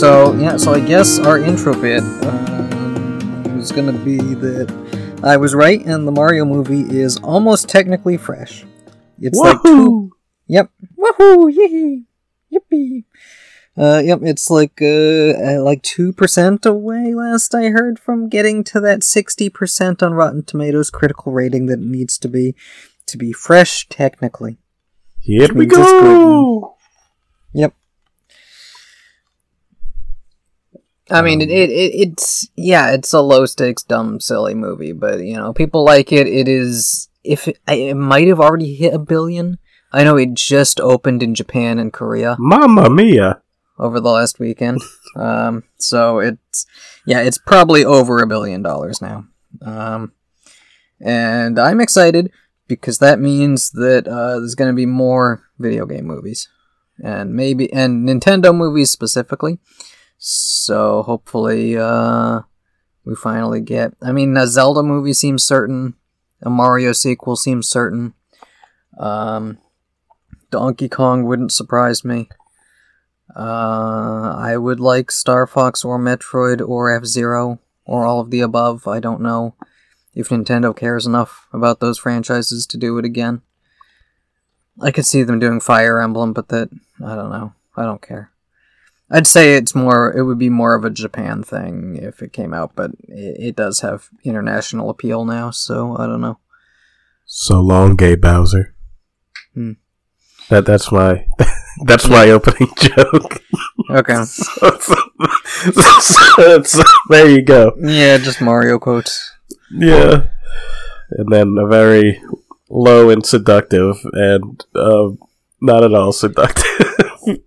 So yeah, so I guess our intro bit uh, was gonna be that I was right, and the Mario movie is almost technically fresh. It's like two. Yep. Woohoo! Yee! Yippee! Uh, yep, it's like uh, like two percent away. Last I heard from getting to that sixty percent on Rotten Tomatoes critical rating that it needs to be to be fresh technically. Here we means it's good. go. I mean, it, it, it it's yeah, it's a low stakes, dumb, silly movie, but you know, people like it. It is if it, it might have already hit a billion. I know it just opened in Japan and Korea Mamma mia. over the last weekend. Um, so it's yeah, it's probably over a billion dollars now. Um, and I'm excited because that means that uh, there's going to be more video game movies, and maybe and Nintendo movies specifically. So hopefully, uh, we finally get. I mean, a Zelda movie seems certain. A Mario sequel seems certain. Um, Donkey Kong wouldn't surprise me. Uh, I would like Star Fox or Metroid or F Zero or all of the above. I don't know if Nintendo cares enough about those franchises to do it again. I could see them doing Fire Emblem, but that I don't know. I don't care. I'd say it's more. It would be more of a Japan thing if it came out, but it, it does have international appeal now. So I don't know. So long, gay Bowser. Hmm. That that's my that's my opening joke. Okay. so, so- so- so there you go. Yeah, just Mario quotes. Yeah, and then a very low and seductive, and uh, not at all seductive,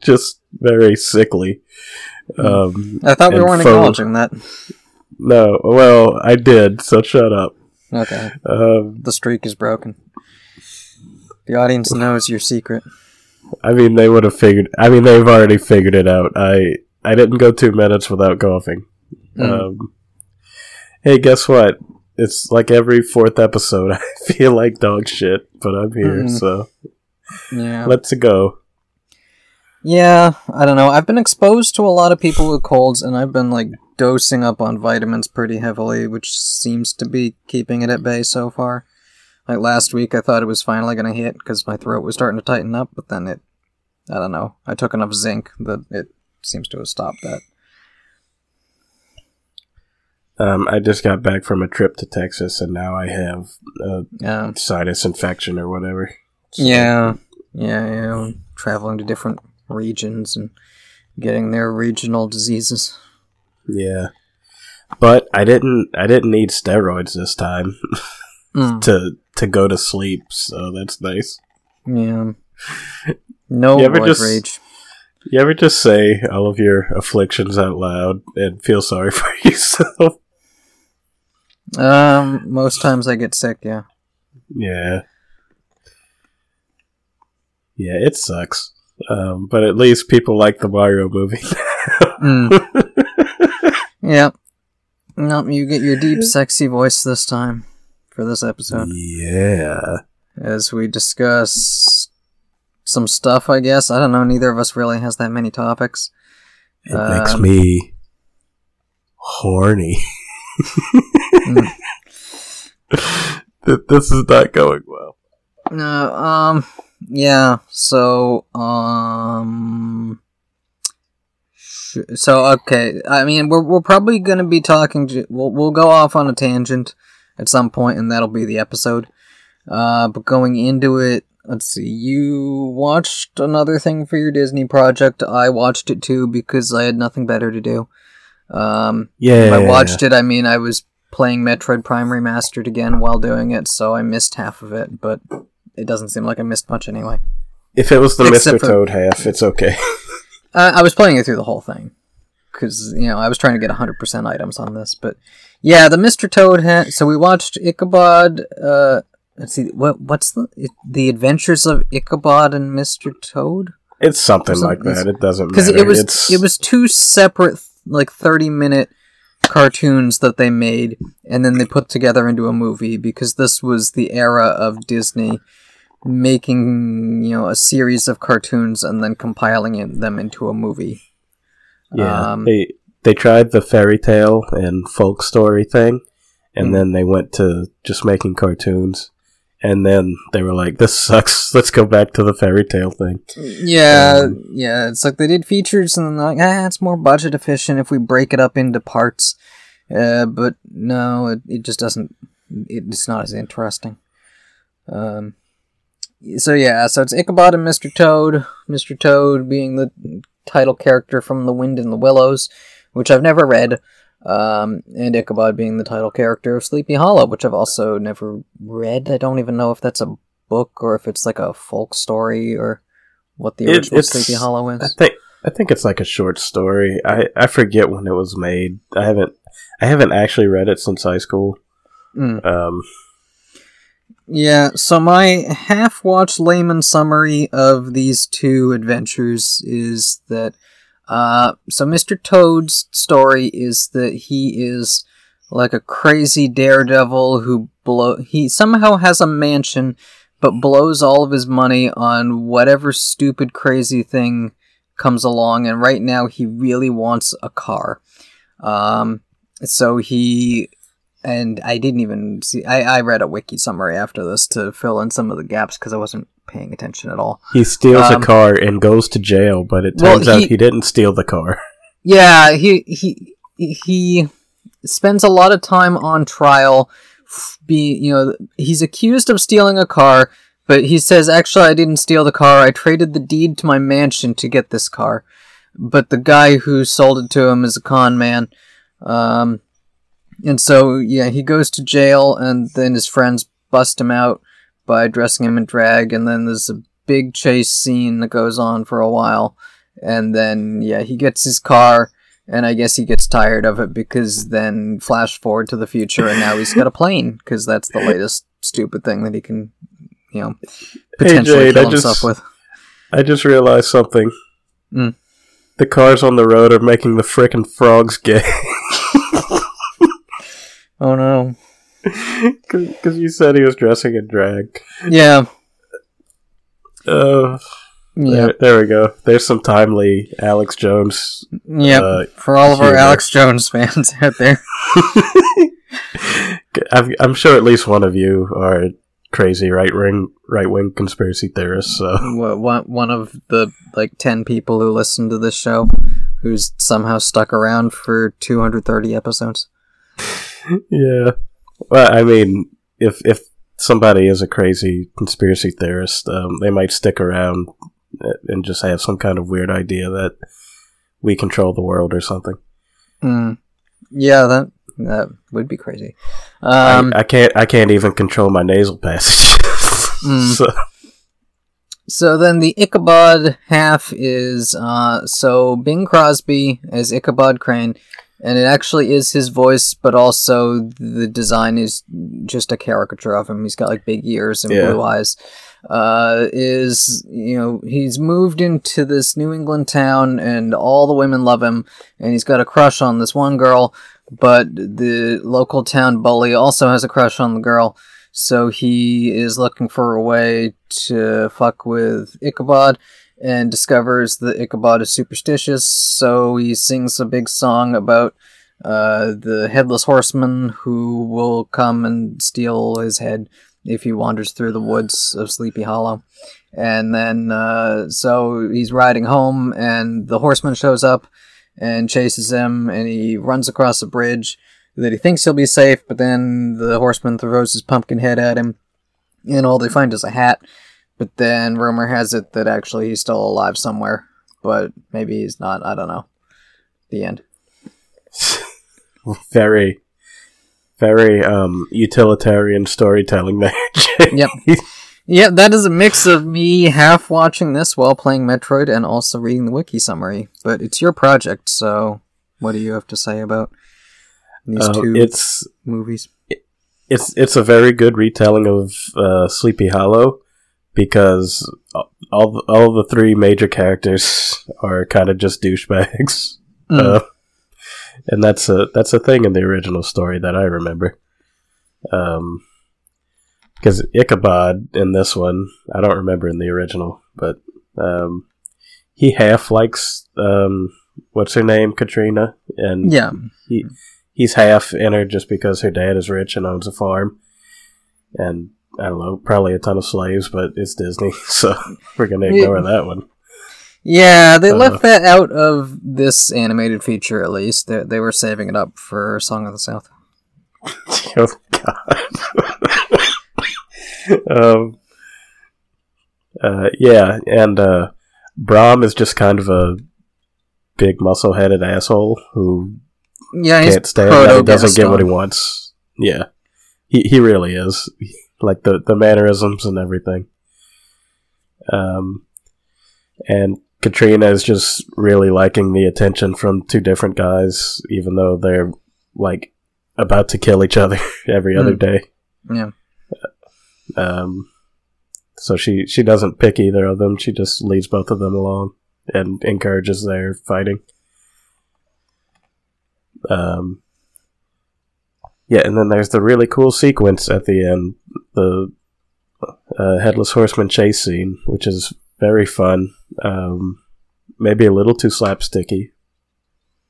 just very sickly. Um, I thought we weren't acknowledging that. No, well, I did. So shut up. Okay. Um, The streak is broken. The audience knows your secret. I mean, they would have figured. I mean, they've already figured it out. I I didn't go two minutes without coughing. Mm. Um, hey, guess what? It's like every fourth episode. I feel like dog shit, but I'm here, Mm. so Yeah. let's go. Yeah, I don't know. I've been exposed to a lot of people with colds, and I've been like dosing up on vitamins pretty heavily, which seems to be keeping it at bay so far. Like last week, I thought it was finally gonna hit because my throat was starting to tighten up, but then it, I don't know. I took enough zinc that it seems to have stopped that. Um, I just got back from a trip to Texas, and now I have a Yeah, sinus infection or whatever. So- yeah, yeah, yeah. Traveling to different regions and getting their regional diseases. yeah. But I didn't. I didn't need steroids this time Mm, to to go to sleep, so that's nice. yeah. No You ever just- rage. You ever just say all of your afflictions out loud and feel sorry for yourself? Um, most times I get sick. Yeah. Yeah. Yeah, it sucks. Um, but at least people like the Mario movie. Mm. yeah. Nope, you get your deep, sexy voice this time for this episode yeah. as we discuss some stuff. I guess I don't know. Neither of us really has that many topics. It makes Um, me horny. Mm. This is not going well. No. Um. Yeah. So. Um. sh- So okay. I mean, we're we're probably gonna be talking. We'll we'll go off on a tangent at some point, and that'll be the episode. Uh, but going into it, let's see. You watched another thing for your Disney project. I watched it too because I had nothing better to do. Um, Yeah. I watched it, I mean, I was playing Metroid Prime Remastered again while doing it, so I missed half of it, but it doesn't seem like I missed much anyway. If it was the Except Mr. for- Toad half, it's okay. Uh, I was playing it through the whole thing because you know I was trying to get 100% items on this, but yeah, the Mr. Toad hat. So we watched Ichabod. Uh, let's see, what what's the it, the Adventures of Ichabod and Mr. Toad? It's something Something- like that. It doesn't Because matter. it was it's, it was two separate like 30 minute cartoons that they made and then they put together into a movie because this was the era of Disney making you know a series of cartoons and then compiling it, them into a movie. Yeah, Um, they they tried the fairy tale and folk story thing, and Mm. then they went to just making cartoons, and then they were like, "This sucks. Let's go back to the fairy tale thing." Yeah, Um, yeah. It's like they did features, and they're like, ah, it's more budget efficient if we break it up into parts. Uh, but no, it, it just doesn't. It's not as interesting. Um. So yeah, so it's Ichabod and Mr. Toad. Mr. Toad being the title character from The Wind in the Willows, which I've never read. Um, and Ichabod being the title character of Sleepy Hollow, which I've also never read. I don't even know if that's a book or if it's like a folk story or what the original it's- Sleepy Hollow is. I think I think it's like a short story. I I forget when it was made. I haven't I haven't actually read it since high school. Mm. Um, Yeah, so my half watched layman summary of these two adventures is that uh so Mr. Toad's story is that he is like a crazy daredevil who blow he somehow has a mansion but blows all of his money on whatever stupid crazy thing comes along and right now he really wants a car. Um so he and I didn't even see. I, I read a wiki summary after this to fill in some of the gaps because I wasn't paying attention at all. he steals Um, a car and goes to jail, but it well, turns out he- he didn't steal the car. Yeah, he he he spends a lot of time on trial. f- Be you know he's accused of stealing a car, but he says actually I didn't steal the car. I traded the deed to my mansion to get this car. But the guy who sold it to him is a con man. Um, and so yeah, he goes to jail, and then his friends bust him out by dressing him in drag, and then there's a big chase scene that goes on for a while and then yeah he gets his car and i guess he gets tired of it because then flash forward to the future and now he's got a plane because that's the latest stupid thing that he can you know potentially Jade, kill I just- himself with I just realized something. Mm. The cars on the road are making the frickin' frogs gay. oh no Because you said he was dressing in drag. yeah Uh, yeah there, there we go. There's some timely Alex Jones. yeah uh, for all of our alex jones fans out there I'm, I'm sure at least one of you are crazy right wing right wing conspiracy theorists. So Wha- one, one of the like 10 people who listen to this show who's somehow stuck around for 230 episodes yeah. Well, I mean, if if somebody is a crazy conspiracy theorist, um, they might stick around and just have some kind of weird idea that we control the world or something. Mm. Yeah, that that would be crazy. Um, I, I can't. I can't even control my nasal passage. Mm. so, so then the Ichabod half is uh, so Bing Crosby as Ichabod Crane, and it actually is his voice, but also the design is just a caricature of him. He's got like big ears and Yeah. blue eyes. Uh, is you know he's moved into this New England town, and all the women love him, and he's got a crush on this one girl, but the local town bully also has a crush on the girl. So he is looking for a way to fuck with Ichabod and discovers that Ichabod is superstitious. So he sings a big song about uh, the headless horseman who will come and steal his head if he wanders through the woods of Sleepy Hollow. And then, uh, so he's riding home, and the horseman shows up and chases him, and he runs across a bridge that he thinks he'll be safe, but then the horseman throws his pumpkin head at him, and all they find is a hat. But then rumor has it that actually he's still alive somewhere, but maybe he's not. I don't know. The end. very, very um, utilitarian storytelling there. Yep. Yeah, that is a mix of me half watching this while playing Metroid and also reading the wiki summary. But it's your project, so what do you have to say about these Um, two it's movies? it's it's a very good retelling of uh, Sleepy Hollow because all the- all the three major characters are kind of just douchebags, Mm. uh, and that's a that's a thing in the original story that I remember. Um, because Ichabod in this one, I don't remember in the original, but um, he half likes um what's her name, Katrina, and Yeah. he he's half in her just because her dad is rich and owns a farm, and I don't know, probably a ton of slaves, but it's Disney, so we're gonna ignore that one. Yeah, they Uh, left that out of this animated feature at least. They, they were saving it up for Song of the South. oh God. um. Uh, yeah, and uh, Brom is just kind of a big muscle-headed asshole who Yeah, can't stand that he doesn't get what he wants. Yeah, he he really is like the the mannerisms and everything. Um, and Katrina is just really liking the attention from two different guys, even though they're like about to kill each other every other Hmm. day. Yeah. Um, so she she doesn't pick either of them. She just leads both of them along and encourages their fighting. Um, yeah, and then there's the really cool sequence at the end, the uh, headless horseman chase scene, which is very fun. Um, maybe a little too slapsticky,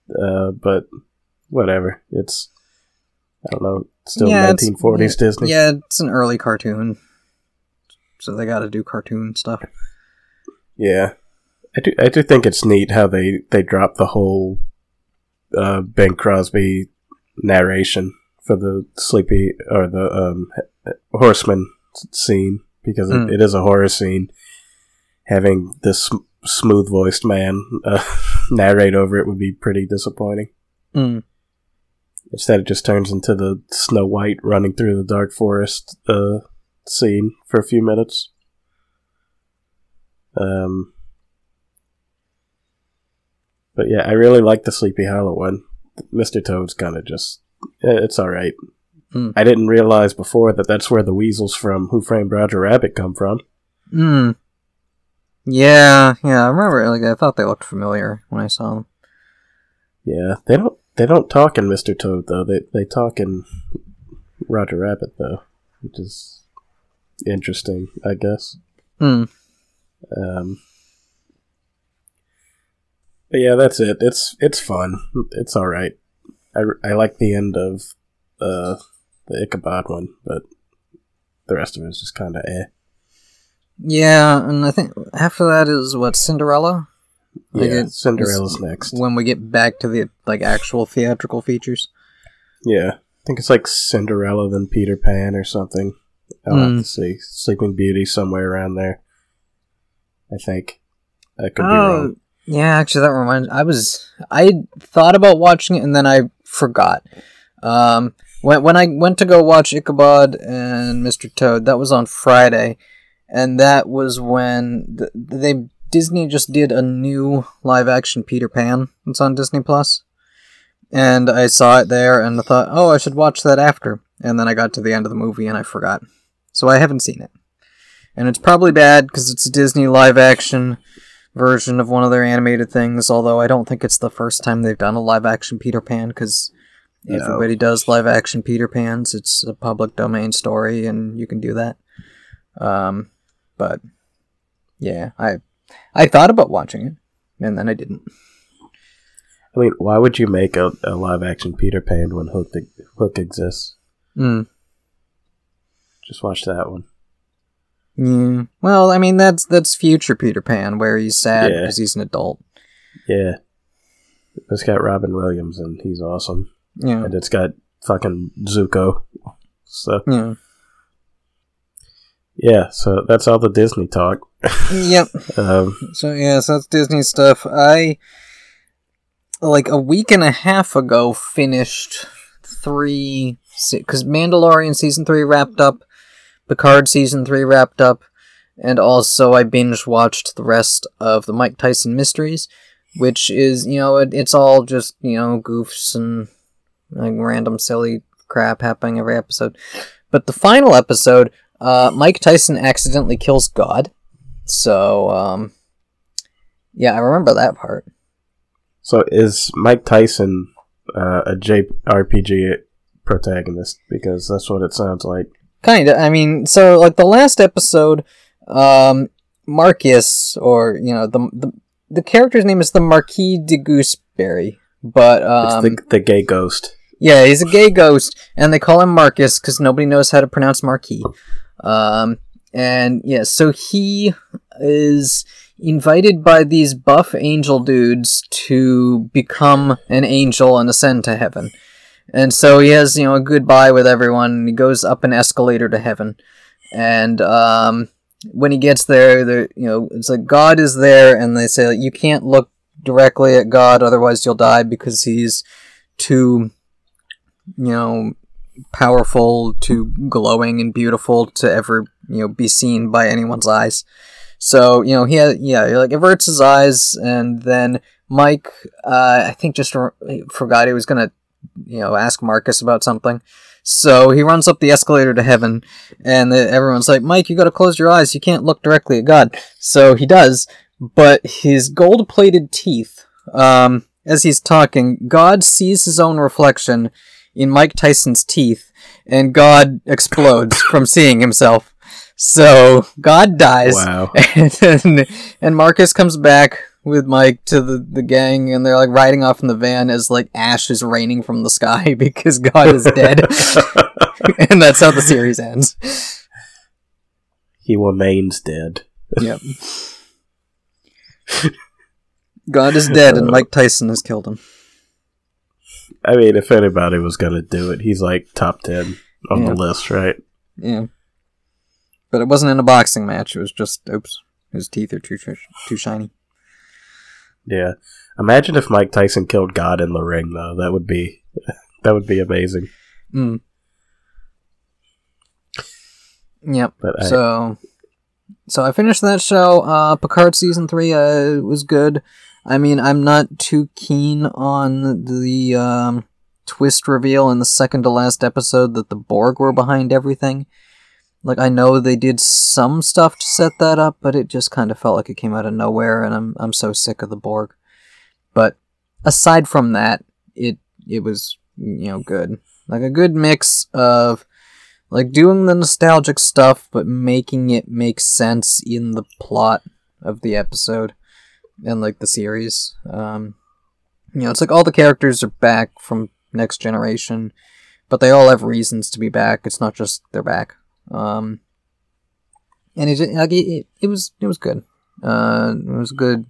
uh, but whatever. It's I don't know, still Yeah, it's- 1940s Disney. Yeah, it's an early cartoon. So they gotta do cartoon stuff. Yeah, I do. I do think it's neat how they they drop the whole uh, Bing Crosby narration for the sleepy or the um, horseman scene because it, Mm. it is a horror scene. Having this sm- smooth voiced man uh, narrate over it would be pretty disappointing. Mm. Instead, it just turns into the Snow White running through the dark forest uh, scene for a few minutes. Um, but yeah, I really like the Sleepy Hollow one. Mr. Toad's kind of just it's all right. Hmm. I didn't realize before that that's where the weasels from Who Framed Roger Rabbit come from. Mm. Yeah, yeah, I remember. Like, I thought they looked familiar when I saw them. Yeah, they don't they don't talk in Mr. Toad though. They they talk in Roger Rabbit though, which is interesting, I guess. Mm. Um, but yeah, that's it. It's it's fun. It's all right. I, I like the end of uh, the Ichabod one, but the rest of it is just kind of eh. Yeah, and I think after that is what Cinderella. Like yeah, Cinderella's next. When we get back to the like actual theatrical features. Yeah, I think it's like Cinderella, then Peter Pan or something. I'll have Hmm. to see. Sleeping Beauty somewhere around there. I think. I could be Oh, wrong. yeah. Actually, that reminds. I was I thought about watching it and then I forgot. Um, when when I went to go watch Ichabod and Mr. Toad, that was on Friday, and that was when th- they Disney just did a new live action Peter Pan. It's on Disney Plus, and I saw it there and I thought, oh, I should watch that after. And then I got to the end of the movie and I forgot, so I haven't seen it. And it's probably bad because it's a Disney live action version of one of their animated things. Although I don't think it's the first time they've done a live action Peter Pan because No. everybody does live action Peter Pans. It's a public domain story, and you can do that. Um, but yeah, I I thought about watching it, and then I didn't. I mean, why would you make a, a live action Peter Pan when Hook Hook exists? Mm. Just watch that one. Yeah. Well, I mean that's that's future Peter Pan where he's sad Yeah. because he's an adult. Yeah. It's got Robin Williams and he's awesome. Yeah. And it's got fucking Zuko. So Yeah. yeah, so that's all the Disney talk. Yep. Um, So yeah, so that's Disney stuff. I like a week and a half ago finished three because Mandalorian season three wrapped up, Picard season three wrapped up, and also I binge watched the rest of the Mike Tyson mysteries, which is you know it, it's all just you know goofs and like random silly crap happening every episode. But the final episode, uh, Mike Tyson accidentally kills God. So, um, yeah, I remember that part. so is Mike Tyson uh, a JRPG protagonist? Because that's what it sounds like. Kind of. I mean, so like the last episode, um, Marcus, or you know, the the the character's name is the Marquis de Gooseberry, but um, it's the, the gay ghost. yeah, he's a gay ghost, and they call him Marcus because nobody knows how to pronounce Marquis. Um, and yeah, so he is invited by these buff angel dudes to become an angel and ascend to heaven. And so he has, you know, a goodbye with everyone. He goes up an escalator to heaven, and um, when he gets there, the you know, it's like God is there, and they say like, you can't look directly at God, otherwise you'll die because he's too, you know, powerful, too glowing and beautiful to ever you know be seen by anyone's eyes. So you know he had yeah he like averts his eyes, and then Mike uh, I think just re- forgot he was gonna you know ask Marcus about something. So he runs up the escalator to heaven, and the, everyone's like, "Mike, you gotta close your eyes. You can't look directly at God." So he does, but his gold-plated teeth, um, as he's talking, God sees his own reflection in Mike Tyson's teeth, and God explodes from seeing himself. So God dies, Wow. and and Marcus comes back with Mike to the, the gang, and they're like riding off in the van as like ash is raining from the sky because God is dead, and that's how the series ends. he remains dead. Yep. God is dead, and uh, Mike Tyson has killed him. I mean, if anybody was gonna do it, he's like top ten on Yeah. the list, right? Yeah. But it wasn't in a boxing match. It was just, oops, his teeth are too too shiny. Yeah. Imagine if Mike Tyson killed God in the ring, though. That would be that would be amazing. Mm. Yep. I, So, so I finished that show. Uh, Picard season three uh, was good. I mean, I'm not too keen on the um, twist reveal in the second to last episode that the Borg were behind everything. Like, I know they did some stuff to set that up, but it just kind of felt like it came out of nowhere, and I'm I'm so sick of the Borg. But aside from that, it it was you know good, like a good mix of like doing the nostalgic stuff but making it make sense in the plot of the episode and like the series. Um you know it's like all the characters are back from next generation but they all have reasons to be back. It's not just they're back um and it like it, it, it was it was good uh it was a good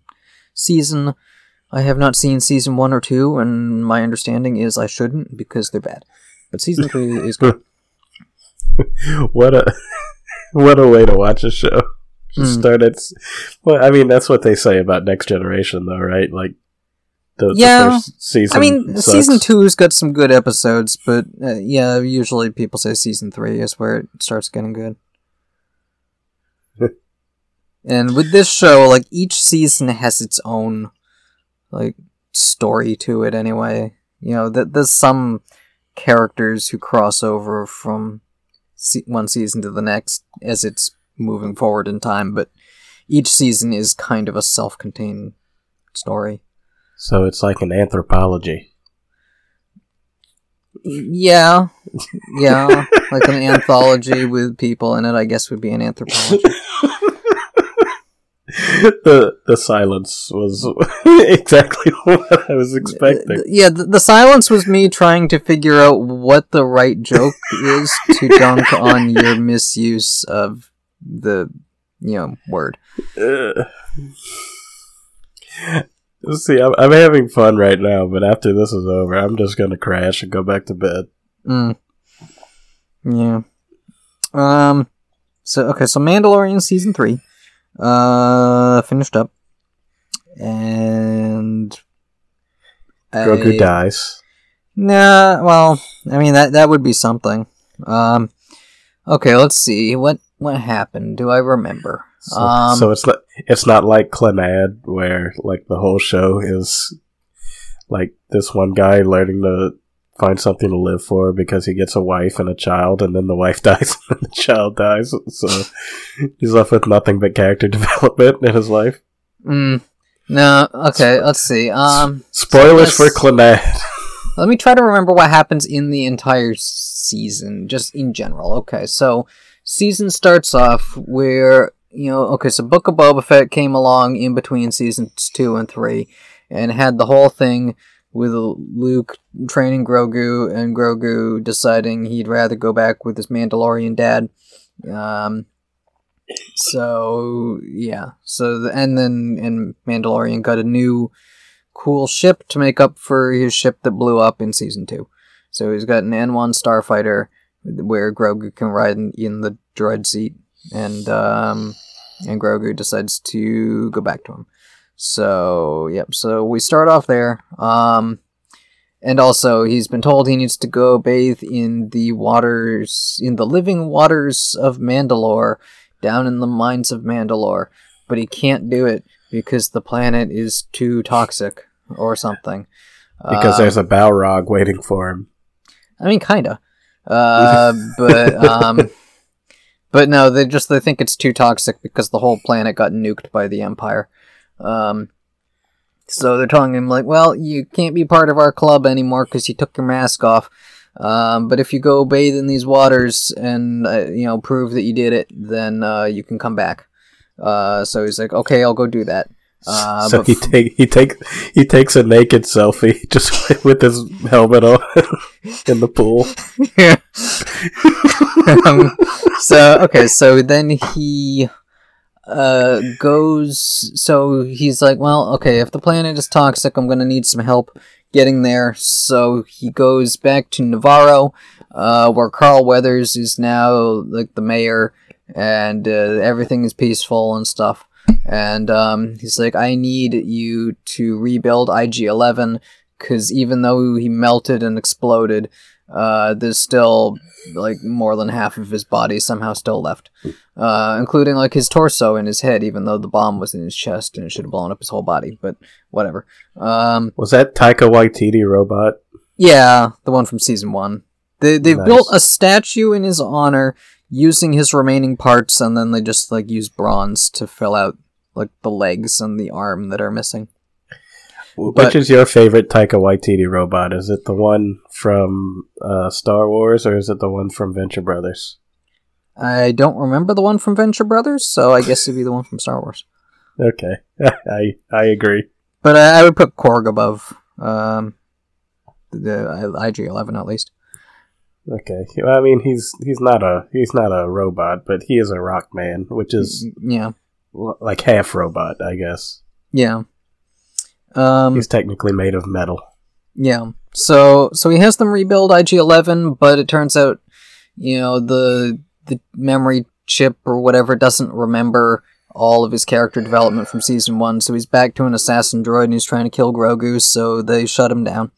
season i have not seen season one or two and my understanding is i shouldn't because they're bad but season three is good what a what a way to watch a show. Just Mm. start at. Well, I mean, that's what they say about Next Generation, though, right? Like the, the Yeah. first season. I mean, sucks. season two's got some good episodes, but uh, yeah, usually people say season three is where it starts getting good. and with this show, like each season has its own like story to it. Anyway, you know, th- there's some characters who cross over from se- one season to the next as it's moving forward in time, but each season is kind of a self-contained story. So it's like an anthropology. Yeah, yeah, like an anthology with people in it. I guess would be an anthropology. the the silence was exactly what I was expecting. Yeah, the, the silence was me trying to figure out what the right joke is to dunk on your misuse of the you know word. Uh, see, I'm, I'm having fun right now, but after this is over, I'm just gonna crash and go back to bed. Mm. Yeah. Um. So okay, so Mandalorian season three, uh, finished up, and Grogu I- dies. Nah, well, I mean that that would be something. Um, okay, let's see what what happened. Do I remember? So, Um, so it's not it's not like Clannad where like the whole show is like this one guy learning to find something to live for because he gets a wife and a child and then the wife dies and the child dies so he's left with nothing but character development in his life. Mm, no. Okay, let's see. Um, Spoilers So for Clannad. let me try to remember what happens in the entire season, just in general. Okay, so season starts off where you know, okay, so Book of Boba Fett came along in between seasons two and three, and had the whole thing with Luke training Grogu and Grogu deciding he'd rather go back with his Mandalorian dad. Um, so yeah, so the, and then and Mandalorian got a new cool ship to make up for his ship that blew up in season two. So he's got an N1 starfighter where Grogu can ride in, in the droid seat, and um, and Grogu decides to go back to him. So yep. So we start off there. Um, and also he's been told he needs to go bathe in the waters, in the living waters of Mandalore, down in the mines of Mandalore, but he can't do it because the planet is too toxic or something. Because there's a Balrog waiting for him. I mean, kinda. Uh, but um, but no, they just they think it's too toxic because the whole planet got nuked by the Empire. Um, so they're telling him like, well, you can't be part of our club anymore because you took your mask off. Um, but if you go bathe in these waters and uh, you know prove that you did it, then uh, you can come back. Uh, so he's like, okay, I'll go do that. Uh, so he take he take he takes a naked selfie just with his helmet on in the pool. yeah. um, so okay, so then he uh goes. So he's like, well, okay, if the planet is toxic, I'm gonna need some help getting there. So he goes back to Nevarro, uh, where Carl Weathers is now like the mayor, and uh, everything is peaceful and stuff and um, he's like, I need you to rebuild IG 11 because even though he melted and exploded, uh, there's still like more than half of his body somehow still left, uh, including like his torso and his head, even though the bomb was in his chest and it should have blown up his whole body. But whatever. Um, was that Taika Waititi robot? Yeah, the one from season one. They they've nice. built a statue in his honor using his remaining parts, and then they just like use bronze to fill out like the legs and the arm that are missing. Which but, is your favorite Taika Waititi robot? Is it the one from uh, Star Wars or is it the one from Venture Brothers? I don't remember the one from Venture Brothers, so I guess it'd be the one from Star Wars. Okay, I I agree. But I, I would put Korg above um, the IG Eleven at least. Okay, I mean he's he's not a he's not a robot, but he is a rock man, which is yeah like half robot, I guess. Yeah. Um, He's technically made of metal. Yeah. So so he has them rebuild IG11, but it turns out, you know, the the memory chip or whatever doesn't remember all of his character development from season one. So he's back to an assassin droid and he's trying to kill Grogu. So they shut him down,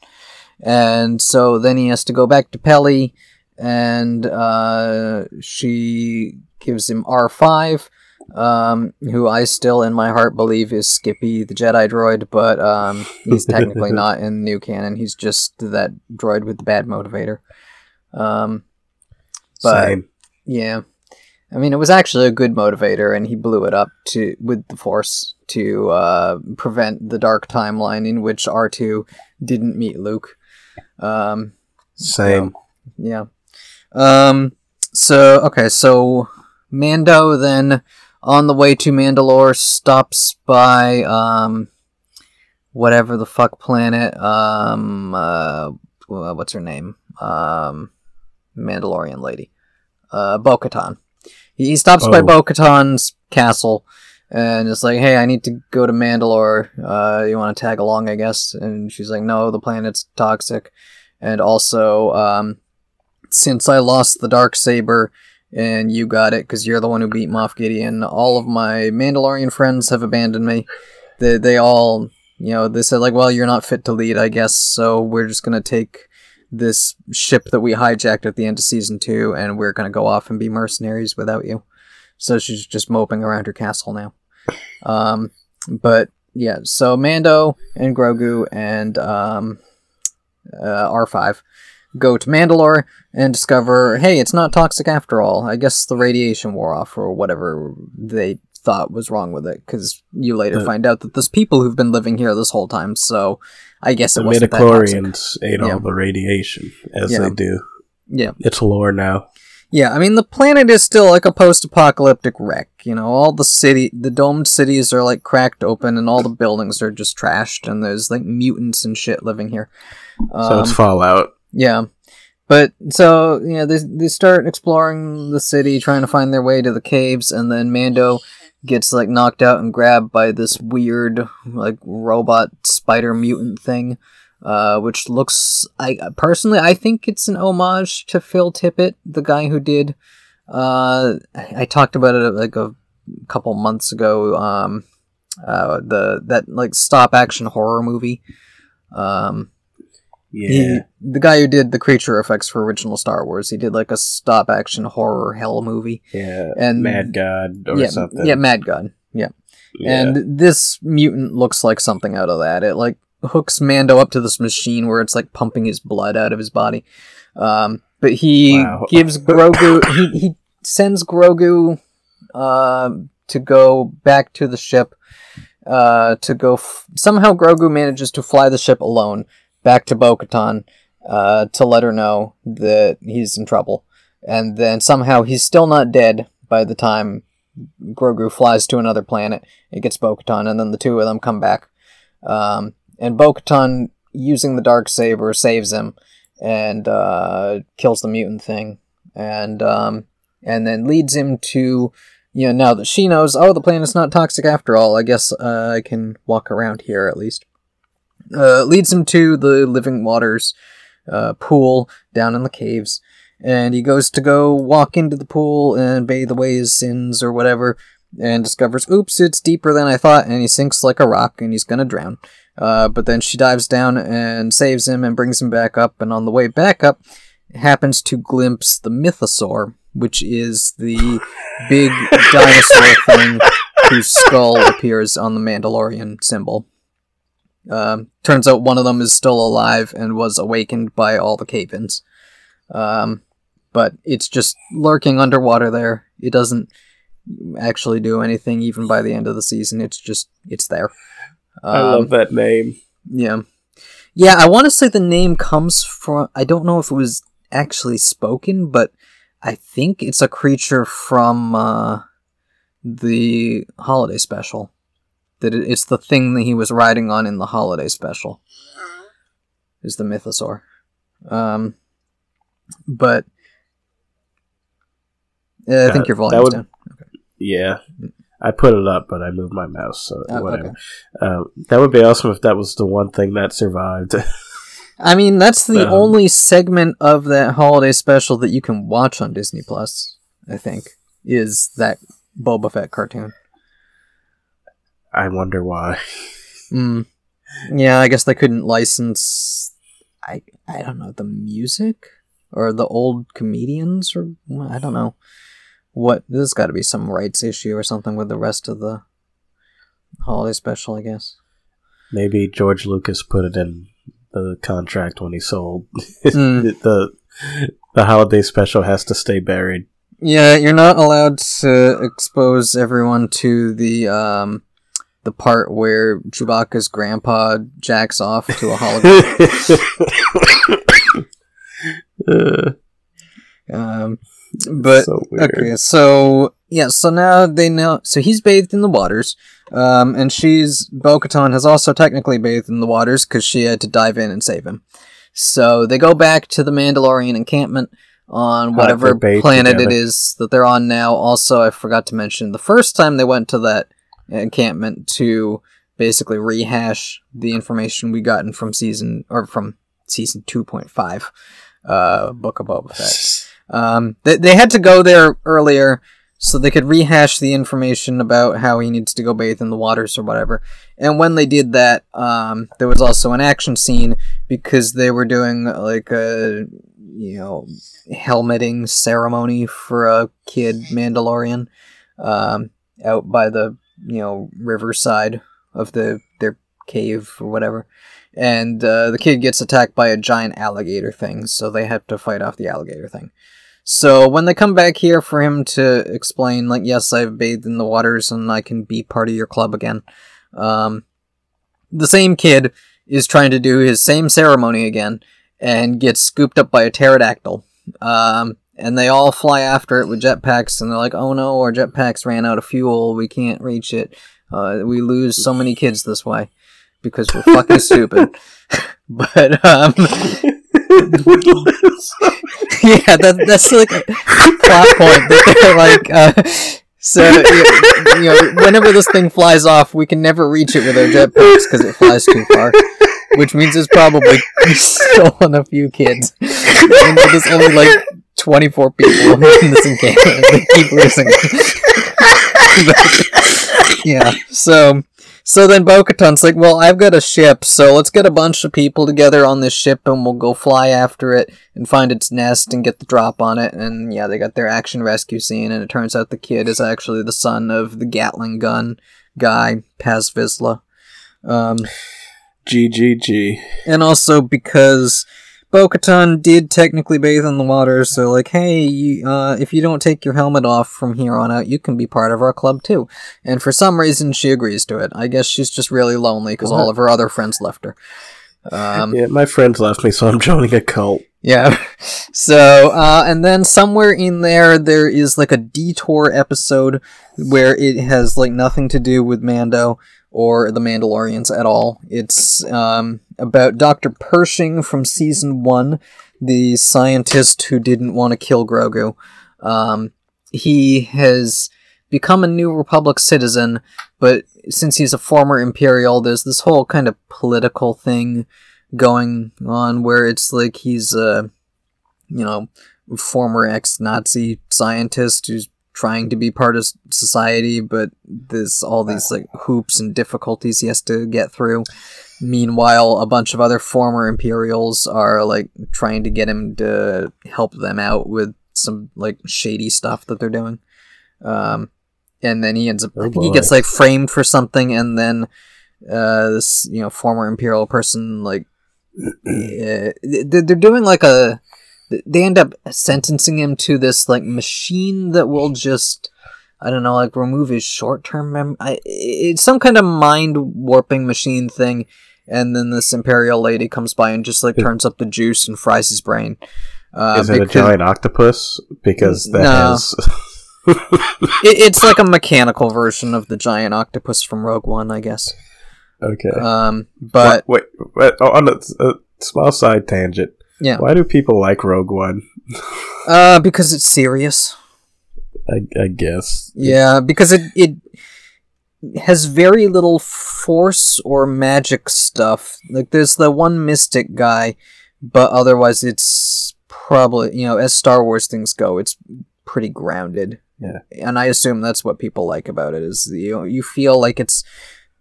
and so then he has to go back to Peli, and uh, she gives him R five um, who I still in my heart believe is Skippy the Jedi droid, but um, he's technically not in new canon. He's just that droid with the bad motivator. Um, but Same. yeah, I mean, it was actually a good motivator, and he blew it up to with the Force to uh, prevent the dark timeline in which R two didn't meet Luke. Um, Same. So, yeah. Um. So okay. So Mando then on the way to Mandalore stops by um whatever the fuck planet um uh what's her name um Mandalorian lady uh Bo-Katan. He stops oh. by Bo-Katan's castle and it's like, "Hey, I need to go to Mandalore. Uh you want to tag along, I guess?" And she's like, "No, the planet's toxic." And also um since I lost the dark saber and you got it because you're the one who beat Moff Gideon. All of my Mandalorian friends have abandoned me. They, they all, you know, they said, like, well, you're not fit to lead, I guess, so we're just going to take this ship that we hijacked at the end of season two and we're going to go off and be mercenaries without you. So she's just moping around her castle now. Um, but yeah, so Mando and Grogu and um, uh, R5 go to Mandalore and discover, hey, it's not toxic after all. I guess the radiation wore off or whatever they thought was wrong with it. Because you later uh, find out that there's people who've been living here this whole time. So I guess it the wasn't midichlorians ate yeah. all the radiation as yeah. they do. Yeah, it's lore now. Yeah, I mean the planet is still like a post-apocalyptic wreck. You know, all the city, the domed cities are like cracked open, and all the buildings are just trashed, and there's like mutants and shit living here. so it's Um, Fallout. Yeah, but so yeah, they they start exploring the city, trying to find their way to the caves, and then Mando gets like knocked out and grabbed by this weird like robot spider mutant thing. Uh, which looks, I personally, I think it's an homage to Phil Tippett, the guy who did. Uh, I, I talked about it like a couple months ago. Um, uh, the that like stop action horror movie. Um, he, the guy who did the creature effects for original Star Wars, he did like a stop action horror hell movie. yeah. and- Mad God or yeah, something. yeah, Mad God. Yeah. Yeah. and this mutant looks like something out of that. It like hooks Mando up to this machine where it's like pumping his blood out of his body. Um, but he Wow. gives Grogu. he he sends Grogu uh, to go back to the ship. Uh, to go f- somehow Grogu manages to fly the ship alone back to Bo-Katan uh, to let her know that he's in trouble, and then somehow he's still not dead by the time Grogu flies to another planet. It gets Bo-Katan, and then the two of them come back. Um, and Bo-Katan, using the dark saber, saves him and uh, kills the mutant thing, and um, and then leads him to. You know, now that she knows, oh, the planet's not toxic after all, I guess uh, I can walk around here at least. Uh, leads him to the living waters uh, pool down in the caves, and he goes to go walk into the pool and bathe away his sins or whatever, and discovers, oops, it's deeper than I thought, and he sinks like a rock and he's gonna drown. Uh, but then she dives down and saves him and brings him back up, and on the way back up, happens to glimpse the mythosaur, which is the big dinosaur thing whose skull appears on the Mandalorian symbol. Um, turns out one of them is still alive and was awakened by all the cave-ins. Um, but it's just lurking underwater there. It doesn't actually do anything even by the end of the season. It's just it's there. I Um, love that name. yeah. Yeah, I want to say the name comes from. I don't know if it was actually spoken, but I think it's a creature from uh, the holiday special. That it's the thing that he was riding on in the holiday special. Is the mythosaur. Um, but. Yeah, I think Uh, your that volume's would- down. Yeah. I put it up, but I moved my mouse, so Oh, whatever. okay. Um, that would be awesome if that was the one thing that survived. I mean, that's the Um, only segment of that holiday special that you can watch on Disney Plus. I think is that Boba Fett cartoon. I wonder why. Mm. Yeah, I guess they couldn't license. I I don't know the music or the old comedians or I don't know what. There's got to be some rights issue or something with the rest of the holiday special. I guess. Maybe George Lucas put it in the contract when he sold Mm. the the holiday special has to stay buried. Yeah, you're not allowed to expose everyone to the um the part where Chewbacca's grandpa jacks off to a hologram. Uh, um, but so okay, so yeah, so now they know. So he's bathed in the waters, um, and she's Bo-Katan has also technically bathed in the waters because she had to dive in and save him. So they go back to the Mandalorian encampment on whatever planet together. it is that they're on now. Also, I forgot to mention the first time they went to that encampment to basically rehash the information we gotten from season or from season two point five, uh, Book of Boba Fett. Um, they, they had to go there earlier so they could rehash the information about how he needs to go bathe in the waters or whatever. And when they did that, um, there was also an action scene because they were doing like a you know helmeting ceremony for a kid Mandalorian um, out by the you know riverside of the their cave or whatever. And uh, the kid gets attacked by a giant alligator thing, so they have to fight off the alligator thing. So when they come back here for him to explain, like, yes, I've bathed in the waters and I can be part of your club again, um, the same kid is trying to do his same ceremony again and gets scooped up by a pterodactyl. Um, and they all fly after it with jetpacks, and they're like, "Oh no, our jetpacks ran out of fuel. We can't reach it. Uh, we lose so many kids this way because we're fucking stupid." but um, yeah, that, that's like a plot point that they're like. Uh, so you, know, whenever this thing flies off, we can never reach it with our jetpacks because it flies too far. Which means it's probably stolen a few kids. And there's only like 24 people in this encampment. They keep losing. yeah. So so then Bo-Katan's like, well, I've got a ship, so let's get a bunch of people together on this ship and we'll go fly after it and find its nest and get the drop on it. And yeah, they got their action rescue scene, and it turns out the kid is actually the son of the Gatling gun guy, Paz Vizsla. Um, GGG. and also because Bo-Katan did technically bathe in the water, so like, hey, you, uh, if you don't take your helmet off from here on out, you can be part of our club too. And for some reason, she agrees to it. I guess she's just really lonely because all of her other friends left her. Um, yeah, my friends left me, so I'm joining a cult. yeah. So, uh, and then somewhere in there, there is like a detour episode where it has like nothing to do with Mando or the Mandalorians at all. It's um, about Dr. Pershing from season one, the scientist who didn't want to kill Grogu. Um, he has become a New Republic citizen, but since he's a former Imperial, there's this whole kind of political thing going on where it's like he's a, you know, former ex-Nazi scientist who's trying to be part of society, but there's all these like hoops and difficulties he has to get through. Meanwhile, a bunch of other former Imperials are like trying to get him to help them out with some like shady stuff that they're doing. Um, and then he ends up, oh he gets like framed for something, and then uh, this you know former Imperial person like uh, they're they're doing like a they end up sentencing him to this like machine that will just I don't know like remove his short term mem. I, it's some kind of mind warping machine thing, and then this imperial lady comes by and just like turns up the juice and fries his brain. Uh, Is it a giant octopus? Because that No. has. it- it's like a mechanical version of the giant octopus from Rogue One, I guess. okay. Um, but wait, wait, oh, on a, a small side tangent. Yeah. Why do people like Rogue One? uh, because it's serious. I, I guess. Yeah, because it it has very little force or magic stuff. Like there's the one mystic guy, but otherwise it's probably you know as Star Wars things go, it's pretty grounded. Yeah. and I assume that's what people like about it is you know, you feel like it's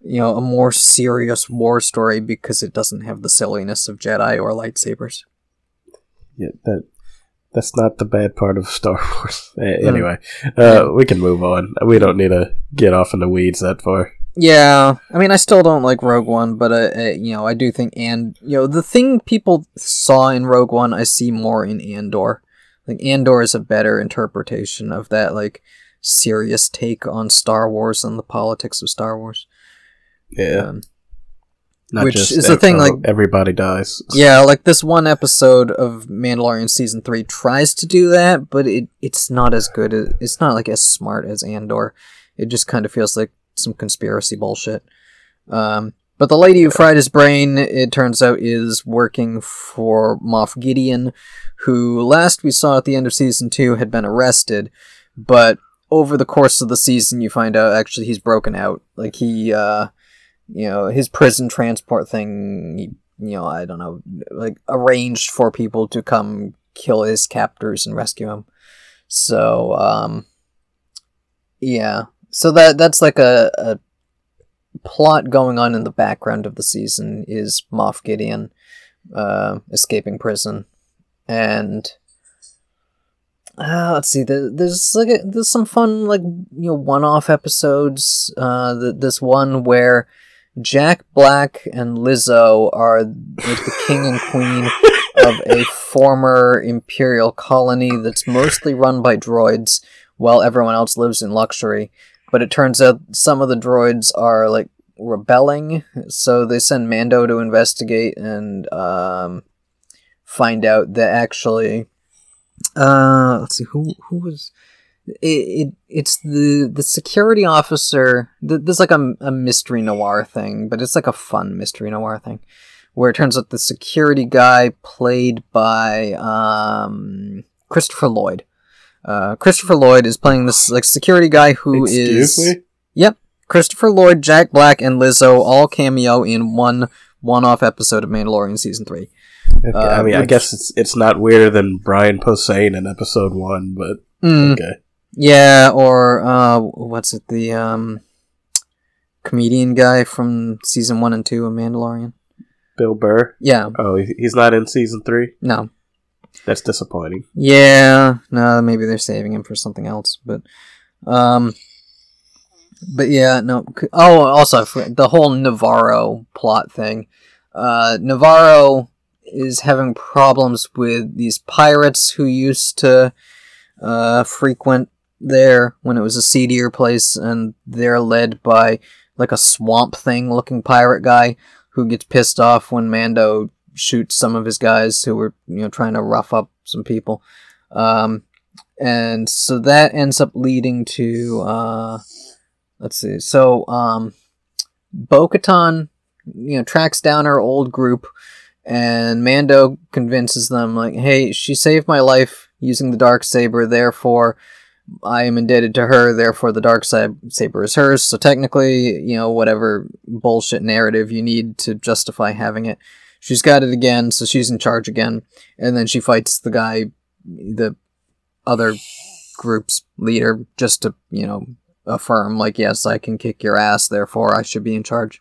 you know a more serious war story because it doesn't have the silliness of Jedi or lightsabers. Yeah, that that's not the bad part of Star Wars. Hmm. Anyway, uh, we can move on. We don't need to get off in the weeds that far. Yeah, I mean, I still don't like Rogue One, but uh, uh, you know, I do think and you know the thing people saw in Rogue One, I see more in Andor. Like Andor is a better interpretation of that like serious take on Star Wars and the politics of Star Wars. Yeah, Um, not which is the thing, like- everybody dies. yeah, like this one episode of Mandalorian season three tries to do that, but it it's not as good. As, it's not like as smart as Andor. It just kind of feels like some conspiracy bullshit. Um, but the lady who fried his brain, it turns out, is working for Moff Gideon, who last we saw at the end of season two had been arrested, but over the course of the season, you find out actually he's broken out. Like he, uh, you know, his prison transport thing. He, you know, I don't know, like arranged for people to come kill his captors and rescue him. So, um, yeah. So that that's like a, a plot going on in the background of the season is Moff Gideon uh, escaping prison, and uh, let's see. There, there's like a, there's some fun like you know one-off episodes. Uh, th- this one where Jack Black and Lizzo are like the king and queen of a former imperial colony that's mostly run by droids, while everyone else lives in luxury. But it turns out some of the droids are like rebelling, so they send Mando to investigate and um, find out that actually uh, let's see who who was it, it it's the the security officer. th- There's like a, a mystery noir thing, but it's like a fun mystery noir thing, where it turns out the security guy played by um, Christopher Lloyd. Uh, Christopher Lloyd is playing this like security guy who is Excuse me? Yep, Christopher Lloyd, Jack Black, and Lizzo all cameo in one one-off episode of Mandalorian season three. Okay, Uh, I mean, I guess it's it's not weirder than Brian Posehn in episode one, but Mm, okay. Yeah, or uh, what's it? The um, comedian guy from season one and two of Mandalorian. Bill Burr. Yeah, Oh, he's not in season three. no, That's disappointing. yeah, no. Maybe they're saving him for something else, but um, but yeah, no. Oh, also the whole Nevarro plot thing. Uh, Nevarro is having problems with these pirates who used to uh, frequent there when it was a seedier place, and they're led by like a swamp thing looking pirate guy who gets pissed off when Mando shoots some of his guys who were you know trying to rough up some people. Um, and so that ends up leading to uh, let's see. So um, Bo-Katan, you know, tracks down her old group, and Mando convinces them like, "Hey, she saved my life using the dark saber. Therefore, I am indebted to her. Therefore, the dark side saber is hers. So technically, you know, whatever bullshit narrative you need to justify having it, she's got it again. So she's in charge again, and then she fights the guy, the other group's leader, just to you know affirm like, yes, I can kick your ass. Therefore, I should be in charge.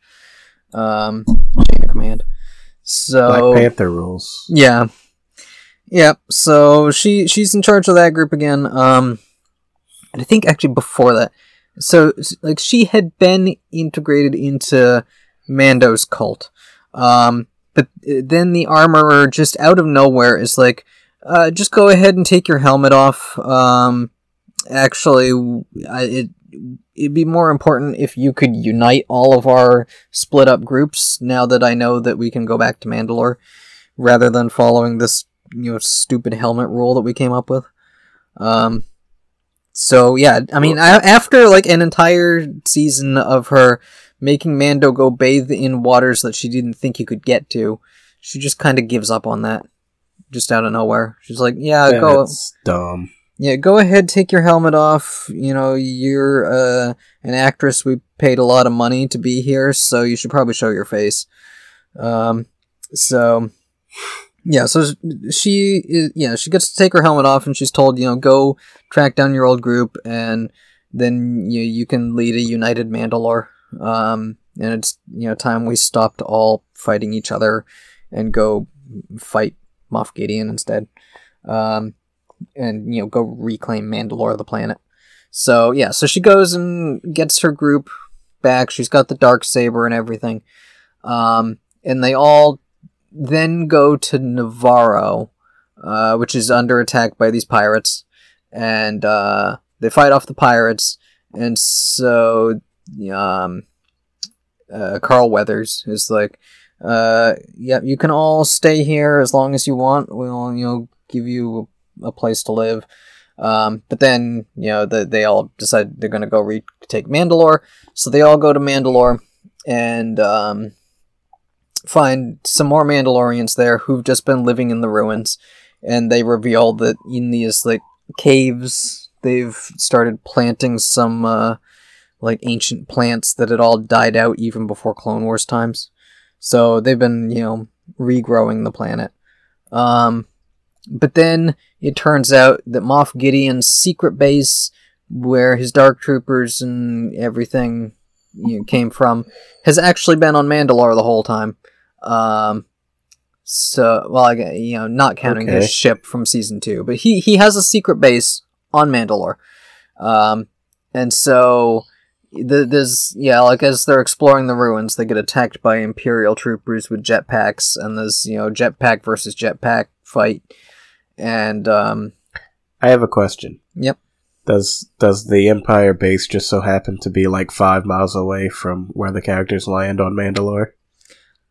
Um, chain of command. So Black Panther rules. yeah. Yep. So she she's in charge of that group again. Um and I think actually before that. So like she had been integrated into Mando's cult. Um but uh, then the armorer just out of nowhere is like uh just go ahead and take your helmet off. Um actually I, it it'd be more important if you could unite all of our split up groups now that I know that we can go back to Mandalore rather than following this you know stupid helmet rule that we came up with. Um, so yeah, I mean, I, after like an entire season of her making Mando go bathe in waters that she didn't think he could get to, she just kind of gives up on that, just out of nowhere. She's like, "Yeah, go, That's dumb. yeah, go ahead, take your helmet off. You know, you're uh, an actress. We paid a lot of money to be here, so you should probably show your face." Um, so yeah, so she is, yeah, she gets to take her helmet off, and she's told, you know, go track down your old group, and then you you can lead a united Mandalore. Um, and it's you know time we stopped all fighting each other, and go fight Moff Gideon instead. Um, and you know go reclaim Mandalore, the planet. So yeah, so she goes and gets her group back. She's got the dark saber and everything. Um, and they all then go to Nevarro, uh, which is under attack by these pirates, and uh, they fight off the pirates. And so, um, uh, Carl Weathers is like, uh, yeah, you can all stay here as long as you want. We'll, you know, give you a place to live. Um, but then, you know, the, they all decide they're going to go retake Mandalore. So they all go to Mandalore and um, find some more Mandalorians there who've just been living in the ruins. And they reveal that in these, like, caves, they've started planting some, uh, like, ancient plants that had all died out even before Clone Wars times. So they've been, you know, regrowing the planet. Um, but then it turns out that Moff Gideon's secret base, where his Dark Troopers and everything you know, came from, has actually been on Mandalore the whole time. Um, so, well, I, you know, not counting Okay. his ship from season two, but he he has a secret base on Mandalore. Um, and so the, there's yeah, like as they're exploring the ruins, they get attacked by Imperial troopers with jetpacks, and there's you know jetpack versus jetpack fight, and um, I have a question. Yep. Does does the Empire base just so happen to be like five miles away from where the characters land on Mandalore?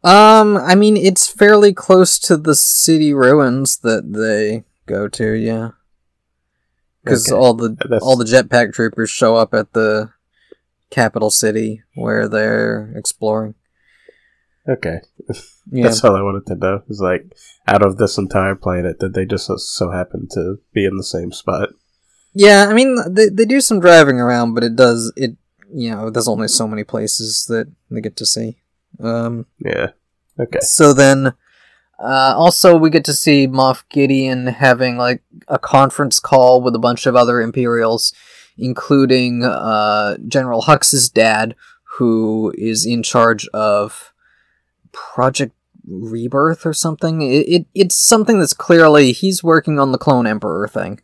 Um, I mean it's fairly close to the city ruins that they go to. Yeah, because Okay. all the That's- all the jetpack troopers show up at the capital city where they're exploring. Okay, Yeah, that's all I wanted to know. Is like out of this entire planet, did they just so, so happen to be in the same spot? yeah. I mean, they they do some driving around, but it does it. You know, there's only so many places that they get to see. Um, Yeah. Okay. So then, uh, also we get to see Moff Gideon having like a conference call with a bunch of other Imperials, including uh, General Hux's dad, who is in charge of Project Rebirth or something. It, it it's something that's clearly he's working on the Clone Emperor thing.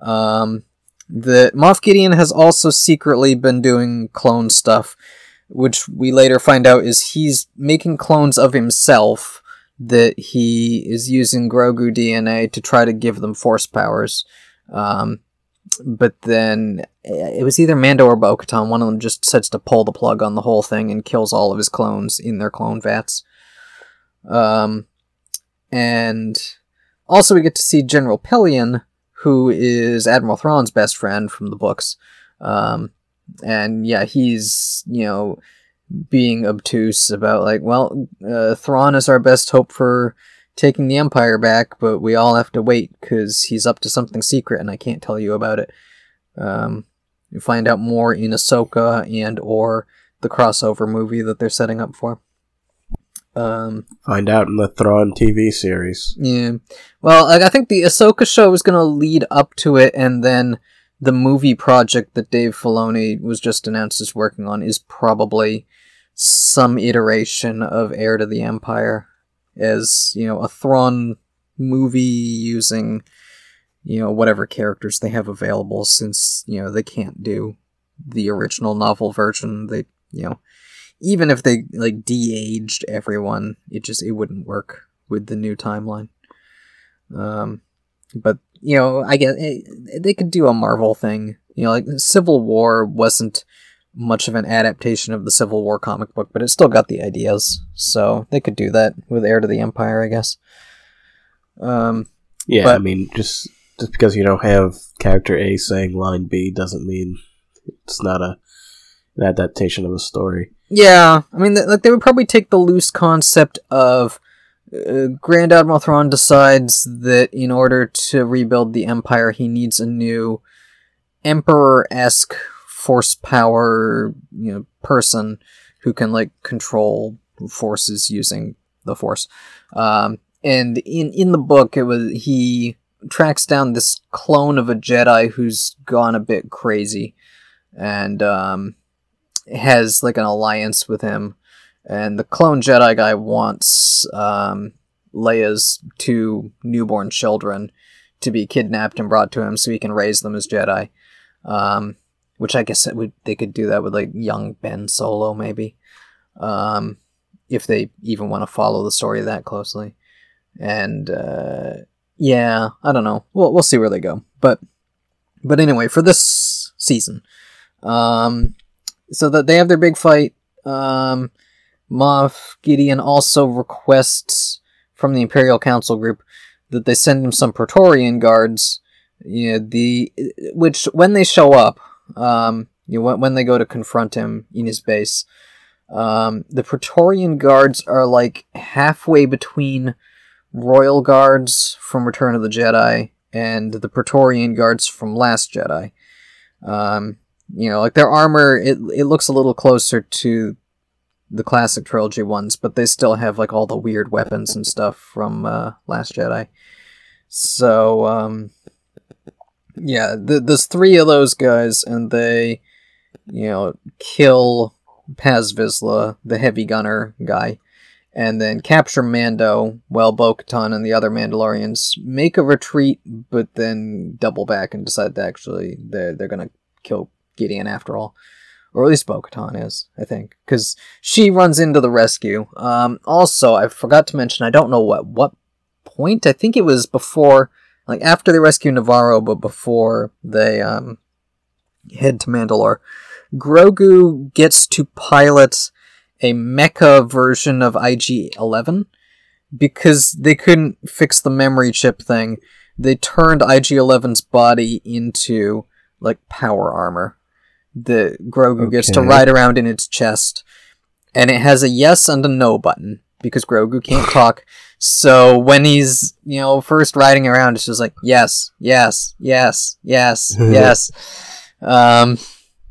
Um, the Moff Gideon has also secretly been doing clone stuff which we later find out is he's making clones of himself that he is using Grogu DNA to try to give them force powers. Um, but then eh, it was either Mando or Bo Katan. One of them just decides to pull the plug on the whole thing and kills all of his clones in their clone vats. Um, and also we get to see General Pellaeon, who is Admiral Thrawn's best friend from the books. Um, and yeah, he's you know being obtuse about like, well, uh, Thrawn is our best hope for taking the Empire back, but we all have to wait because he's up to something secret, and I can't tell you about it. Um, you find out more in Ahsoka and or the crossover movie that they're setting up for. Um, Find out in the Thrawn TV series. yeah. Well, like, I think the Ahsoka show is going to lead up to it, and then the movie project that Dave Filoni was just announced is working on is probably some iteration of Heir to the Empire, as you know, a Thrawn movie using you know whatever characters they have available, since you know they can't do the original novel version. They you know even if they like de-aged everyone, it just it wouldn't work with the new timeline. Um, but you know, I guess eh, they could do a Marvel thing. You know, like Civil War wasn't much of an adaptation of the Civil War comic book, but it still got the ideas, so they could do that with Heir to the Empire, I guess. Um, Yeah, But- I mean, just just because you don't have character A saying line B doesn't mean it's not a an adaptation of a story. Yeah, I mean, th- like they would probably take the loose concept of uh, Grand Admiral Thrawn decides that in order to rebuild the Empire, he needs a new Emperor-esque force power, you know, person who can like control forces using the Force. Um, and in in the book, it was he tracks down this clone of a Jedi who's gone a bit crazy, and um, has like an alliance with him, and the clone Jedi guy wants um, Leia's two newborn children to be kidnapped and brought to him so he can raise them as Jedi. Um, which I guess would they could do that with like young Ben Solo maybe, um, if they even want to follow the story that closely. And uh, yeah, I don't know. We'll we'll see where they go. But but anyway, for this season, um, so that they have their big fight. Um, Moff Gideon also requests from the Imperial Council group that they send him some Praetorian guards. Yeah, the which when they show up, um, you know, when, when they go to confront him in his base, um, the Praetorian guards are like halfway between Royal Guards from Return of the Jedi and the Praetorian guards from Last Jedi. Um, you know, like their armor, it it looks a little closer to the classic trilogy ones, but they still have like all the weird weapons and stuff from uh, Last Jedi. So, um, yeah, th- there's three of those guys, and they, you know, kill Paz Vizsla, the heavy gunner guy, and then capture Mando while Bo Katan and the other Mandalorians make a retreat, but then double back and decide to actually they're they're gonna kill Gideon after all, or at least Bo Katan is, I think, because she runs into the rescue. Um, also, I forgot to mention, I don't know what what point. I think it was before, like after they rescue Nevarro, but before they um head to Mandalore. Grogu gets to pilot a mecha version of IG 11 because they couldn't fix the memory chip thing. they turned IG-11's body into like power armor. The Grogu gets to ride around in its chest, and it has a yes and a no button because Grogu can't talk. So when he's you know first riding around, it's just like yes, yes, yes, yes, yes. Um,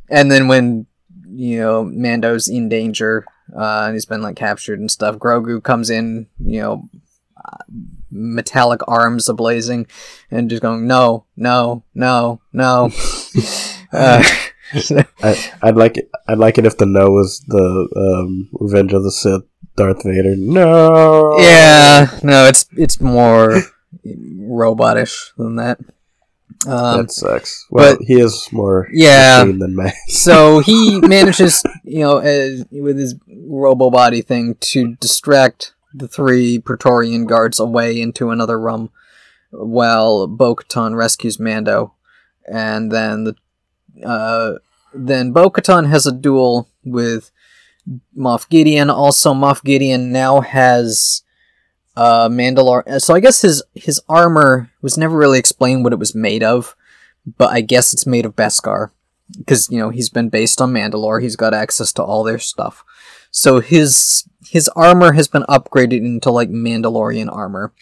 and then when you know Mando's in danger, uh, and he's been like captured and stuff, Grogu comes in, you know, metallic arms ablazing, and just going no, no, no, no. uh, I, I'd like it. I'd like it if the no was the um, Revenge of the Sith, Darth Vader. No. yeah, no, it's it's more robotish than that. Um, that sucks. Well, but- he is more Yeah. than man. so he manages, you know, as, with his robo body thing to distract the three Praetorian guards away into another room while Bo-Katan rescues Mando. And then the uh, then Bo-Katan has a duel with Moff Gideon. Also, Moff Gideon now has uh, Mandalore. So I guess his his armor was never really explained what it was made of, but I guess it's made of Beskar because you know he's been based on Mandalore. He's got access to all their stuff. So his his armor has been upgraded into like Mandalorian armor,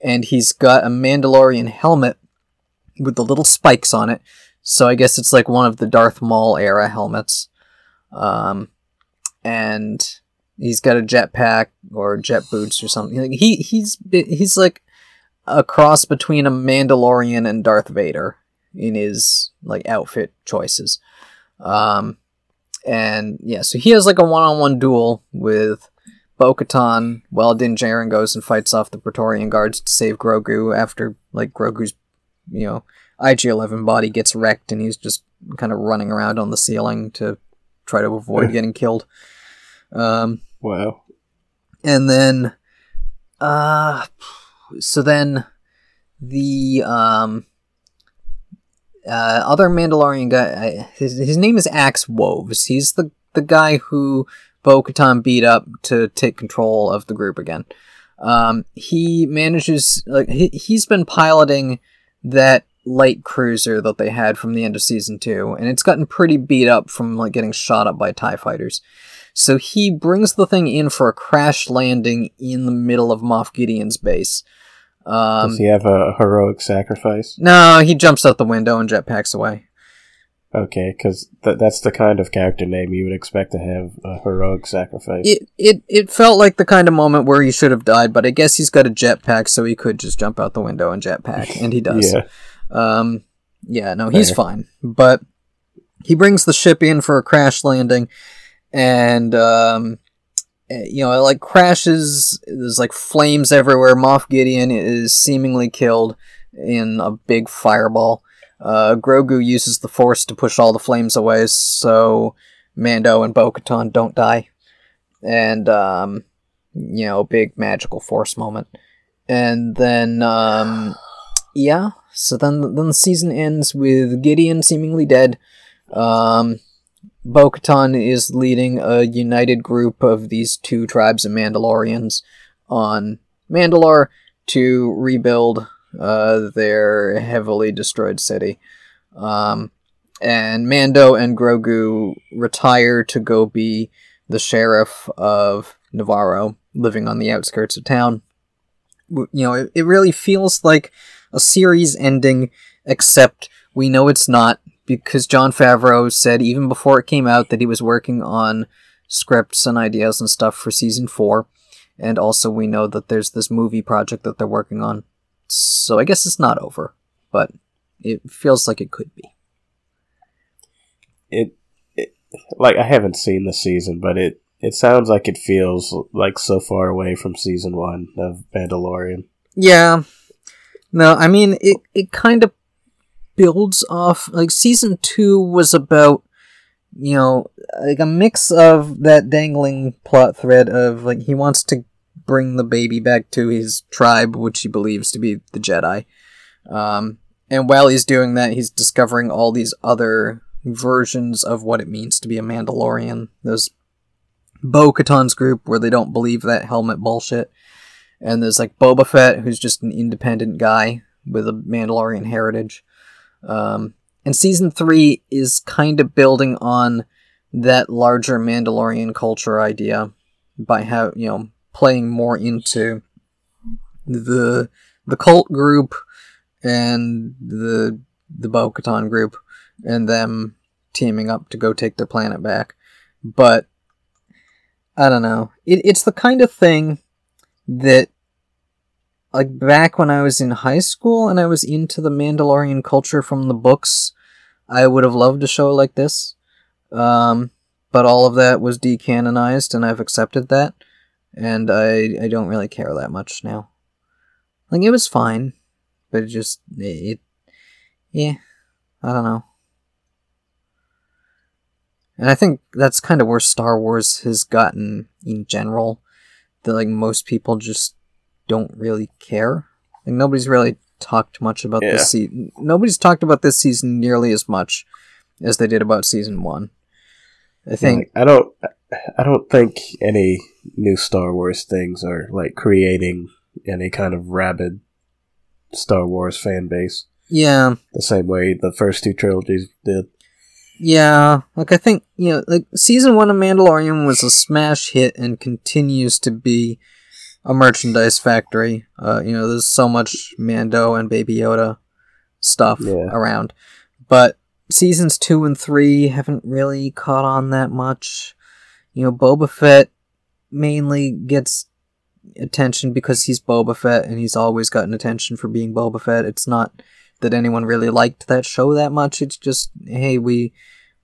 and he's got a Mandalorian helmet with the little spikes on it. So I guess it's like one of the Darth Maul era helmets. Um, and he's got a jetpack or jet boots or something. Like, he he's he's like a cross between a Mandalorian and Darth Vader in his like outfit choices. Um, and yeah, so he has like a one-on-one duel with Bo-Katan while Din Djarin goes and fights off the Praetorian guards to save Grogu after like Grogu's you know IG-11 body gets wrecked and he's just kind of running around on the ceiling to try to avoid getting killed. Um, Wow. and then uh so then the um uh other mandalorian guy his, his name is axe woves he's the the guy who bo-katan beat up to take control of the group again um he manages like he, he's been piloting that light cruiser that they had from the end of season two and it's gotten pretty beat up from like getting shot up by tie fighters so he brings the thing in for a crash landing in the middle of Moff Gideon's base. Um, Does he have a heroic sacrifice? no, he jumps out the window and jetpacks away. Okay, because th- that's the kind of character name you would expect to have a heroic sacrifice. It, it it felt like the kind of moment where he should have died, but I guess he's got a jetpack, so he could just jump out the window and jetpack, and he does. yeah. Um, yeah, no, he's fine. But he brings the ship in for a crash landing, and um, eh, you know, it like crashes. There's like flames everywhere. Moff Gideon is seemingly killed in a big fireball. Uh, Grogu uses the Force to push all the flames away, so Mando and Bo-Katan don't die. And um, you know, big magical Force moment. And then um, yeah, so then then the season ends with Gideon seemingly dead. Um, Bo-Katan is leading a united group of these two tribes of Mandalorians on Mandalore to rebuild uh, their heavily destroyed city. Um, and Mando and Grogu retire to go be the sheriff of Nevarro, living on the outskirts of town. You know, it, it really feels like a series ending, except we know it's not because Jon Favreau said even before it came out that he was working on scripts and ideas and stuff for season four. And also, we know that there's this movie project that they're working on. So I guess it's not over, but it feels like it could be. It, it, like I haven't seen the season, but it it sounds like it feels like so far away from season one of Mandalorian. Yeah. No, I mean it it kind of builds off like season 2 was about you know like a mix of that dangling plot thread of like he wants to bring the baby back to his tribe which he believes to be the Jedi. Um and while he's doing that he's discovering all these other versions of what it means to be a Mandalorian. There's Bo-Katan's group where they don't believe that helmet bullshit. And there's like Boba Fett, who's just an independent guy with a Mandalorian heritage. Um, and season three is kind of building on that larger Mandalorian culture idea by how you know playing more into the the cult group and the the Bo group and them teaming up to go take their planet back. But I don't know. It, it's the kind of thing that like back when I was in high school and I was into the Mandalorian culture from the books, I would have loved a show like this. Um, but all of that was decanonized and I've accepted that. And I I don't really care that much now. Like it was fine, but it just it yeah, I don't know. And I think that's kind of where Star Wars has gotten in general. That like most people just don't really care. Like nobody's really talked much about Yeah. this season. Nobody's talked about this season nearly as much as they did about season one. I think Like, I don't. I don't think any new Star Wars things are like creating any kind of rabid Star Wars fan base yeah, the same way the first two trilogies did. Yeah, like I think you know, like season one of Mandalorian was a smash hit and continues to be a merchandise factory. Uh, you know, there's so much Mando and Baby Yoda stuff Yeah. around, but seasons two and three haven't really caught on that much. You know, Boba Fett mainly gets attention because he's Boba Fett and he's always gotten attention for being Boba Fett. It's not that anyone really liked that show that much. It's just, hey, we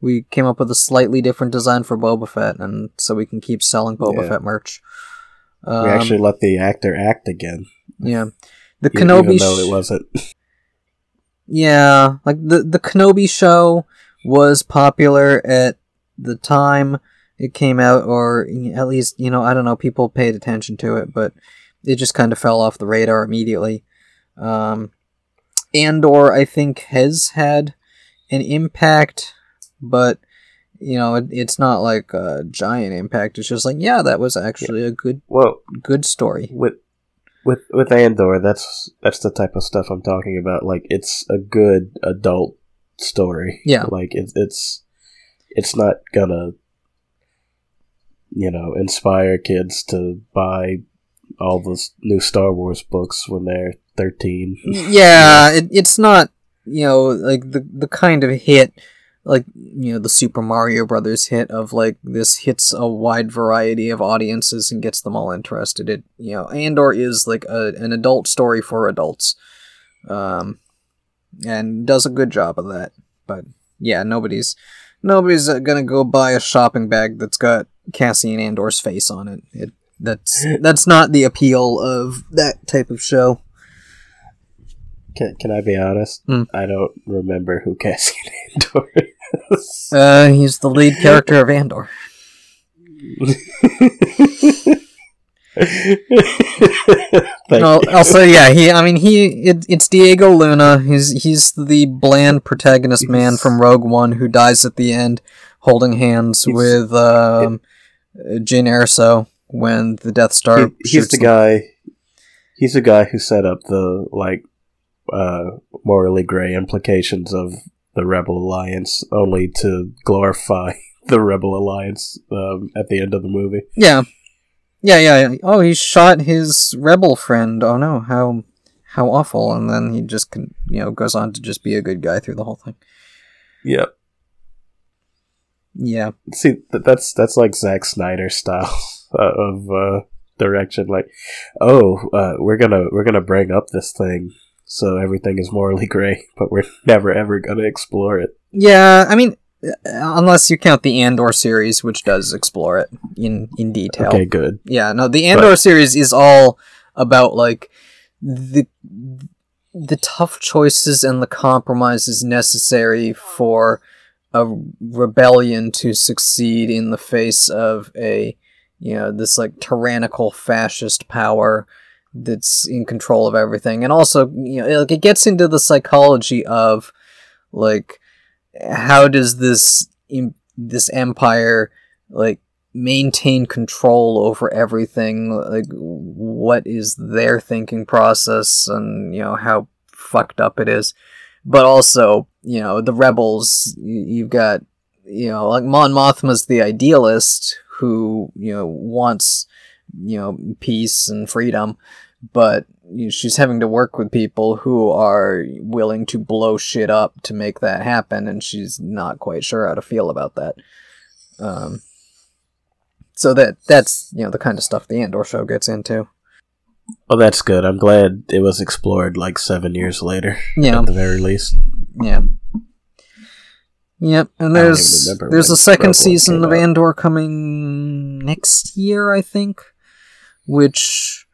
we came up with a slightly different design for Boba Fett, and so we can keep selling Boba Yeah. Fett merch. Um, we actually let the actor act again, yeah, the even Kenobi. though it wasn't. yeah, like the the Kenobi show was popular at the time it came out, or at least you know I don't know people paid attention to it, but it just kind of fell off the radar immediately. Um, Andor, I think, has had an impact, but you know it, it's not like a giant impact. It's just like yeah, that was actually a good Well, good story. with with with Andor, that's that's the type of stuff I'm talking about. Like it's a good adult story. Yeah. like it's it's it's not gonna you know inspire kids to buy all the s- new Star Wars books when they're thirteen. yeah, it, it's not you know like the the kind of hit like you know the Super Mario Brothers hit of like this hits a wide variety of audiences and gets them all interested. It you know Andor is like a, an adult story for adults, um, and does a good job of that. But yeah, nobody's nobody's uh, gonna go buy a shopping bag that's got Cassian Andor's face on it. It that's that's not the appeal of that type of show. Can, can I be honest? Hmm. I don't remember who Cassian Andor is. Uh, he's the lead character of Andor. Thank No, you. also, yeah, he. I mean, he. It, it's Diego Luna. He's he's the bland protagonist man from Rogue One who dies at the end, holding hands with um, Jyn Erso when the Death Star. He- he's the him. guy. He's the guy who set up the like uh, morally gray implications of the Rebel Alliance, only to glorify the Rebel Alliance um, at the end of the movie. Yeah, yeah, yeah. yeah. Oh, he shot his rebel friend. Oh no, how how awful! And then he just can, you know goes on to just be a good guy through the whole thing. Yep. Yeah, See, th- that's that's like Zack Snyder style uh, of uh, direction. Like, oh, uh, we're gonna we're gonna bring up this thing so everything is morally gray, but we're never ever gonna explore it. Yeah, I mean, uh, unless you count the Andor series, which does explore it in in detail. Okay, good. Yeah, no, the Andor series is all about like the the tough choices and the compromises necessary for a rebellion to succeed in the face of a you know this like tyrannical fascist power that's in control of everything and also you know like it gets into the psychology of like how does this im- this empire like maintain control over everything like what is their thinking process and you know how fucked up it is. But also, you know, the rebels. You, you've got, you know, like Mon Mothma's the idealist who you know wants, you know, peace and freedom, but you know, she's having to work with people who are willing to blow shit up to make that happen, and she's not quite sure how to feel about that. Um, so that that's you know the kind of stuff the Andor show gets into. Well, that's good. I'm glad it was explored like seven years later. Yeah. At the very least. Yeah. Yep, and there's there's a second One season of. Andor coming next year, I think. Which,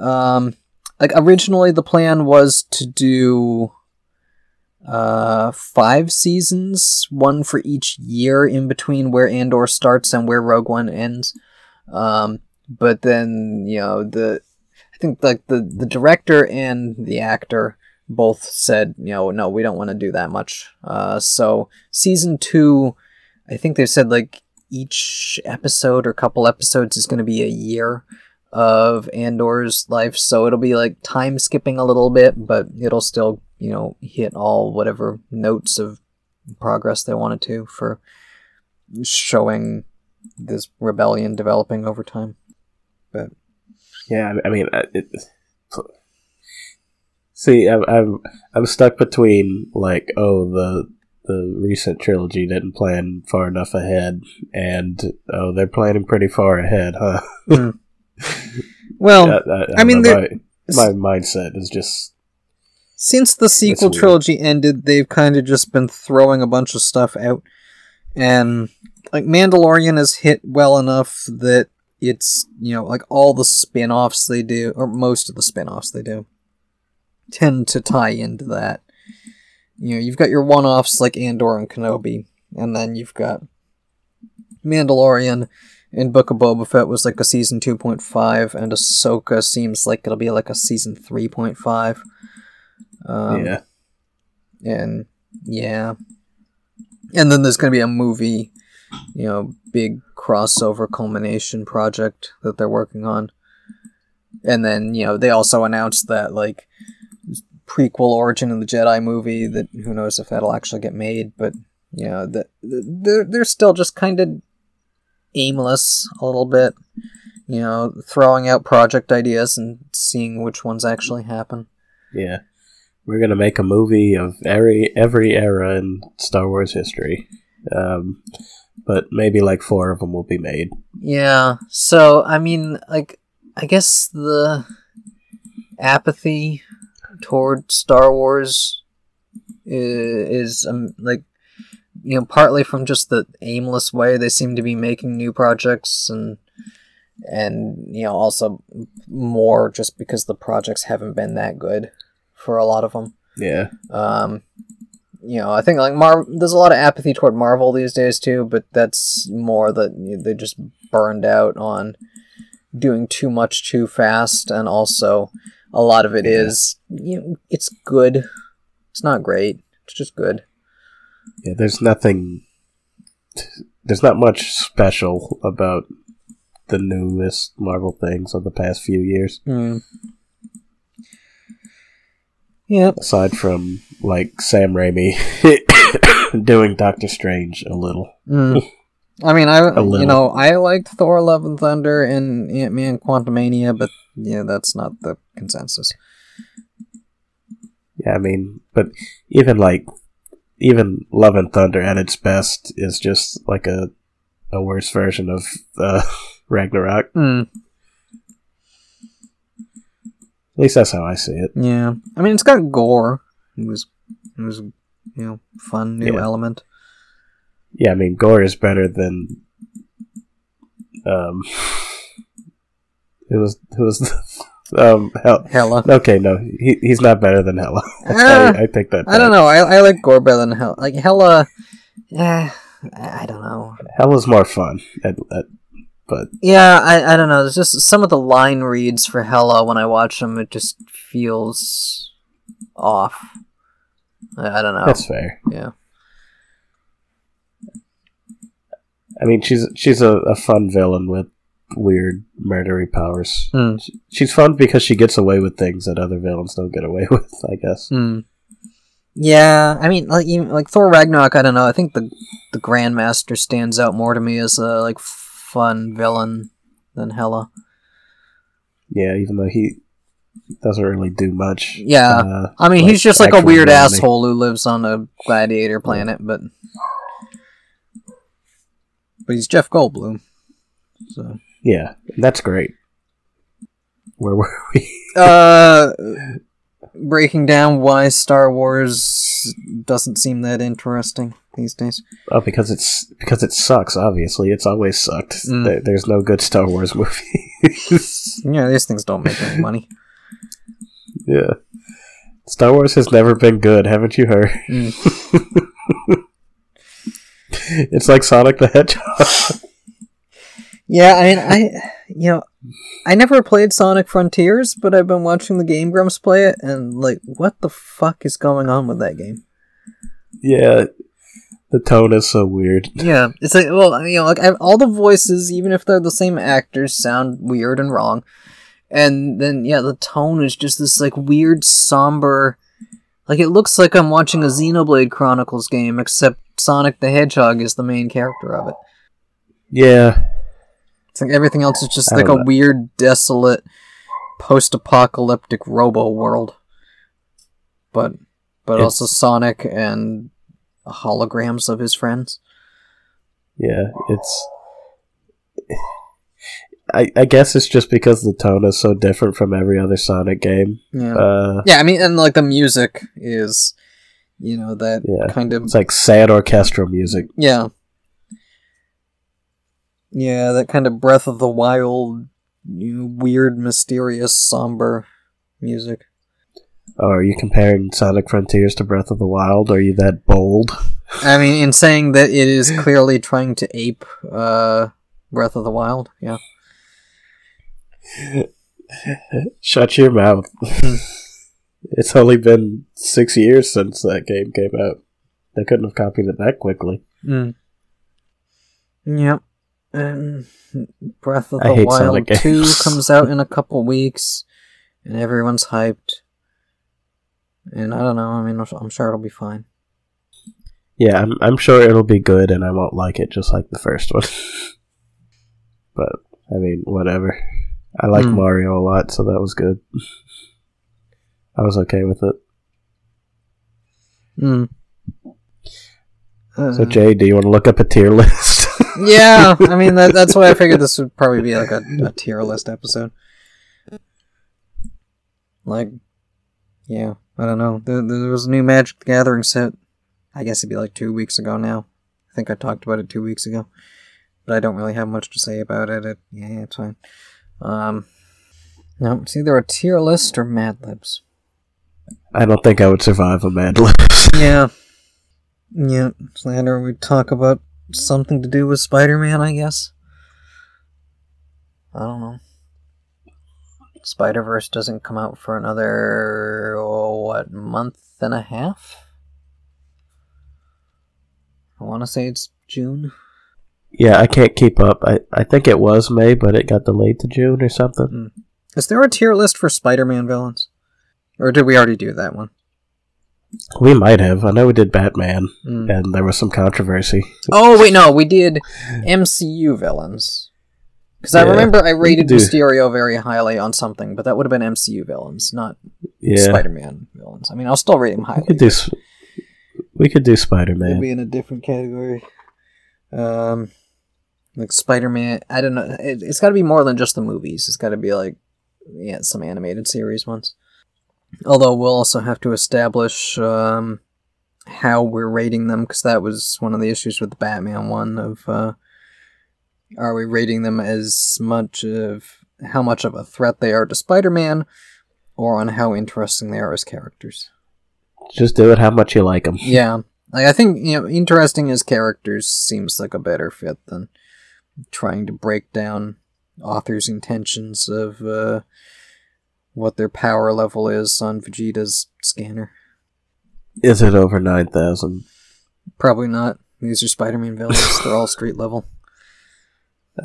um, like originally the plan was to do, uh, five seasons, one for each year in between where Andor starts and where Rogue One ends. Um, but then you know the, I think like the the director and the actor both said, you know, no, we don't want to do that much. Uh, so season two, I think they said like each episode or couple episodes is going to be a year of Andor's life. So it'll be like time skipping a little bit, but it'll still, you know, hit all whatever notes of progress they wanted to for showing this rebellion developing over time. But Yeah, I- mean, it, see, I'm, I'm I'm stuck between like, oh, the the recent trilogy didn't plan far enough ahead, and oh, they're planning pretty far ahead, huh? Hmm. well, Yeah, I, I mean, my, they're- my mindset is just Since the sequel trilogy ended, they've kind of just been throwing a bunch of stuff out. And, like, Mandalorian has hit well enough that it's, you know, like all the spin offs they do, or most of the spin offs they do, tend to tie into that. You know, you've got your one offs like Andor and Kenobi, and then you've got Mandalorian and Book of Boba Fett was like a season 2.5, and Ahsoka seems like it'll be like a season 3.5. Um, yeah. and yeah. And then there's going to be a movie, you know, big crossover culmination project that they're working on. And then, you know, they also announced that, like, prequel Origin of the Jedi movie that who knows if that'll actually get made, but, you know, that they're, they're still just kind of aimless a little bit, you know, throwing out project ideas and seeing which ones actually happen. Yeah. We're gonna make a movie of every every era in Star Wars history, um, but maybe like four of them will be made. Yeah. So I mean, like, I guess the apathy toward Star Wars is, is um, like, you know, partly from just the aimless way they seem to be making new projects, and and you know, also more just because the projects haven't been that good for a lot of them. Yeah, Um, you know, I think like Mar, there's a lot of apathy toward Marvel these days too, but that's more that they just burned out on doing too much too fast, and also a lot of it Yeah. is you know, it's good. It's not great. It's just good. Yeah. There's nothing. There's not much special about the newest Marvel things of the past few years, Mm. Yep. aside from like Sam Raimi doing Doctor Strange a little. Mm. I mean, I you know I liked Thor: Love and Thunder and Ant Man: Quantumania, but yeah, that's not the consensus. Yeah, I mean, but even like even Love and Thunder at its best is just like a a worse version of uh, Ragnarok. Mm. At least that's how I see it. Yeah, I mean it's got Gorr. It was, it was, you know, fun new Yeah. element. Yeah, I mean, Gorr is better than um. It was it was um hell. Hela. Okay, no, he he's not better than Hela. Ah, I, I think that I don't know. I, I like Gorr better than Hela. Like Hela, yeah, I don't know. Hela's more fun. At, at, but Yeah, I, I don't know. There's just some of the line reads for Hela when I watch them. It just feels off. I, I don't know. that's fair. yeah. I mean, she's she's a, a fun villain with weird murdery powers. Hmm. She's fun because she gets away with things that other villains don't get away with. I guess. Hmm. Yeah, I mean, like even, like Thor Ragnarok. I don't know. I think the the Grandmaster stands out more to me as a like fun villain than Hela. Yeah, even though he doesn't really do much. Yeah, uh, I mean, like he's just like a weird villainy. asshole who lives on a gladiator planet, but but he's Jeff Goldblum. So Yeah, that's great. Where were we? uh breaking down why Star Wars doesn't seem that interesting these days. Oh, because it's because it sucks. Obviously, it's always sucked. Mm. There, there's no good Star Wars movies. Yeah, these things don't make any money. yeah, Star Wars has never been good. Haven't you heard? Mm. it's like Sonic the Hedgehog. Yeah, I mean, I you know, I never played Sonic Frontiers, but I've been watching the Game Grumps play it, and like, what the fuck is going on with that game? yeah, the tone is so weird. Yeah, it's like, well, you know, like all the voices, even if they're the same actors, sound weird and wrong, and then yeah, the tone is just this like weird, somber. Like it looks like I'm watching a Xenoblade Chronicles game, except Sonic the Hedgehog is the main character of it. Yeah, like everything else is just like a know. weird, desolate, post-apocalyptic robo world. But but It's- also Sonic and holograms of his friends. yeah, it's. I, I guess it's just because the tone is so different from every other Sonic game. Yeah. Uh, yeah, I mean and like the music is you know that Yeah. kind of it's like sad orchestral music. yeah. Yeah, that kind of Breath of the Wild you know, weird, mysterious, somber music. Oh, are you comparing Sonic Frontiers to Breath of the Wild? Are you that bold? I mean, in saying that it is clearly trying to ape uh, Breath of the Wild, yeah. Shut your mouth. it's only been six years since that game came out. They couldn't have copied it that quickly. Mm. Yep. And Breath of the Wild 2 comes out in a couple weeks, and everyone's hyped. And I don't know, I mean, I'm sure it'll be fine. Yeah, I'm, I'm sure it'll be good and I won't like it just like the first one. but, I mean, whatever. I like Hmm. Mario a lot, so that was good. I was okay with it. Mm. Uh, So, Jay, do you want to look up a tier list? Yeah, I mean, that, that's why I figured this would probably be like a, a tier list episode. Like, yeah, I don't know. There, there was a new Magic the Gathering set. I guess it'd be like two weeks ago now. I think I talked about it two weeks ago. But I don't really have much to say about it. it yeah, it's fine. Um, no, it's either a tier list or Mad Libs. I don't think I would survive a Mad Libs. Yeah. Yeah, Slander, we talk about something to do with Spider Man, I guess. I don't know. Spider Verse doesn't come out for another, oh, what, month and a half? I want to say it's June. yeah, I can't keep up. I, I think it was May, but it got delayed to June or something. Hmm. Is there a tier list for Spider Man villains? Or did we already do that one? We might have. I know we did Batman, Mm. and there was some controversy. Oh, wait, no, we did MCU villains. Because I remember I rated could do- Mysterio very highly on something, but that would have been MCU villains, not Yeah, Spider-Man villains. I mean, I'll still rate him we highly. could do. s- We could do Spider It'd Man. be in a different category. Um, like Spider-Man. I don't know. It, it's got to be more than just the movies. It's got to be like, yeah, some animated series ones. Although we'll also have to establish um, how we're rating them because that was one of the issues with the Batman one. Of uh, are we rating them as much of how much of a threat they are to Spider-Man, or on how interesting they are as characters? Just do it how much you like them. Yeah, like I think you know, interesting as characters seems like a better fit than trying to break down authors' intentions of uh, what their power level is on Vegeta's scanner. Is it over nine thousand? Probably not. These are Spider-Man villains. They're all street level.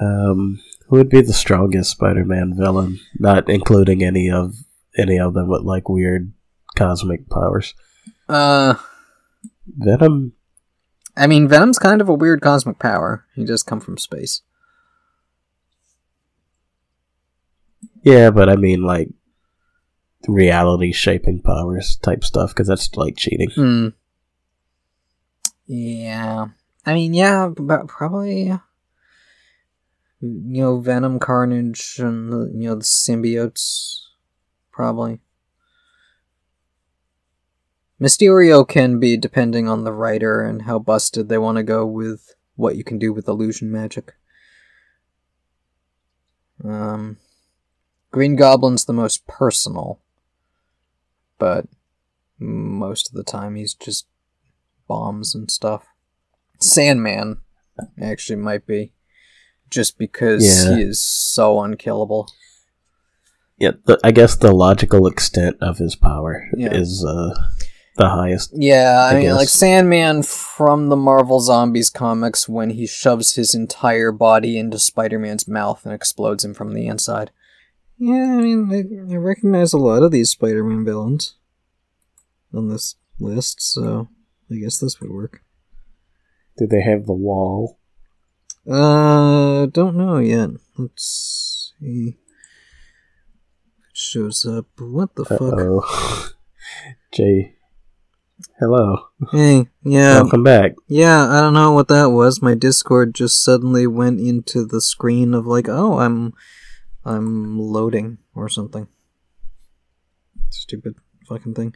Um, Who would be the strongest Spider-Man villain, not including any of any of them with like weird cosmic powers? Uh, Venom. I mean, Venom's kind of a weird cosmic power. He does come from space. Yeah, but I mean like reality shaping powers type stuff because that's like cheating. Hmm. Yeah. I mean, yeah, but probably. You know, Venom, Carnage, and you know the symbiotes, probably. Mysterio can be depending on the writer and how busted they want to go with what you can do with illusion magic. Um, Green Goblin's the most personal, but most of the time he's just bombs and stuff. Sandman actually might be, just because Yeah. he is so unkillable. Yeah, the, I guess the logical extent of his power Yeah. is uh, the highest. Yeah, I, I mean, guess. like Sandman from the Marvel Zombies comics when he shoves his entire body into Spider Man's mouth and explodes him from the inside. Yeah, I mean, I, I recognize a lot of these Spider Man villains on this list, so I guess this would work. Do they have the wall? Uh, don't know yet. Let's see. It shows up. What the Uh fuck? Jay. Hello. Hey, yeah, Welcome back. Yeah, I don't know what that was. My Discord just suddenly went into the screen of like, oh, I'm I'm loading or something. Stupid fucking thing.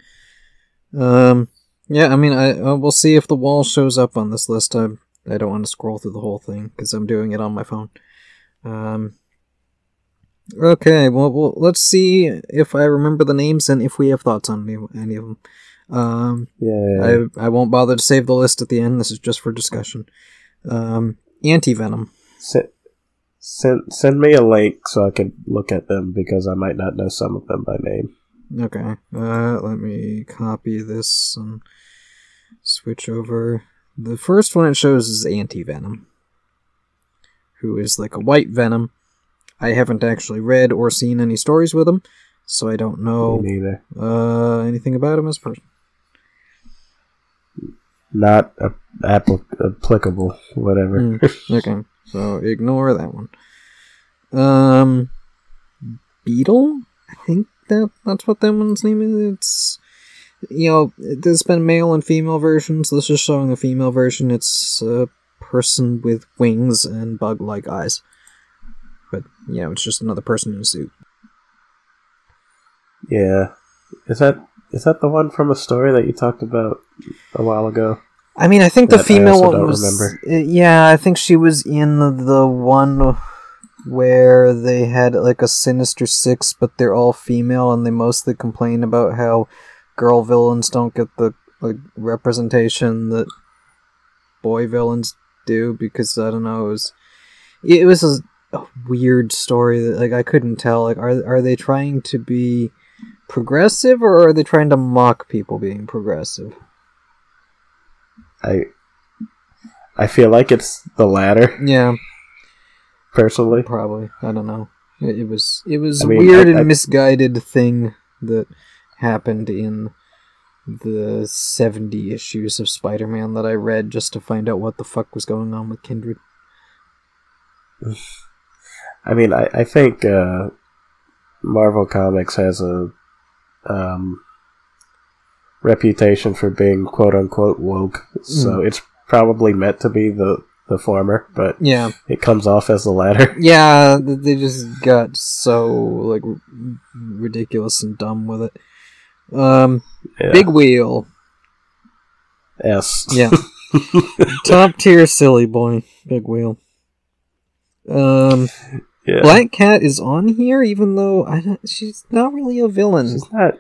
Um yeah, I mean, I uh, we'll see if the wall shows up on this list. I I don't want to scroll through the whole thing cuz I'm doing it on my phone. Um Okay, well, well, let's see if I remember the names and if we have thoughts on any, any of them. Um Yeah. I, I won't bother to save the list at the end. This is just for discussion. Um, Anti Venom. Send, send, send me a link so I can look at them because I might not know some of them by name. Okay. Uh, let me copy this and switch over. The first one it shows is Anti Venom, who is like a white Venom. I haven't actually read or seen any stories with him, so I don't know Me neither. uh, anything about him as a person. Not a- applic- applicable, whatever. Mm, okay, so ignore that one. Um, Beetle. I think that that's what that one's name is. It's you know, there's been male and female versions. This is showing the female version. It's a person with wings and bug-like eyes, but you know, it's just another person in a suit. Yeah. Is that is that the one from a story that you talked about a while ago? I mean, I think the female one was. remember. uh, Yeah, I think she was in the, the one where they had like a Sinister Six, but they're all female, and they mostly complain about how girl villains don't get the like representation that boy villains do because I don't know. It was it was a, a weird story that like I couldn't tell. Like, are are they trying to be progressive or are they trying to mock people being progressive? I I feel like it's the latter, Yeah. personally. Probably. I don't know. It, it was it was I a mean, weird I- and I- misguided thing that happened in the 70 issues of Spider-Man that I read just to find out what the fuck was going on with Kindred. I mean, I, I think uh, Marvel Comics has a um, reputation for being quote unquote woke, so it's probably meant to be the, the former, but Yeah. it comes off as the latter. Yeah, they just got so like r- ridiculous and dumb with it. Um Yeah. Big Wheel. S. Yeah. Top tier silly boy. Big Wheel. Um yeah. Black Cat is on here, even though I don't, she's not really a villain. She's not.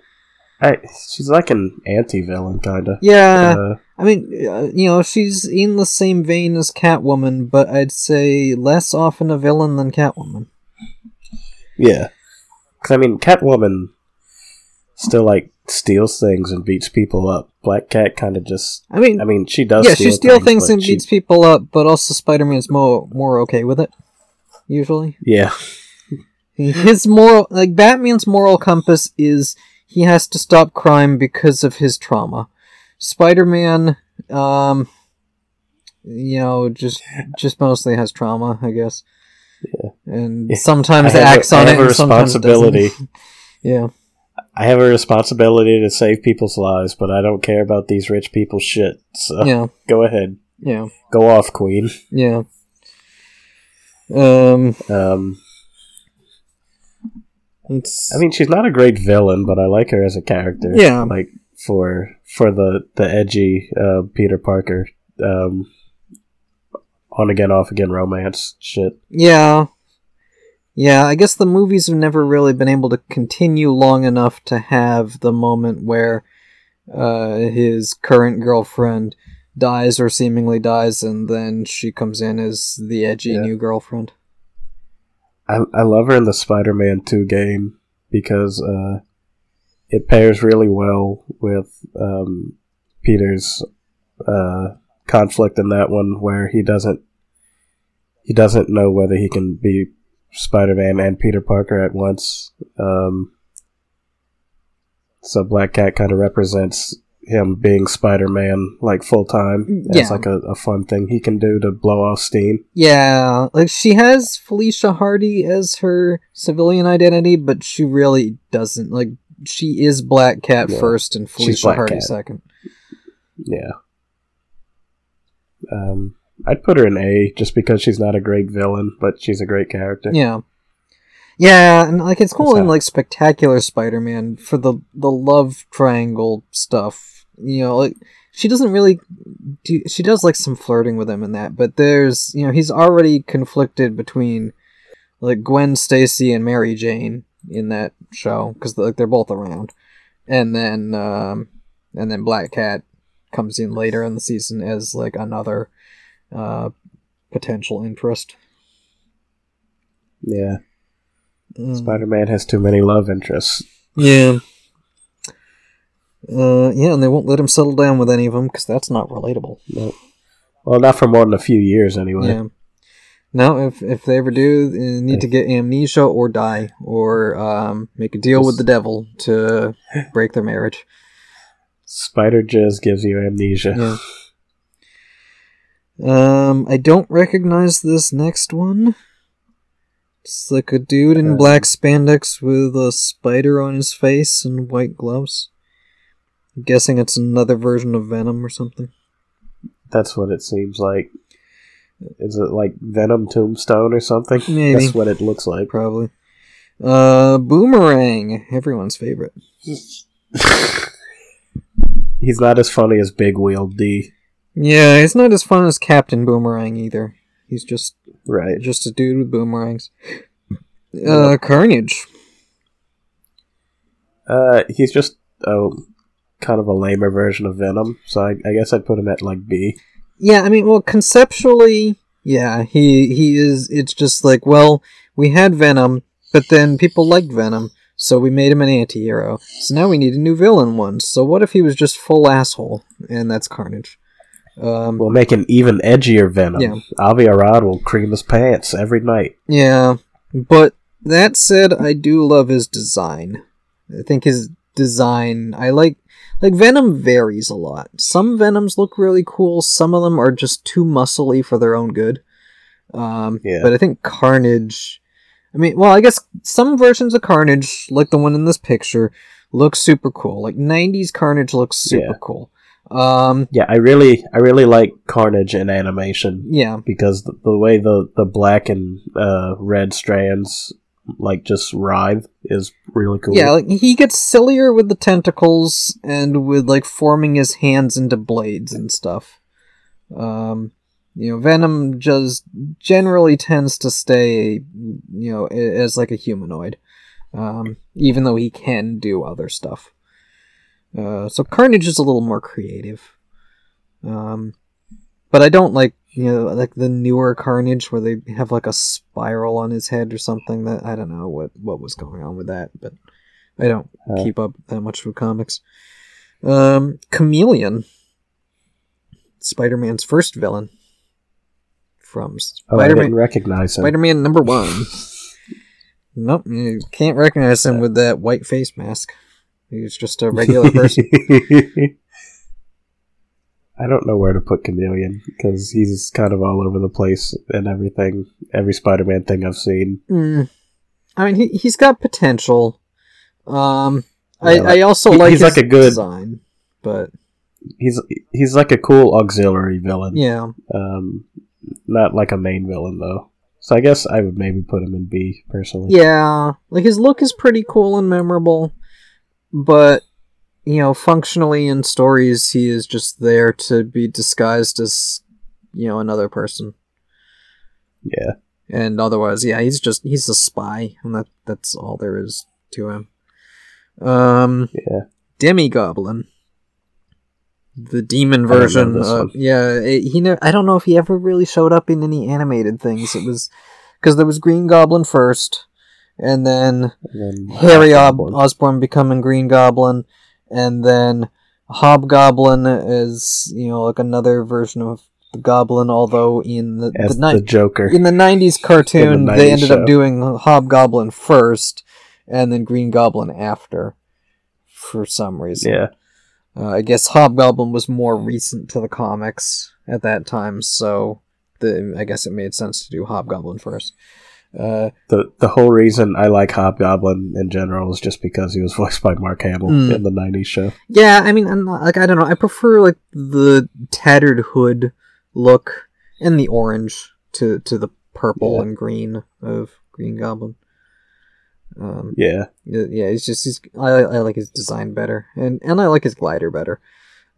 I, she's like an anti-villain, kind of. yeah, Uh, I mean, uh, you know, she's in the same vein as Catwoman, but I'd say less often a villain than Catwoman. yeah. Because I mean, Catwoman still like steals things and beats people up. Black Cat kind of just. I mean, I mean, she does. yeah, steal she steals things but and she- beats people up, but also Spider-Man's more more okay with it. usually. Yeah. His moral, like Batman's moral compass is he has to stop crime because of his trauma. Spider-Man, um, you know, just just mostly has trauma, I guess. Yeah. And sometimes have a- acts on I it, have a it doesn't. responsibility. yeah, I have a responsibility to save people's lives, but I don't care about these rich people's shit. So yeah, go ahead. yeah, Go off, Queen. yeah. Um, Um, it's I mean, she's not a great villain, but I like her as a character. Yeah. Like for for the the edgy uh, Peter Parker um, on again off again romance shit. Yeah. Yeah, I guess the movies have never really been able to continue long enough to have the moment where uh, his current girlfriend dies or seemingly dies, and then she comes in as the edgy Yeah. new girlfriend. I I love her in the Spider Man Two game because uh, it pairs really well with um, Peter's uh, conflict in that one, where he doesn't he doesn't know whether he can be Spider Man and Peter Parker at once. Um, so Black Cat kind of represents him being Spider Man like full time. Yeah. It's like a, a fun thing he can do to blow off steam. Yeah, like she has Felicia Hardy as her civilian identity, but she really doesn't. Like, she is Black Cat Yeah. first and Felicia Hardy Cat. second. Yeah. Um, I'd put her in A just because she's not a great villain, but she's a great character. Yeah. Yeah, and like it's cool in like Spectacular Spider-Man for the the love triangle stuff. You know, like she doesn't really do she does like some flirting with him in that, but there's, you know, he's already conflicted between like Gwen Stacy and Mary Jane in that show cuz like they're both around. And then um and then Black Cat comes in later in the season as like another uh potential interest. Yeah. Mm. Spider Man has too many love interests. Yeah. Uh, yeah, and they won't let him settle down with any of them because that's not relatable. No. Well, not for more than a few years, anyway. Yeah. No, if if they ever do, they need to get amnesia or die or um, make a deal with the devil to break their marriage. Spider Jizz gives you amnesia. Yeah. Um, I don't recognize this next one. It's like a dude in Um, black spandex with a spider on his face and white gloves. I'm guessing it's another version of Venom or something. That's what it seems like. Is it like Venom Tombstone or something? Maybe. That's what it looks like. Probably. Uh, Boomerang, everyone's favorite. He's not as funny as Big Wheel D. Yeah, he's not as fun as Captain Boomerang either. He's just Right. just a dude with boomerangs. Uh, Carnage. Uh, he's just a kind of a lamer version of Venom, so I, I guess I'd put him at like B. Yeah, I mean, well, conceptually, yeah, he he is. It's just like, well, we had Venom, but then people liked Venom, so we made him an anti-hero. So now we need a new villain one. So what if he was just full asshole, and that's Carnage? Um, We'll make an even edgier Venom. Yeah. Avi Arad will cream his pants every night. Yeah, but that said, I do love his design. I think his design, I like. Like Venom varies a lot. Some Venoms look really cool. Some of them are just too muscly for their own good. Um, Yeah. But I think Carnage. I mean, well, I guess some versions of Carnage, like the one in this picture, look super cool. Like '90s Carnage looks super Yeah. cool. Um, Yeah, I really, I really like Carnage in animation yeah, because the, the way the the black and uh, red strands like just writhe is really cool. Yeah, like he gets sillier with the tentacles and with like forming his hands into blades and stuff. Um, you know, Venom just generally tends to stay, you know, as like a humanoid, um, even though he can do other stuff. Uh, so Carnage is a little more creative. Um, but I don't like you know like the newer Carnage where they have like a spiral on his head or something. That I don't know what what was going on with that, but I don't Uh. keep up that much with comics. Um, Chameleon, Spider-Man's first villain, from Oh, I Spider didn't Man. recognize him. Spider Man number one. nope, you can't recognize him with that white face mask. He's just a regular person. I don't know where to put Chameleon because he's kind of all over the place and everything. Every Spider-Man thing I've seen. Mm. I mean, he he's got potential. Um, Yeah, I like- I also he- like he's like a good- design, but He's he's like a cool auxiliary villain. yeah, Um, not like a main villain though. So I guess I would maybe put him in B personally. yeah, like his look is pretty cool and memorable, but you know, functionally in stories, he is just there to be disguised as you know another person. Yeah. and otherwise, yeah, he's just he's a spy, and that that's all there is to him. Um, Yeah. Demogoblin, the demon I don't know version. Uh, yeah, it, he. Ne- I don't know if he ever really showed up in any animated things. It was because there was Green Goblin first, and then And then Harry Osborn becoming Green Goblin, and then Hobgoblin is you know like another version of the Goblin, although in the, the, the, Joker. in the '90s cartoon, the they ended show. up doing Hobgoblin first, and then Green Goblin after, for some reason. yeah. Uh, I guess Hobgoblin was more recent to the comics at that time, so the I guess it made sense to do Hobgoblin first. Uh, The the whole reason I like Hobgoblin in general is just because he was voiced by Mark Hamill Mm. in the '90s show. yeah, I mean, I'm not, like I don't know, I prefer like the tattered hood look and the orange to to the purple Yeah. and green of Green Goblin. Um, Yeah. Yeah, yeah, it's just he's, I I like his design better, and and I like his glider better.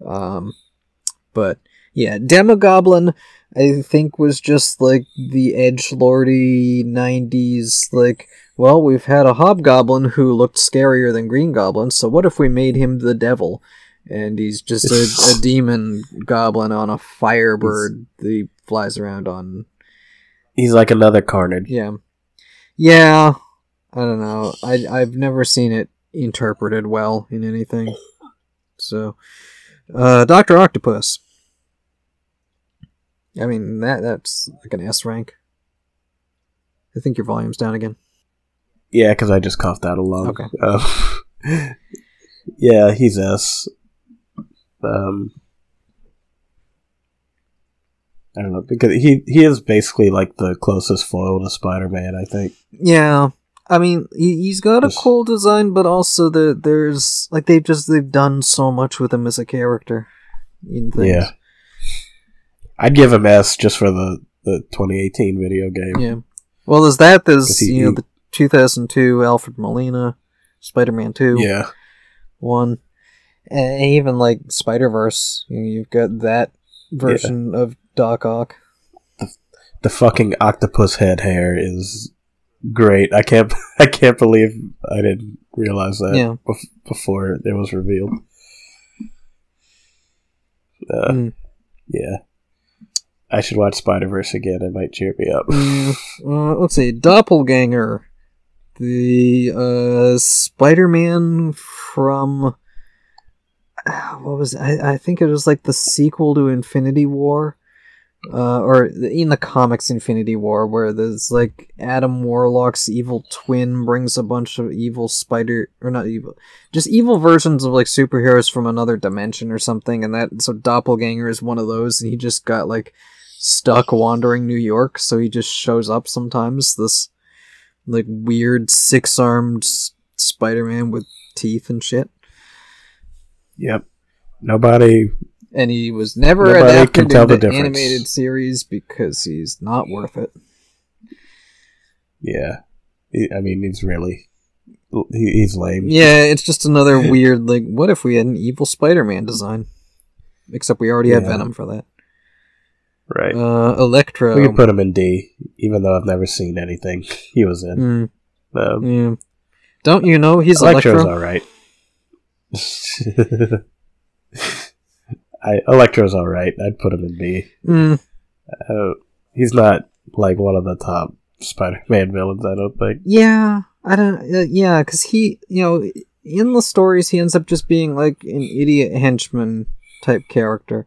Um, but yeah, Demogoblin I think was just like the edge lordy '90s like. Well, we've had a hobgoblin who looked scarier than Green Goblin, so what if we made him the devil? And he's just a, a demon goblin on a firebird that he flies around on. He's like another Carnage. Yeah. Yeah. I don't know. I I've never seen it interpreted well in anything. So uh Doctor Octopus. I mean that that's like an S rank. I think your volume's down again. Yeah, because I just coughed out a lung. Okay. Um, yeah, he's S. Um, I don't know because he he is basically like the closest foil to Spider Man. I think. Yeah. I mean, he, he's got a cool design, but also the, there's like they've just they've done so much with him as a character in things. Yeah. I'd give him S just for the the 2018 video game. Yeah. Well, there's that. There's he- you know the 2002 Alfred Molina Spider-Man 2 Yeah. one, and even like Spider Verse. You know, you've got that version of Doc Ock. The fucking octopus head hair is great. I can't I can't believe I didn't realize that Yeah. bef- before it was revealed. Uh, Mm. Yeah. I should watch Spider Verse again. It might cheer me up. Uh, let's see, Doppelganger, the uh, Spider-Man from uh, what was? I, I think it was like the sequel to Infinity War, uh, or in the comics Infinity War, where there's like Adam Warlock's evil twin brings a bunch of evil spider or not evil, just evil versions of like superheroes from another dimension or something, and that so Doppelganger is one of those, and he just got like stuck wandering New York, so he just shows up sometimes. This like weird six-armed Spider-Man with teeth and shit. Yep. Nobody. And he was never Nobody can adapted tell the difference. animated series because he's not worth it. Yeah. I mean, he's really. He, he's lame. Yeah, it's just another weird like. What if we had an evil Spider-Man design? Except we already have Venom for that. Right. Uh, Electro. we could put him in D, even though I've never seen anything he was in. Mm, Um, yeah. Don't you know he's Electro's Electro? alright. I Electro's alright. I'd put him in B. Mm, Uh, he's not like one of the top Spider-Man villains. I don't think. Yeah, I don't. Uh, yeah, because he, you know, in the stories, he ends up just being like an idiot henchman type character.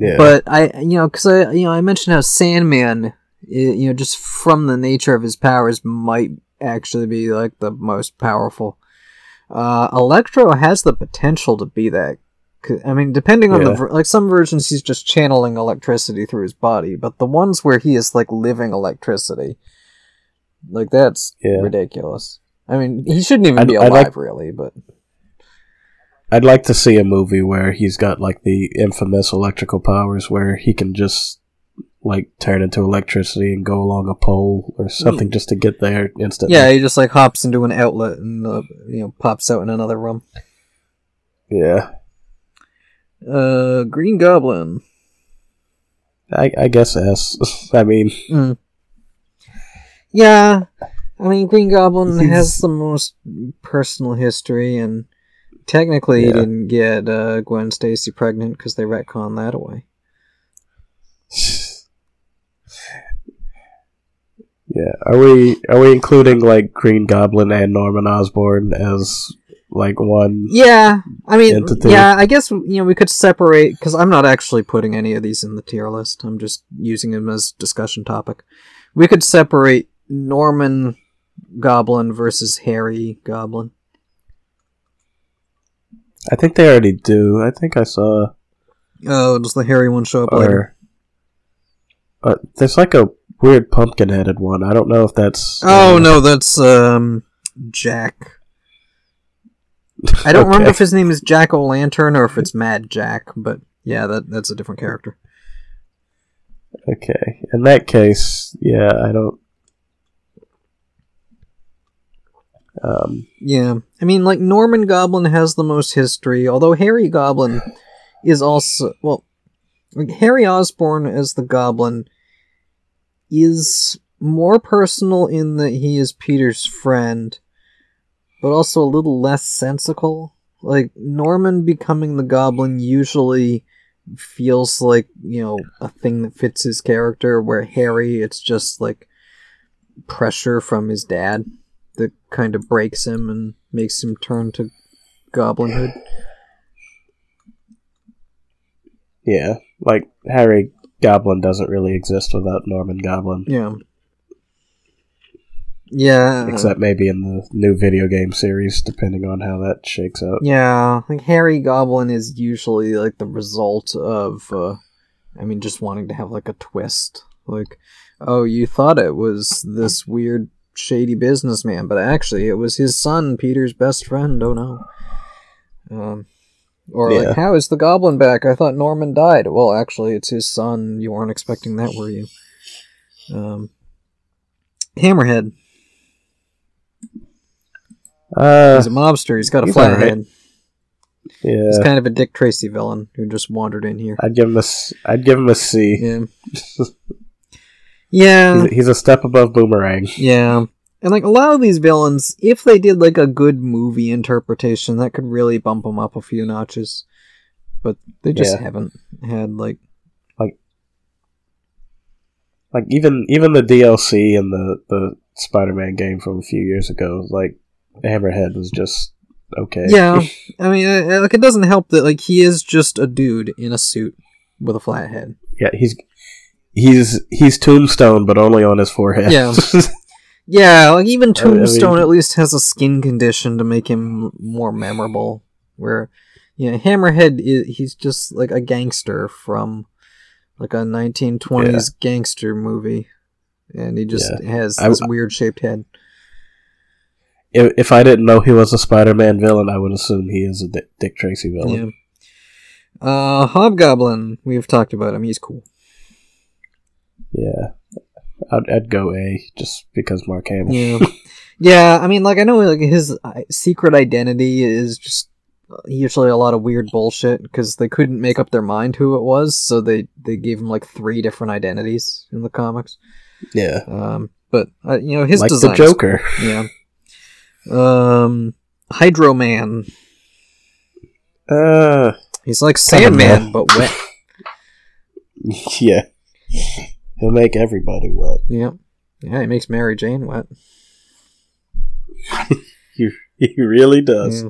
Yeah. But I, you know, because I, you know, I mentioned how Sandman, you know, just from the nature of his powers, might actually be like the most powerful. Uh, Electro has the potential to be that. I mean, depending on the Yeah. ver- like some versions, he's just channeling electricity through his body, but the ones where he is like living electricity, like that's Yeah. ridiculous. I mean, he shouldn't even I'd- be alive, like- really. But I'd like to see a movie where he's got like the infamous electrical powers where he can just like turn into electricity and go along a pole or something just to get there instantly. yeah, he just like hops into an outlet and uh, you know pops out in another room. Yeah. Uh, Green Goblin. I, I guess S. I mean, Mm. Yeah, I mean Green Goblin has the most personal history, and technically he didn't get uh, Gwen Stacy pregnant because they retcon that away. yeah. Are we are we including like Green Goblin and Norman Osborn as like one? Yeah, I mean, Entity. yeah, I guess you know we could separate because I'm not actually putting any of these in the tier list. I'm just using them as discussion topic. We could separate Norman Goblin versus Harry Goblin. I think they already do. I think I saw Oh, does the Harry one show up later? or uh, there's like a weird pumpkin headed one. I don't know if that's. Oh uh, no, that's um Jack. I don't remember if his name is Jack O' Lantern or if it's Mad Jack, but yeah, that that's a different character. Okay. In that case, yeah, I don't. Um, Yeah, I mean, like Norman Goblin has the most history, although Harry Goblin is also well, like Harry Osborn as the Goblin is more personal in that he is Peter's friend, but also a little less sensical. Like Norman becoming the Goblin usually feels like you know a thing that fits his character, where Harry it's just like pressure from his dad that kind of breaks him and makes him turn to goblinhood. yeah, like Harry Goblin doesn't really exist without Norman Goblin, Yeah. Yeah. except maybe in the new video game series, depending on how that shakes out. Yeah, like Harry Goblin is usually like the result of uh I mean just wanting to have like a twist. Like, oh, you thought it was this weird shady businessman, but actually it was his son, Peter's best friend. Oh no. Um or Yeah. like, how is the goblin back? I thought Norman died. Well, actually, it's his son. You weren't expecting that, were you? Um, Hammerhead. Uh, He's a mobster. He's got a he's flat alright. head. yeah, He's kind of a Dick Tracy villain who just wandered in here. I'd give him a. I'd give him a C. Yeah. Yeah. he's, he's a step above Boomerang. Yeah. And like a lot of these villains, if they did like a good movie interpretation, that could really bump them up a few notches. But they just Yeah. haven't had like Like like even even the DLC and the the Spider-Man game from a few years ago, like Hammerhead was just okay. Yeah. I mean, uh, uh, like it doesn't help that like he is just a dude in a suit with a flat head. yeah. He's he's he's Tombstone, but only on his forehead. Yeah. Yeah, like even I mean- Tombstone at least has a skin condition to make him more memorable. Where, you know, Hammerhead is he's just like a gangster from like a 1920s gangster movie, and he just Yeah. has I- this weird shaped head. if, if I didn't know he was a Spider-Man villain, I would assume he is a Dick, Dick Tracy villain. Yeah. Uh, Hobgoblin, we've talked about him. He's cool. Yeah. I'd, I'd go A just because Mark Hamill. Yeah, yeah. I mean, like I know like his uh, secret identity is just uh, usually a lot of weird bullshit because they couldn't make up their mind who it was, so they they gave him like three different identities in the comics. Yeah. Um, but uh, you know his like design. the Joker. Yeah. Um, Hydro Man. Uh, He's like Sandman, but wet. yeah. He'll make everybody wet. yeah. Yeah, he makes Mary Jane wet. He, he really does.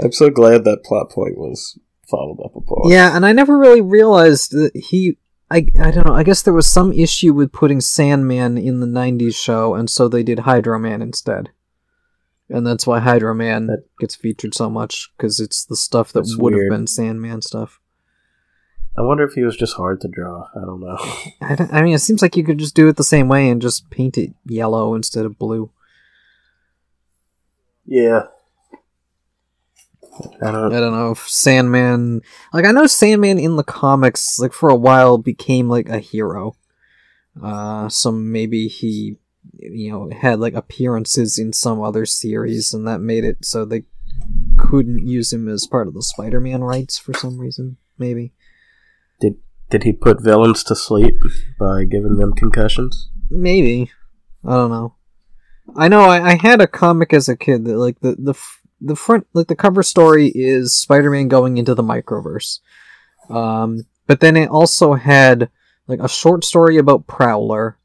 I'm so glad that plot point was followed up upon. Yeah, and I never really realized that he. I, I don't know. I guess there was some issue with putting Sandman in the '90s show, and so they did Hydro Man instead. And that's why Hydro Man That- gets featured so much because it's the stuff that would have been Sandman stuff. I wonder if he was just hard to draw. I don't know. I, don't- I mean, it seems like you could just do it the same way and just paint it yellow instead of blue. yeah. I don't. I don't know if Sandman, like I know Sandman in the comics, like for a while became like a hero. Uh, so maybe he, you know, had like appearances in some other series, and that made it so they couldn't use him as part of the Spider-Man rights for some reason. Maybe, Did he put villains to sleep by giving them concussions? maybe, I don't know. I know I, I had a comic as a kid that like the the the front like the cover story is Spider-Man going into the microverse. Um, but then it also had like a short story about Prowler.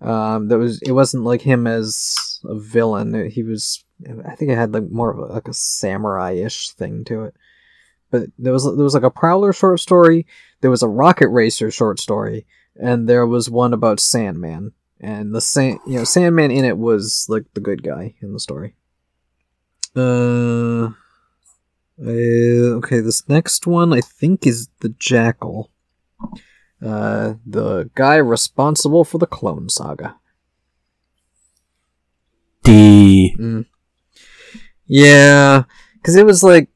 Um, that was it wasn't like him as a villain. He was I think it had like more of a, like a samurai-ish thing to it. But there was there was like a Prowler short story. There was a Rocket Racer short story, and there was one about Sandman. And the sand, you know, Sandman in it was like the good guy in the story. Uh, uh, okay, this next one I think is the Jackal. Uh, the guy responsible for the Clone Saga. D. Mm. Yeah, because it was like,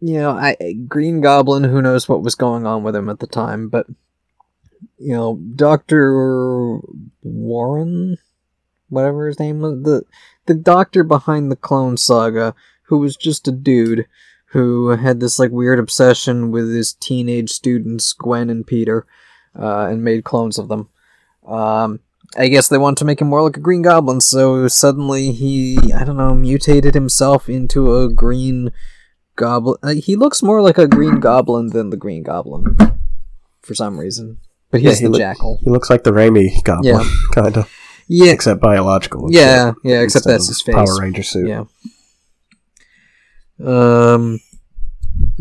you know, I Green Goblin. Who knows what was going on with him at the time, but you know, Doctor Warren, whatever his name was, the the doctor behind the Clone Saga, who was just a dude who had this like weird obsession with his teenage students, Gwen and Peter, uh, and made clones of them. Um, I guess they wanted to make him more like a Green Goblin, so suddenly he, I don't know, mutated himself into a Green Goblin. Uh, he looks more like a Green Goblin than the Green Goblin, for some reason. But he's Yeah, he the look- Jackal. He looks like the Raimi Goblin, Yeah. kind of, Yeah, except biological. yeah, yeah. Except that's his face. Power Ranger suit. Yeah. Um,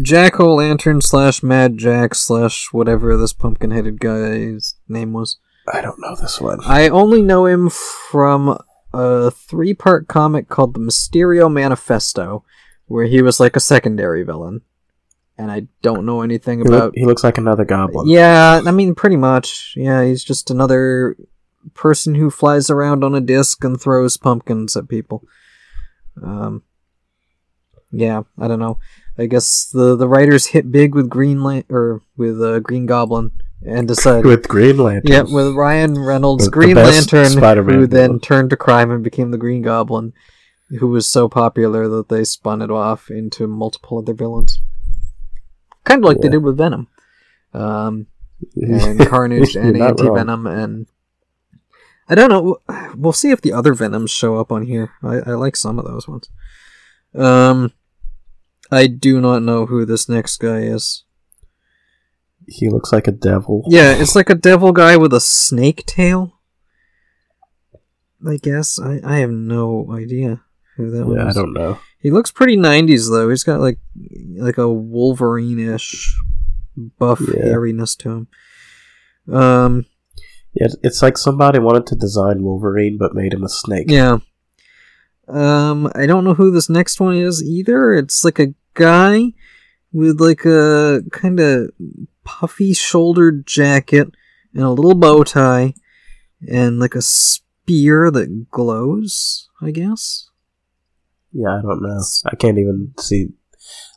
Jack O' Lantern slash Mad Jack slash whatever this pumpkin headed guy's name was. I don't know this one. I only know him from a three part comic called The Mysterio Manifesto, where he was like a secondary villain. And I don't know anything He, look- about. he looks like another goblin. Yeah, I mean, pretty much. Yeah, he's just another person who flies around on a disc and throws pumpkins at people. Um, yeah, I don't know. I guess the the writers hit big with Green Lan- or with uh, Green Goblin and decided. With Green Lantern. Yeah, with Ryan Reynolds, Green Lantern, Spider-Man who then villain. turned to crime and became the Green Goblin, who was so popular that they spun it off into multiple other villains. Kind of like they did with Venom. Um, and Carnage and Anti Venom and I don't know. We'll see if the other Venoms show up on here. I, I like some of those ones. Um, I do not know who this next guy is. He looks like a devil. Yeah, it's like a devil guy with a snake tail. I guess I, I have no idea who that Yeah, I don't know. He looks pretty '90s though. He's got like like a Wolverine-ish buff Yeah. hairiness to him. Um, Yeah, it's- it's like somebody wanted to design Wolverine but made him a snake. Yeah. Um, I don't know who this next one is either. It's like a guy with like a kind of puffy shouldered jacket and a little bow tie and like a spear that glows, I guess. Yeah, I don't know. I can't even see.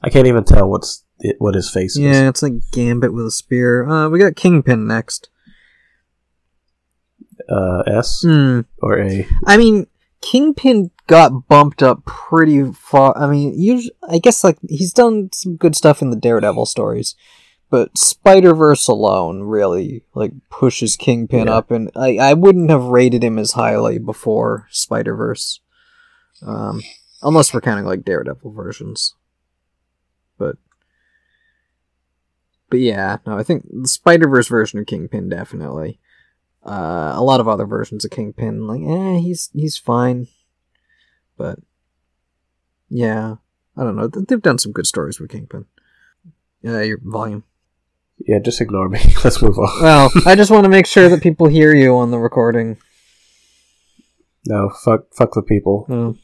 I can't even tell what's it, what his face is. Yeah, it's like Gambit with a spear. Uh, we got Kingpin next. Uh, S Hmm. or A. I mean, Kingpin got bumped up pretty far. I mean, usually, I guess like he's done some good stuff in the Daredevil stories, but Spider Verse alone really like pushes Kingpin Yeah. up, and I I wouldn't have rated him as highly before Spider Verse, um, unless we're counting like Daredevil versions. But but yeah, no, I think the Spider Verse version of Kingpin definitely. Uh, a lot of other versions of Kingpin, like, eh, he's he's fine, but yeah, I don't know. They've done some good stories with Kingpin. Uh, your volume. Yeah, just ignore me. Let's move on. Well, I just want to make sure that people hear you on the recording. No, fuck, fuck the people. Oh,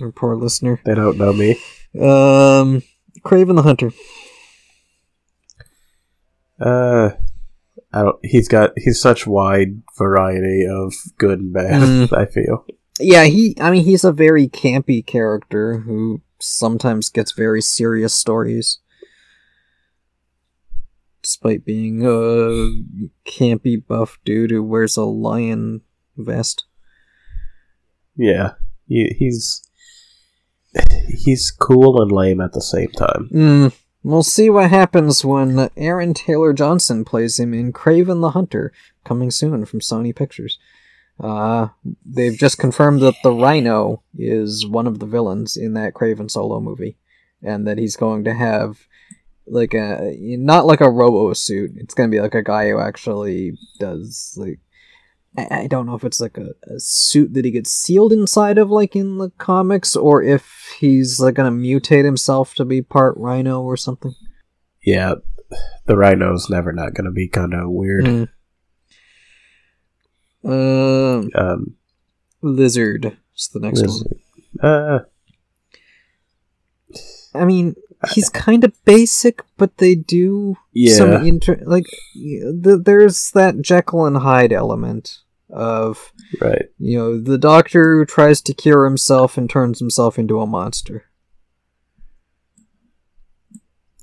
our poor listener. They don't know me. Um, Kraven the Hunter. Uh, I don't. He's got. He's such wide variety of good and bad. Mm. I feel. Yeah, he. I mean, he's a very campy character who sometimes gets very serious stories, despite being a campy buff dude who wears a lion vest. Yeah, he, he's he's cool and lame at the same time. Mm, we'll see what happens when Aaron Taylor Johnson plays him in Kraven the Hunter, coming soon from Sony Pictures. Uh, they've just confirmed that the Rhino is one of the villains in that Kraven solo movie, and that he's going to have like a not like a robo suit. It's gonna be like a guy who actually does like I, I don't know if it's like a, a suit that he gets sealed inside of like in the comics, or if he's like gonna mutate himself to be part Rhino or something. Yeah, the Rhino's never not going to be kind of weird. Mm. Um, Um, lizard is the next this- one. uh, I mean, he's kind of basic, but they do yeah, some inter like th- there's that Jekyll and Hyde element of right. you know the doctor who tries to cure himself and turns himself into a monster.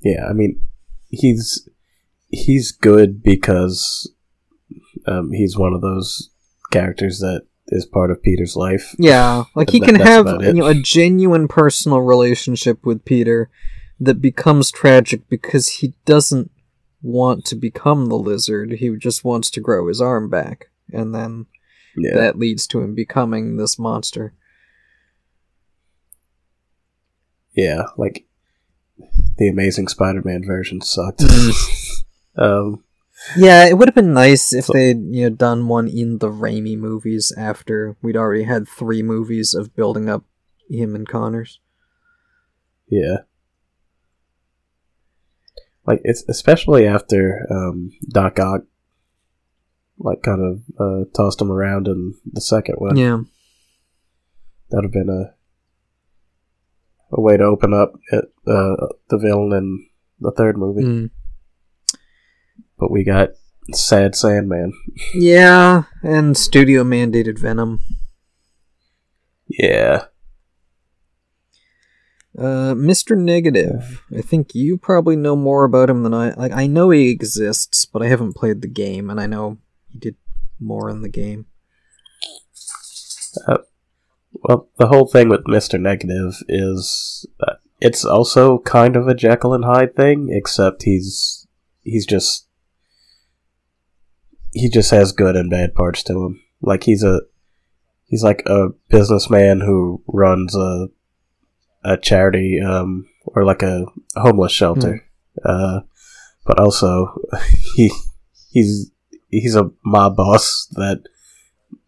Yeah, I mean, he's he's good because um, he's one of those characters that is part of Peter's life. Yeah, like he That- can have you know a genuine personal relationship with Peter that becomes tragic because he doesn't want to become the lizard. He just wants to grow his arm back, and then Yeah, that leads to him becoming this monster. yeah, like the Amazing Spider-Man version sucked. Mm-hmm. um, Yeah, it would have been nice if they'd you know done one in the Raimi movies after we'd already had three movies of building up him and Connors. yeah, like it's especially after um, Doc Ock, like kind of uh, tossed him around in the second one. Yeah. That'd have been a a way to open up it, uh, the villain in the third movie. Mm. But we got Sad Sandman. Yeah, and studio mandated Venom. Yeah, Uh, Mr. Negative. I think you probably know more about him than I. Like, I know he exists, but I haven't played the game, and I know he did more in the game. Well, the whole thing with Mr. Negative is uh, it's also kind of a Jekyll and Hyde thing, except he's he's just he just has good and bad parts to him. Like he's a he's like a businessman who runs a a charity um or like a homeless shelter. Uh but also he he's he's a mob boss that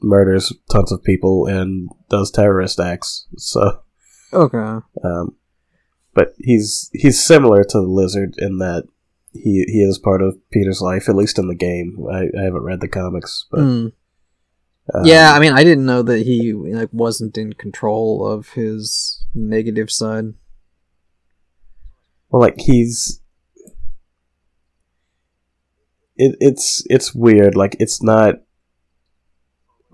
murders tons of people and does terrorist acts. So, Okay. um, but he's he's similar to the lizard in that he he is part of Peter's life, at least in the game. I, I haven't read the comics, but Mm. um, Yeah, I mean, I didn't know that he like wasn't in control of his negative side. well, like he's. It, it's it's weird. Like it's not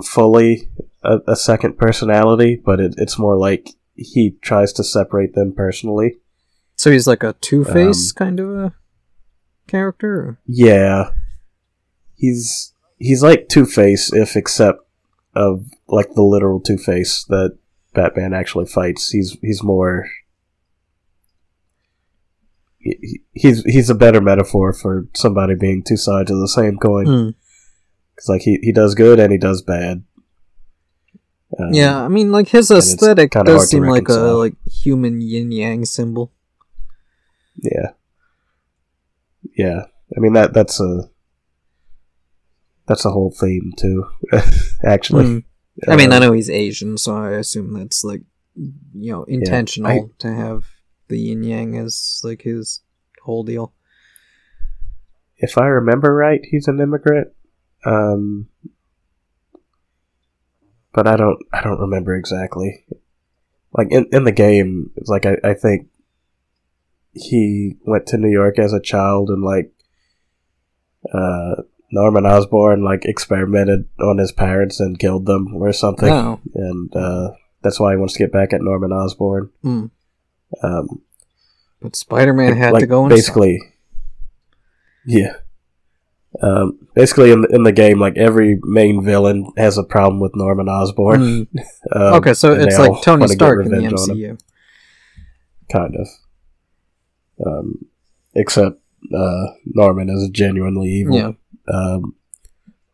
fully a, a second personality, but it, it's more like he tries to separate them personally. So he's like a Two Face um, kind of a character. Yeah, he's he's like Two Face, if except of like the literal Two Face that Batman actually fights. He's he's more. He- he- He's he's a better metaphor for somebody being two sides of the same coin. Mm. Because like he, he does good and he does bad. Um, Yeah, I mean, like his aesthetic does seem like a like human yin yang symbol. yeah, yeah. I mean that that's a that's a whole theme too. actually, Mm. I mean, I know he's Asian, so I assume that's like you know intentional to have the yin yang as like his whole deal. If I remember right, he's an immigrant. Um, but I don't I don't remember exactly. Like in in the game, it's like I, I think he went to New York as a child and like uh Norman Osborn like experimented on his parents and killed them or something. Oh. And uh that's why he wants to get back at Norman Osborn. Hmm. Um But Spider Man had like, to go basically yeah um, basically in the, in the game like every main villain has a problem with norman osborn Mm. um, Okay, so it's like Tony Stark in the revenge on him, MCU. kind of um, except uh, norman is genuinely evil Yeah. um,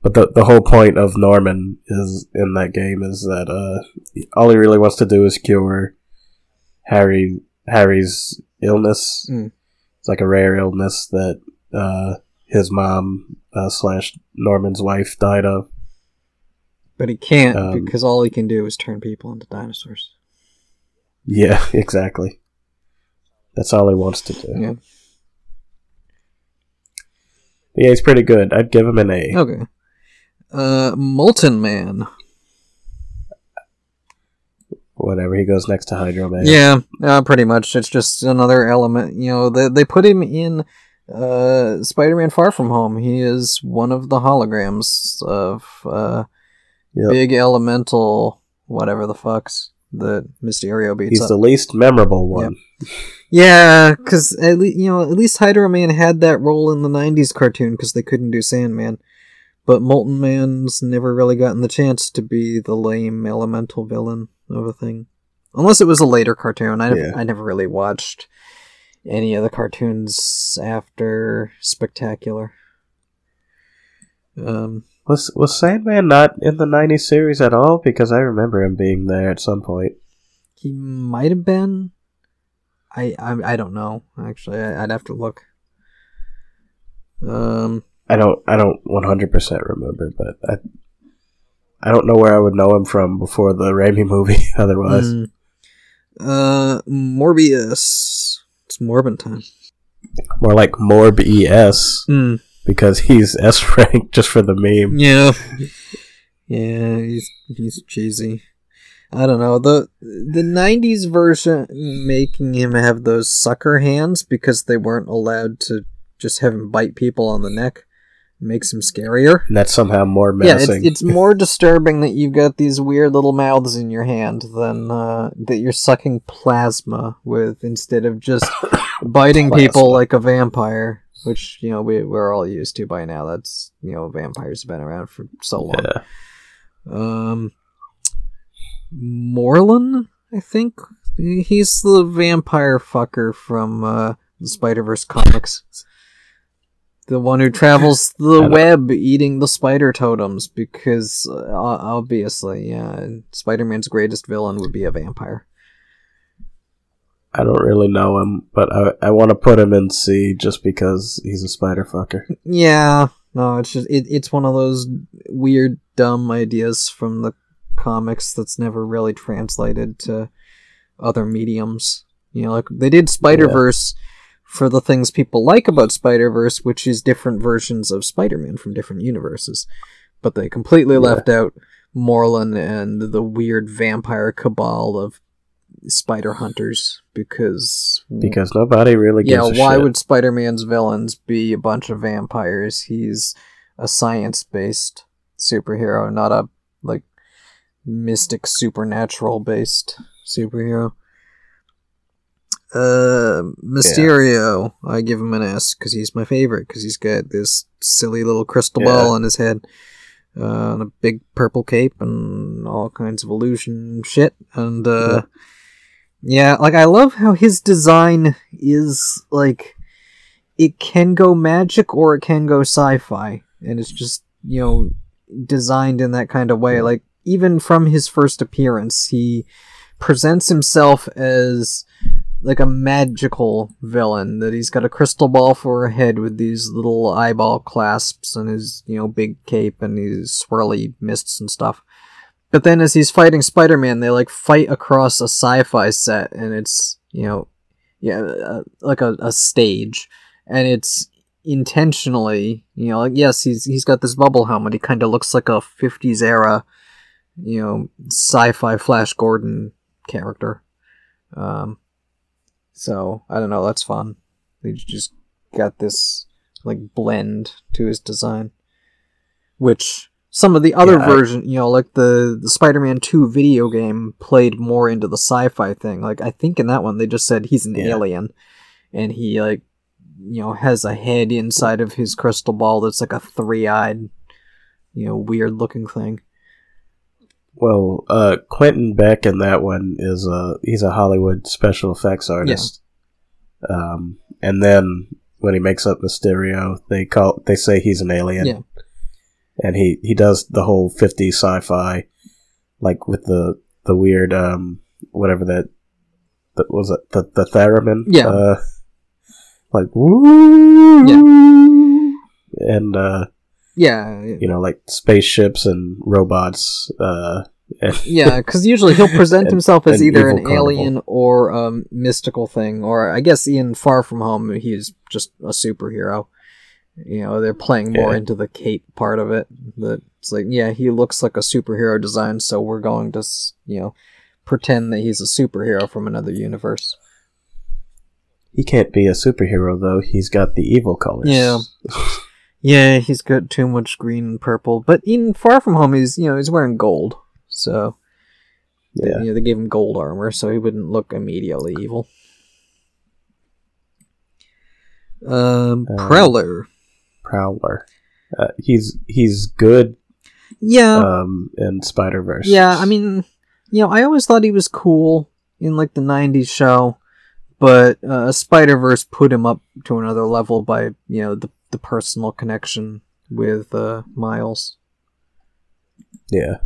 but the, the whole point of norman is in that game is that uh, all he really wants to do is cure harry harry's illness Mm. it's like a rare illness that uh, his mom uh, slash Norman's wife died of. But he can't Um, because all he can do is turn people into dinosaurs. Yeah, exactly. That's all he wants to do. Yeah. Yeah, he's pretty good. I'd give him an A. Okay. Uh, Molten Man. Whatever. He goes next to Hydro Man. Yeah, uh, pretty much. It's just another element. You know, they they put him in uh, Spider-Man: Far From Home. He is one of the holograms of uh, Yep. big elemental whatever the fucks that Mysterio beats He's up. the least memorable one. Yeah, because at least you know at least Hydro Man had that role in the '90s cartoon because they couldn't do Sandman, but Molten Man's never really gotten the chance to be the lame elemental villain of a thing, unless it was a later cartoon. I Yeah. I never really watched any of the cartoons after Spectacular. Um, Was was Sandman not in the '90s series at all? Because I remember him being there at some point. he might have been. I, I I don't know actually. I, I'd have to look. Um. I don't. I don't 100 percent remember, but I. I don't know where I would know him from before the Raimi movie. Otherwise, Mm. Uh, Morbius. It's Morbin time. more like Morb ES Mm. because he's S rank just for the meme. Yeah. yeah, he's he's cheesy. I don't know the the '90s version making him have those sucker hands because they weren't allowed to just have him bite people on the neck makes him scarier. And that's somehow more menacing. Yeah, it's, it's more disturbing that you've got these weird little mouths in your hand than uh, that you're sucking plasma with instead of just biting people like a vampire, which you know we we're all used to by now. That's you know vampires have been around for so long. yeah. Um, Morlun, I think he's the vampire fucker from uh, the Spider Verse comics. The one who travels the web eating the spider totems because, uh, obviously, yeah, Spider Man's greatest villain would be a vampire. I don't really know him, but I I want to put him in C just because he's a spider fucker. Yeah, no, it's just it, it's one of those weird, dumb ideas from the comics that's never really translated to other mediums. You know, like they did Spider Verse for the things people like about Spider Verse, which is different versions of Spider Man from different universes, but they completely Yeah. left out Morlun and the weird vampire cabal of spider hunters because Because nobody really yeah, why shit. would Spider Man's villains be a bunch of vampires? He's a science based superhero, not a like mystic supernatural based superhero. Uh, Mysterio, I give him an S because he's my favorite because he's got this silly little crystal Yeah. ball on his head, uh, and a big purple cape and all kinds of illusion shit. And uh, yeah, like I love how his design is like it can go magic or it can go sci-fi, and it's just you know designed in that kind of way. Like even from his first appearance, he presents himself as like a magical villain that he's got a crystal ball for a head with these little eyeball clasps and his you know big cape and these swirly mists and stuff but then as he's fighting spider-man they like fight across a sci-fi set and it's you know yeah, uh, like a, a stage, and it's intentionally, you know, like yes, he's he's got this bubble helmet. He kind of looks like a '50s era, you know, sci-fi Flash Gordon character. Um, so I don't know. That's fun. They just got this like blend to his design, which some of the other Yeah, I- version, you know, like the the Spider-Man Two video game played more into the sci-fi thing. Like I think in that one they just said he's an Yeah. alien, and he like you know has a head inside of his crystal ball that's like a three-eyed, you know, weird looking thing. Well, uh, Quentin Beck in that one is a he's a Hollywood special effects artist. Um, and then when he makes up Mysterio, they call they say he's an alien. Yeah. And he he does the whole 50 sci-fi, like with the the weird um whatever that that was it the the theremin Yeah. uh, like woo yeah and uh Yeah, you know like spaceships and robots uh Yeah, because usually he'll present himself as an either an carnival. alien or a mystical thing, or I guess in Far From Home he's just a superhero. You know, they're playing more Yeah. into the cape part of it. That it's like, yeah, he looks like a superhero design, so we're going to, s- you know, pretend that he's a superhero from another universe. He can't be a superhero though. He's got the evil colors. Yeah. Yeah, he's got too much green and purple, but in Far From Home, he's you know he's wearing gold, so Yeah. you know, they gave him gold armor, so he wouldn't look immediately evil. Um, Um, Prowler. Prowler. Uh, he's he's good Yeah, um in Spider Verse. yeah. I mean, you know, I always thought he was cool in like the '90s show, but uh, Spider Verse put him up to another level by you know the the personal connection with uh, Miles. yeah.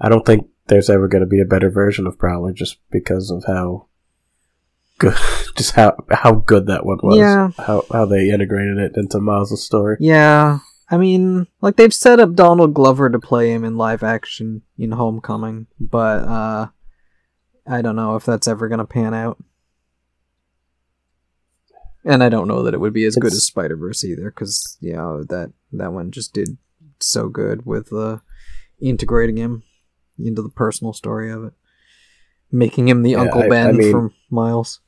I don't think there's ever going to be a better version of Prowler just because of how good, just how how good that one was. Yeah. How how they integrated it into Miles' story. Yeah, I mean, like they've set up Donald Glover to play him in live action in Homecoming, but uh I don't know if that's ever gonna pan out. And I don't know that it would be as good as Spider Verse either, because you know that that one just did so good with uh, integrating him into the personal story of it, making him the Yeah, Uncle I- Ben I mean- from Miles.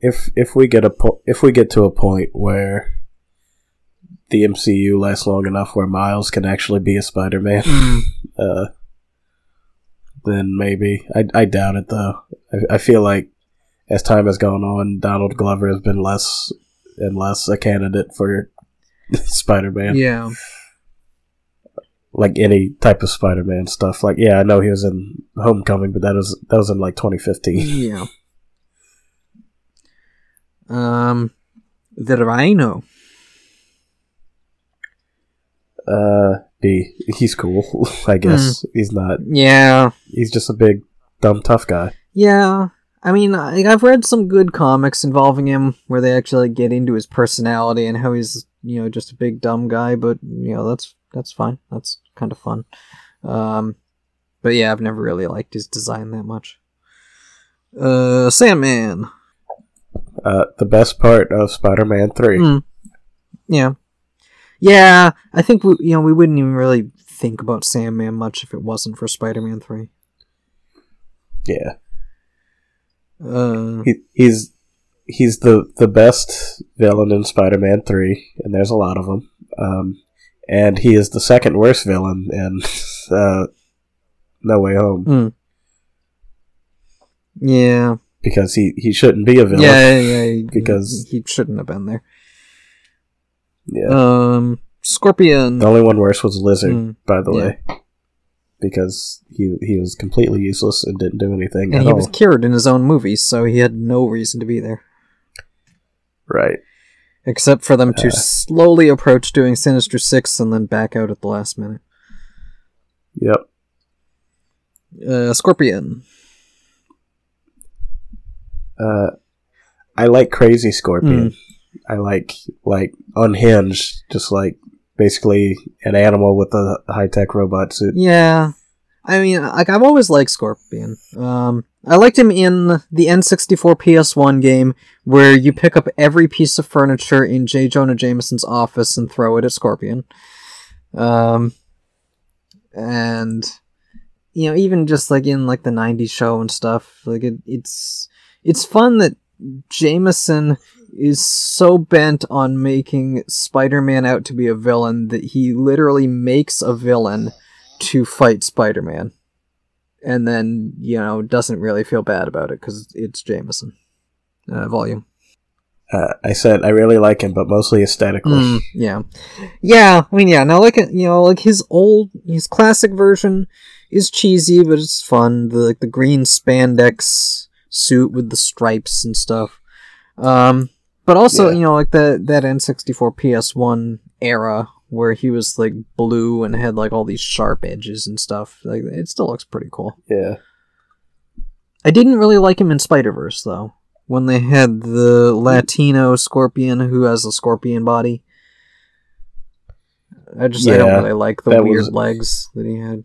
If if we get a po- if we get to a point where the MCU lasts long enough where Miles can actually be a Spider-Man, uh, then maybe. I, I doubt it though. I, I feel like as time has gone on, Donald Glover has been less and less a candidate for Spider-Man. Yeah, Like any type of Spider-Man stuff. Like yeah, I know he was in Homecoming, but that was that was in like 2015. yeah. Um, the Rhino. Uh, B. He's cool. I guess he's not. Yeah, He's just a big dumb tough guy. yeah. I mean, I, I've read some good comics involving him where they actually get into his personality and how he's, you know, just a big dumb guy. But you know, that's that's fine. That's kind of fun. Um, but yeah, I've never really liked his design that much. Uh, Sandman. Uh, the best part of Spider-Man Three. Mm. Yeah, yeah. I think we, you know, we wouldn't even really think about Sandman much if it wasn't for Spider-Man Three. Yeah. Uh, he, he's he's the the best villain in Spider-Man Three, and there's a lot of them. Um, and he is the second worst villain in uh, No Way Home mm. Yeah. because he he shouldn't be a villain. Yeah, yeah, he, Because- he shouldn't have been there. Yeah. Um, Scorpion. the only one worse was Lizard, Mm, by the yeah. way, because he he was completely useless and didn't do anything and he all. was cured in his own movie, so he had no reason to be there, right. except for them to Uh. slowly approach doing Sinister Six and then back out at the last minute. Yep. Uh, Scorpion. Uh, I like Crazy Scorpion. Mm. I like like unhinged, just like basically an animal with a high tech robot suit. Yeah, I mean, like I've always liked Scorpion. Um, I liked him in the N64 PS1 game where you pick up every piece of furniture in J. Jonah Jameson's office and throw it at Scorpion. Um, and you know, even just like in like the '90s show and stuff, like it, it's it's fun that Jameson is so bent on making Spider-Man out to be a villain that he literally makes a villain to fight Spider-Man, and then you know doesn't really feel bad about it because it's Jameson. Uh, volume. Uh, I said I really like him, but mostly aesthetically. Mm, yeah, yeah. I mean, yeah. Now, like you know, like his old, his classic version is cheesy, but it's fun. The like the green spandex suit with the stripes and stuff. Um, but also, Yeah. you know, like that that N64 PS1 era where he was like blue and had like all these sharp edges and stuff. Like it still looks pretty cool. Yeah, I didn't really like him in Spider Verse though. When they had the Latino Scorpion who has a scorpion body. I just I don't Yeah, really like the weird was- legs that he had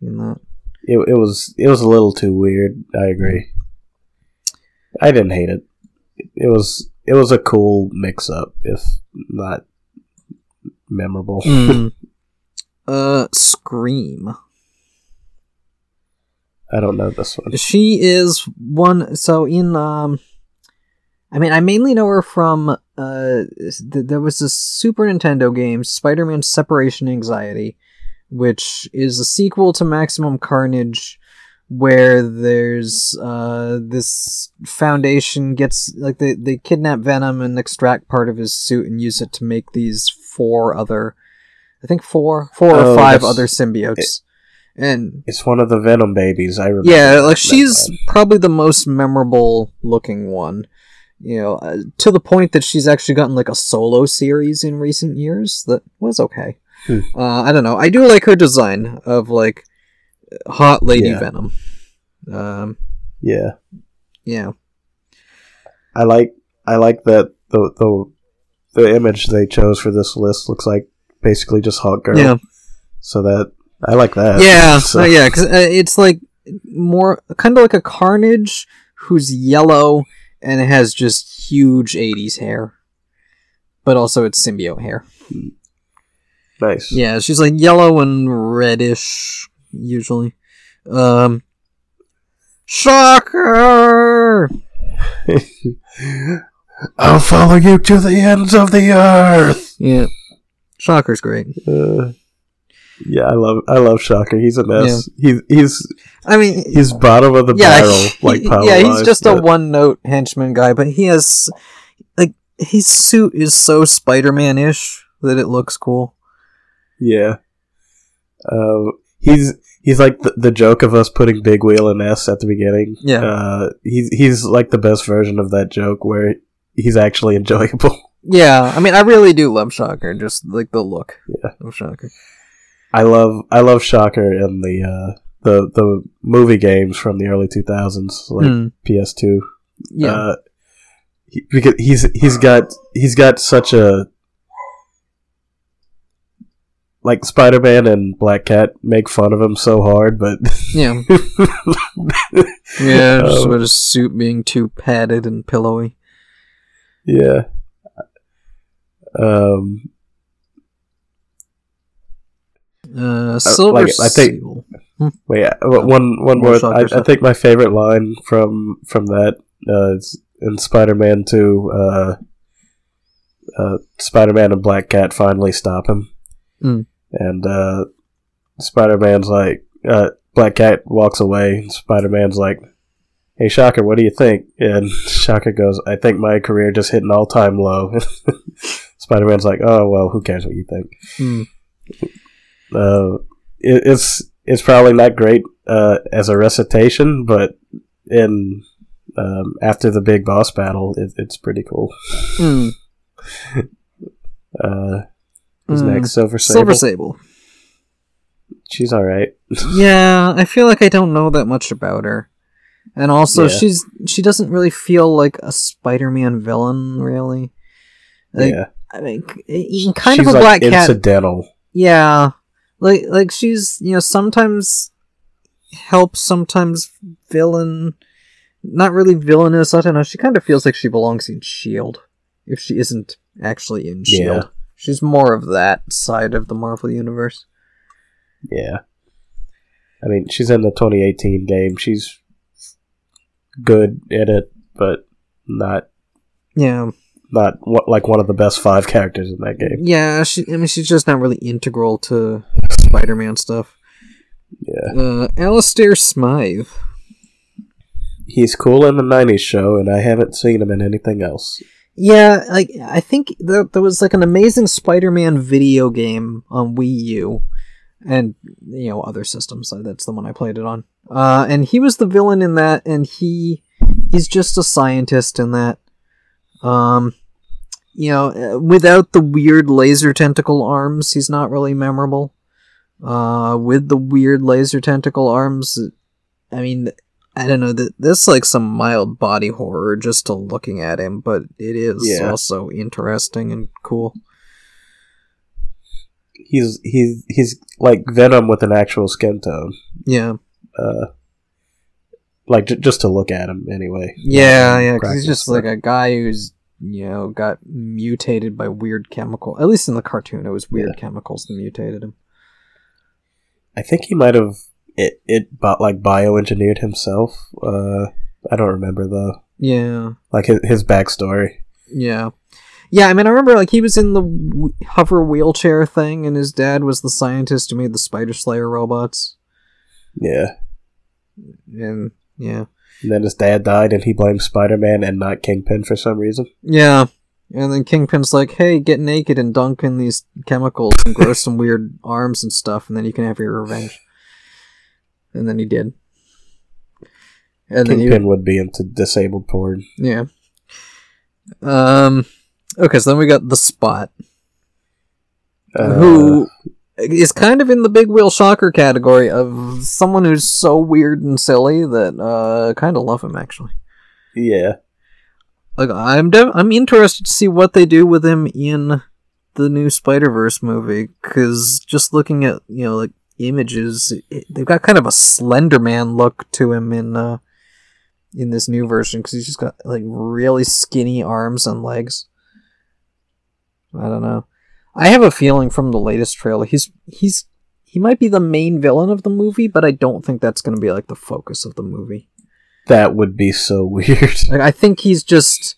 in that. it, it was it was a little too weird. I agree. I didn't hate it. It was it was a cool mix up, if not memorable. Mm. uh, Scream. I don't know this one. She is one. So in um, I mean, I mainly know her from uh, th- there was this Super Nintendo game, Spider-Man: Separation Anxiety, which is a sequel to Maximum Carnage, where there's uh this foundation gets like they they kidnap Venom and extract part of his suit and use it to make these four other, I think four, four or five other symbiotes, and It's one of the Venom babies. I remember. yeah, like she's probably the most memorable looking one. You know, uh, to the point that she's actually gotten like a solo series in recent years that was okay. Hmm. Uh, I don't know. I do like her design of like hot lady Yeah. Venom. Um, yeah. yeah, I like I like that the the the image they chose for this list looks like basically just Hawk Girl. yeah, So that I like that. yeah, So- uh, yeah. Because uh, it's like more kind of like a Carnage who's yellow and has just huge '80s hair, but also it's symbiote hair. nice. Yeah, she's like yellow and reddish usually. Um Shocker! I'll follow you to the ends of the earth. Yeah. Shocker's great. Uh, yeah, I love I love Shocker. He's a mess. He's he's I mean he's bottom of the yeah, barrel, he- like power yeah, he's just a one note henchman guy, but he has like his suit is so Spider-Man ish that it looks cool. Yeah. Um, he's he's like the, the joke of us putting Big Wheel and S at the beginning. Yeah. Uh, he's he's like the best version of that joke where he's actually enjoyable. Yeah, I mean I really do love Shocker, just like the look Yeah. of Shocker. I love I love Shocker in the uh, the the movie games from the early two thousands, like Mm, PS2. yeah. Uh, he, because he's he's got he's got such a like Spider Man and Black Cat make fun of him so hard, but yeah. Yeah, just Um, with his suit being too padded and pillowy. Yeah. Um. Uh, Silver like, I think-. Wait. uh, One. One More. I, I think my favorite line from from that uh, is in Spider-Man Two. Uh, uh, Spider-Man and Black Cat finally stop him, Mm. and uh, Spider-Man's like, uh, Black Cat walks away, and Spider-Man's like. Hey Shocker, what do you think? And Shocker goes, I think my career just hit an all time low. Spider Man's like, Oh well, who cares what you think? Hmm. uh, it, it's it's probably not great uh, as a recitation, but in um, after the big boss battle, it, it's pretty cool. Mm. Uh, who's Mm. next? Silver Sable. Silver Sable. She's all right. Yeah, I feel like I don't know that much about her. And also, Yeah. she's she doesn't really feel like a Spider-Man villain, really. Like, yeah, I mean, kind she's of a like black cat. incidental. Yeah, like like she's you know sometimes help sometimes villain not really villainous i don't know she kind of feels like she belongs in shield if she isn't actually in shield Yeah. She's more of that side of the marvel universe Yeah. I mean, she's in the 2018 game. She's good in it, but not yeah not what, like one of the best five characters in that game. yeah she i mean she's just not really integral to spider-man stuff Yeah. uh alistair smythe He's cool in the 90s show, and I haven't seen him in anything else. Yeah, like I think there, there was like an amazing Spider-Man video game on Wii U, and you know other systems. That's the one I played it on. Uh, and he was the villain in that, and he he's just a scientist in that. Um, you know, uh, without the weird laser tentacle arms, he's not really memorable. Uh, with the weird laser tentacle arms, I mean, I don't know. That That's like some mild body horror just to looking at him, but it is Yeah. also interesting and cool. He's he's he's like Venom with an actual skin tone. Yeah, Uh, like j- just to look at him anyway. yeah, yeah. Because he's just like a guy who's you know got mutated by weird chemical. At least in the cartoon, it was weird Yeah. chemicals that mutated him. I think he might have it it but like bioengineered himself. Uh, I don't remember though. Yeah, Like his, his backstory. yeah, yeah. I mean, I remember like he was in the w- hover wheelchair thing, and his dad was the scientist who made the Spider Slayer robots. Yeah. And yeah, And then his dad died, and he blamed Spider Man and not Kingpin for some reason. Yeah. And then Kingpin's like, hey, get naked and dunk in these chemicals and grow some weird arms and stuff, and then you can have your revenge. And then he did. And then Kingpin he, would be into disabled porn. yeah. Um, okay, so then we got the Spot, Uh, who is kind of in the big wheel shocker category of someone who's so weird and silly that uh, kind of love him actually. Yeah. like I'm de- I'm interested to see what they do with him in the new Spider Verse movie because just looking at you know like images, it, they've got kind of a Slender Man look to him in uh in this new version because he's just got like really skinny arms and legs. I don't know. I have a feeling from the latest trailer he's he's he might be the main villain of the movie, but I don't think that's going to be like the focus of the movie. That would be so weird. Like I think he's just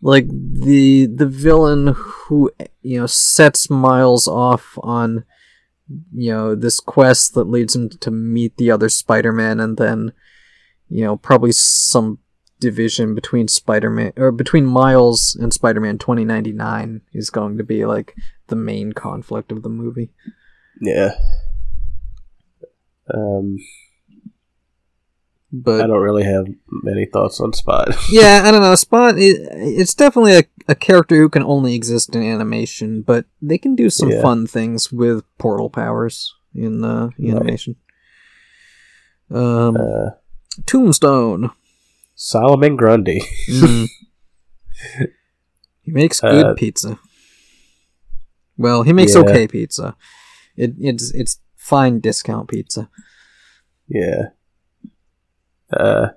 like the the villain who you know sets Miles off on you know this quest that leads him to meet the other Spider-Man and then you know probably some division between Spider-Man or between Miles and Spider-Man 2099 is going to be like the main conflict of the movie. yeah. Um, But I don't really have many thoughts on Spot. yeah, I don't know. Spot, it, it's definitely a, a character who can only exist in animation, but they can do some Yeah. fun things with portal powers in uh, Right. animation. Um, Uh, Tombstone. Solomon Grundy. Mm. he makes good Uh, pizza. Well, he makes yeah. okay pizza. It, it's it's fine discount pizza. Yeah. Uh,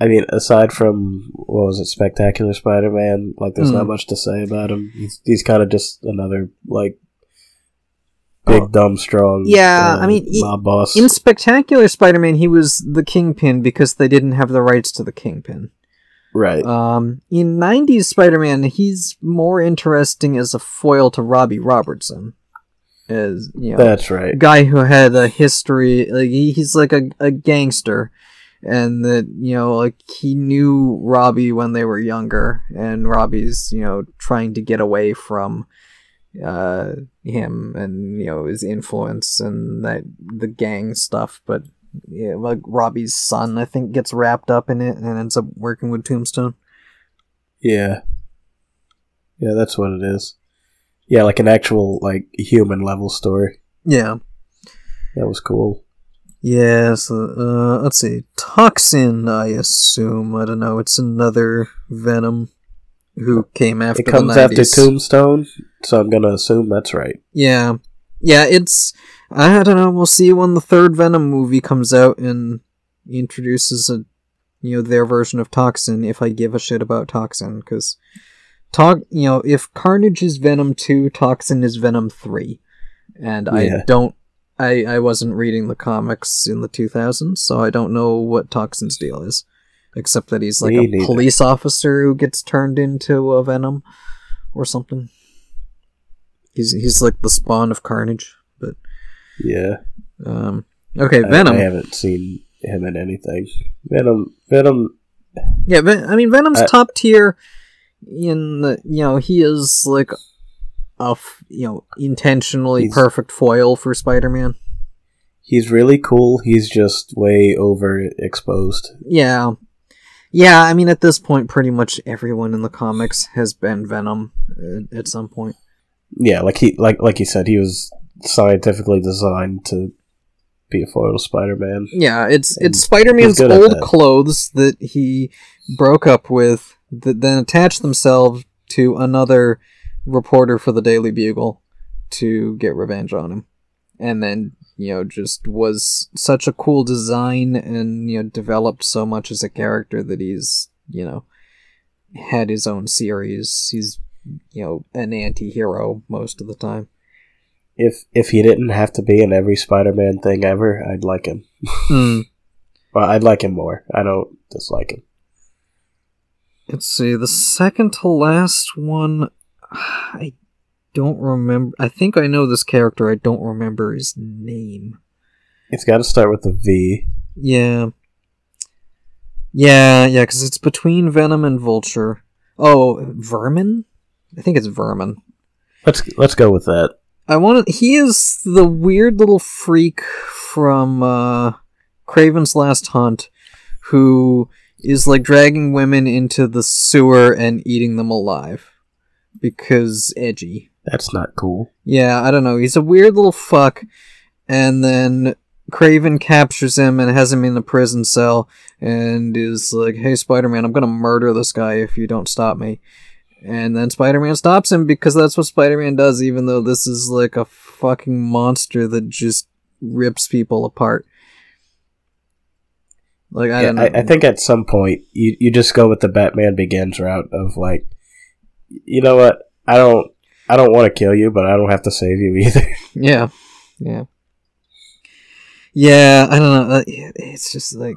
I mean, aside from what was it, Spectacular Spider-Man, like there's not Hmm. much to say about him. He's he's kind of just another like big, Oh. dumb, strong. Yeah, uh, I mean, he- boss. In Spectacular Spider-Man, he was the Kingpin because they didn't have the rights to the Kingpin. right. Um, in 90s Spider-Man, he's more interesting as a foil to Robbie Robertson. As, you know, That's right. guy who had a history, like, he, he's like a, a gangster. And that, you know, like, he knew Robbie when they were younger, and Robbie's, you know, trying to get away from, uh, him and, you know, his influence and that, the gang stuff, but, yeah, like, Robbie's son, I think, gets wrapped up in it and ends up working with Tombstone. Yeah. Yeah, that's what it is. Yeah, like an actual like human level story. Yeah. That was cool. Yes, uh, let's see. Toxin, I assume. I don't know. It's another Venom who came after It comes the 90s. after Tombstone, so I'm gonna assume that's right. Yeah. Yeah, it's. I don't know. We'll see when the third Venom movie comes out and introduces a, you know, their version of Toxin. If I give a shit about Toxin, because, talk, you know, if Carnage is Venom two, Toxin is Venom three, and I don't, I I wasn't reading the comics in the two thousands, so I don't know what Toxin's deal is, except that he's like a police officer who gets turned into a Venom, or something. He's he's like the spawn of Carnage, but. Yeah. Um, okay, I- Venom. I, haven't seen him in anything. Venom. Venom. yeah, Ven- I mean Venom's I- top tier. In the you know he is like a f- you know intentionally He's- perfect foil for Spider-Man. He's really cool. He's just way overexposed. Yeah, yeah. I mean at this point, pretty much everyone in the comics has been Venom at, at some point. Yeah, like he like like you said, he was scientifically designed to be a foil Spider-Man. Yeah, it's And it's Spider-Man's old clothes that he broke up with that then attached themselves to another reporter for the Daily Bugle to get revenge on him. And then, you know, just was such a cool design and, you know, developed so much as a character that he's, you know, had his own series. He's, you know, an anti-hero most of the time. If if he didn't have to be in every Spider-Man thing ever, I'd like him. Hmm. Well, I'd like him more. I don't dislike him. Let's see, the second to last one, I don't remember. I think I know this character. I don't remember his name. It's got to start with a V. Yeah. Yeah, yeah, because it's between Venom and Vulture. Oh, Vermin? I think it's Vermin. Let's let's go with that. I want to. He is the weird little freak from uh, Kraven's Last Hunt, who is like dragging women into the sewer and eating them alive because edgy. That's not cool. Yeah, I don't know. He's a weird little fuck, and then Kraven captures him and has him in the prison cell, and is like, "Hey, Spider-Man, I'm gonna murder this guy if you don't stop me." And then Spider-Man stops him because that's what Spider-Man does, even though this is like a fucking monster that just rips people apart. Like I Yeah. I, I think at some point you you just go with the Batman Begins route of like, you know what? I don't I don't want to kill you, but I don't have to save you either. Yeah, yeah, yeah. I don't know. uh, It's just like,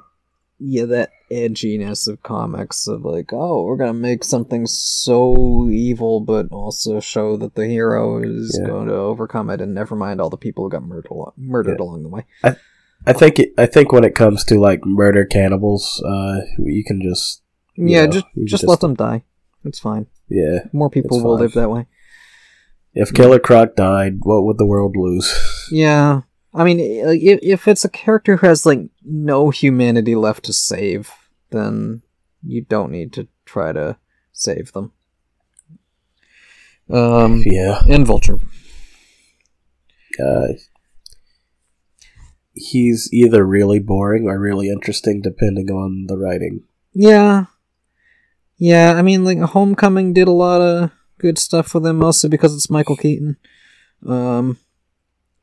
yeah, that edginess of comics of like, oh, we're gonna make something so evil, but also show that the hero is Yeah. going to overcome it, and never mind all the people who got murdered murdered Yeah. along the way. I think it, I think when it comes to like murder cannibals, uh, you can just Yeah, Yeah, just you just, just- let them die. It's fine. yeah. More people will live that way. If Killer Croc died, what would the world lose? Yeah. I mean, if, if it's a character who has, like, no humanity left to save, then you don't need to try to save them. Um, yeah. and Vulture. Uh, he's either really boring or really interesting, depending on the writing. Yeah. Yeah, I mean, like, Homecoming did a lot of good stuff with him, mostly because it's Michael Keaton. Um,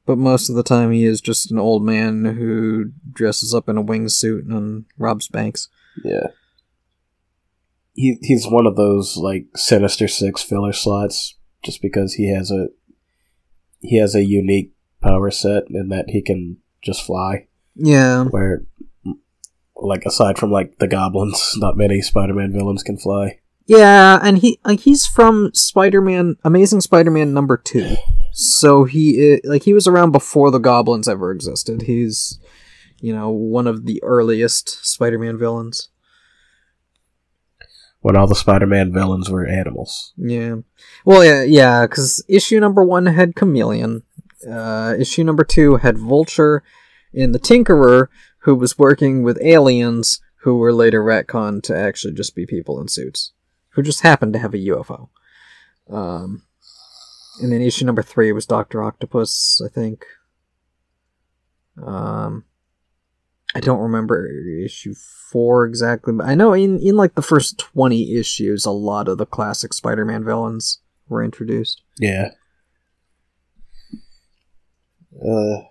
but most of the time he is just an old man who dresses up in a wingsuit and robs banks. Yeah. He he's one of those like Sinister Six filler slots, just because he has a he has a unique power set in that he can just fly. Yeah. Where, like aside from like the goblins, not many Spider-Man villains can fly. Yeah, and he like he's from Spider-Man, Amazing Spider-Man number two, so he like he was around before the Goblins ever existed. He's, you know, one of the earliest Spider-Man villains. When all the Spider-Man villains were animals. Yeah, well, yeah, yeah, because issue number one had Chameleon, uh, issue number two had Vulture, and the Tinkerer, who was working with aliens who were later retconned to actually just be people in suits, who just happened to have a UFO. Um, and then issue number three was Doctor Octopus, I think. Um, I don't remember issue four exactly, but I know in in like the first twenty issues, a lot of the classic Spider-Man villains were introduced. Yeah. Uh,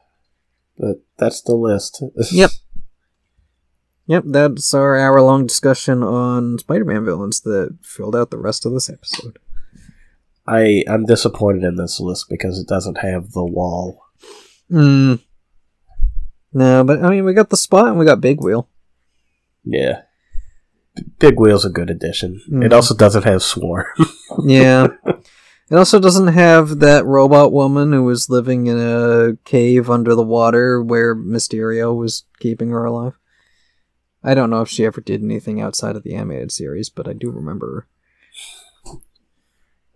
But that's the list. Yep. Yep, that's our hour long discussion on Spider Man villains that filled out the rest of this episode. I I'm disappointed in this list because it doesn't have the wall. Hmm. No, but I mean, we got the spot and we got Big Wheel. Yeah. Big Wheel's a good addition. It Mhm. also doesn't have Swarm. Yeah. It also doesn't have that robot woman who was living in a cave under the water where Mysterio was keeping her alive. I don't know if she ever did anything outside of the animated series, but I do remember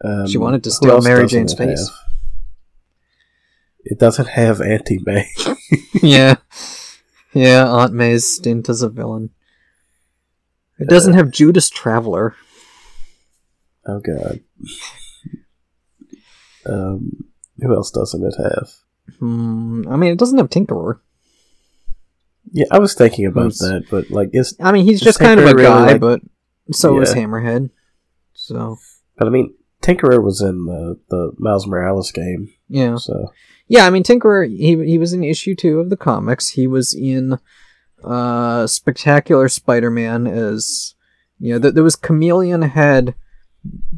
Um, She wanted to steal Mary Jane's it face. have? It doesn't have Auntie May. yeah. Yeah, Aunt May's stint as a villain. It doesn't have Judas Traveler. oh god. Um, who else doesn't it have? Hmm, I mean, it doesn't have Tinkerer. Yeah, I was thinking about Who's- that, but like, is I mean, he's just kind of a Tinkerer really, guy, like- but so is Hammerhead. So, but I mean, Tinkerer was in the the Miles Morales game, yeah. so Yeah, I mean Tinkerer he he was in issue 2 of the comics. He was in uh Spectacular Spider-Man as you know, th- there was Chameleon had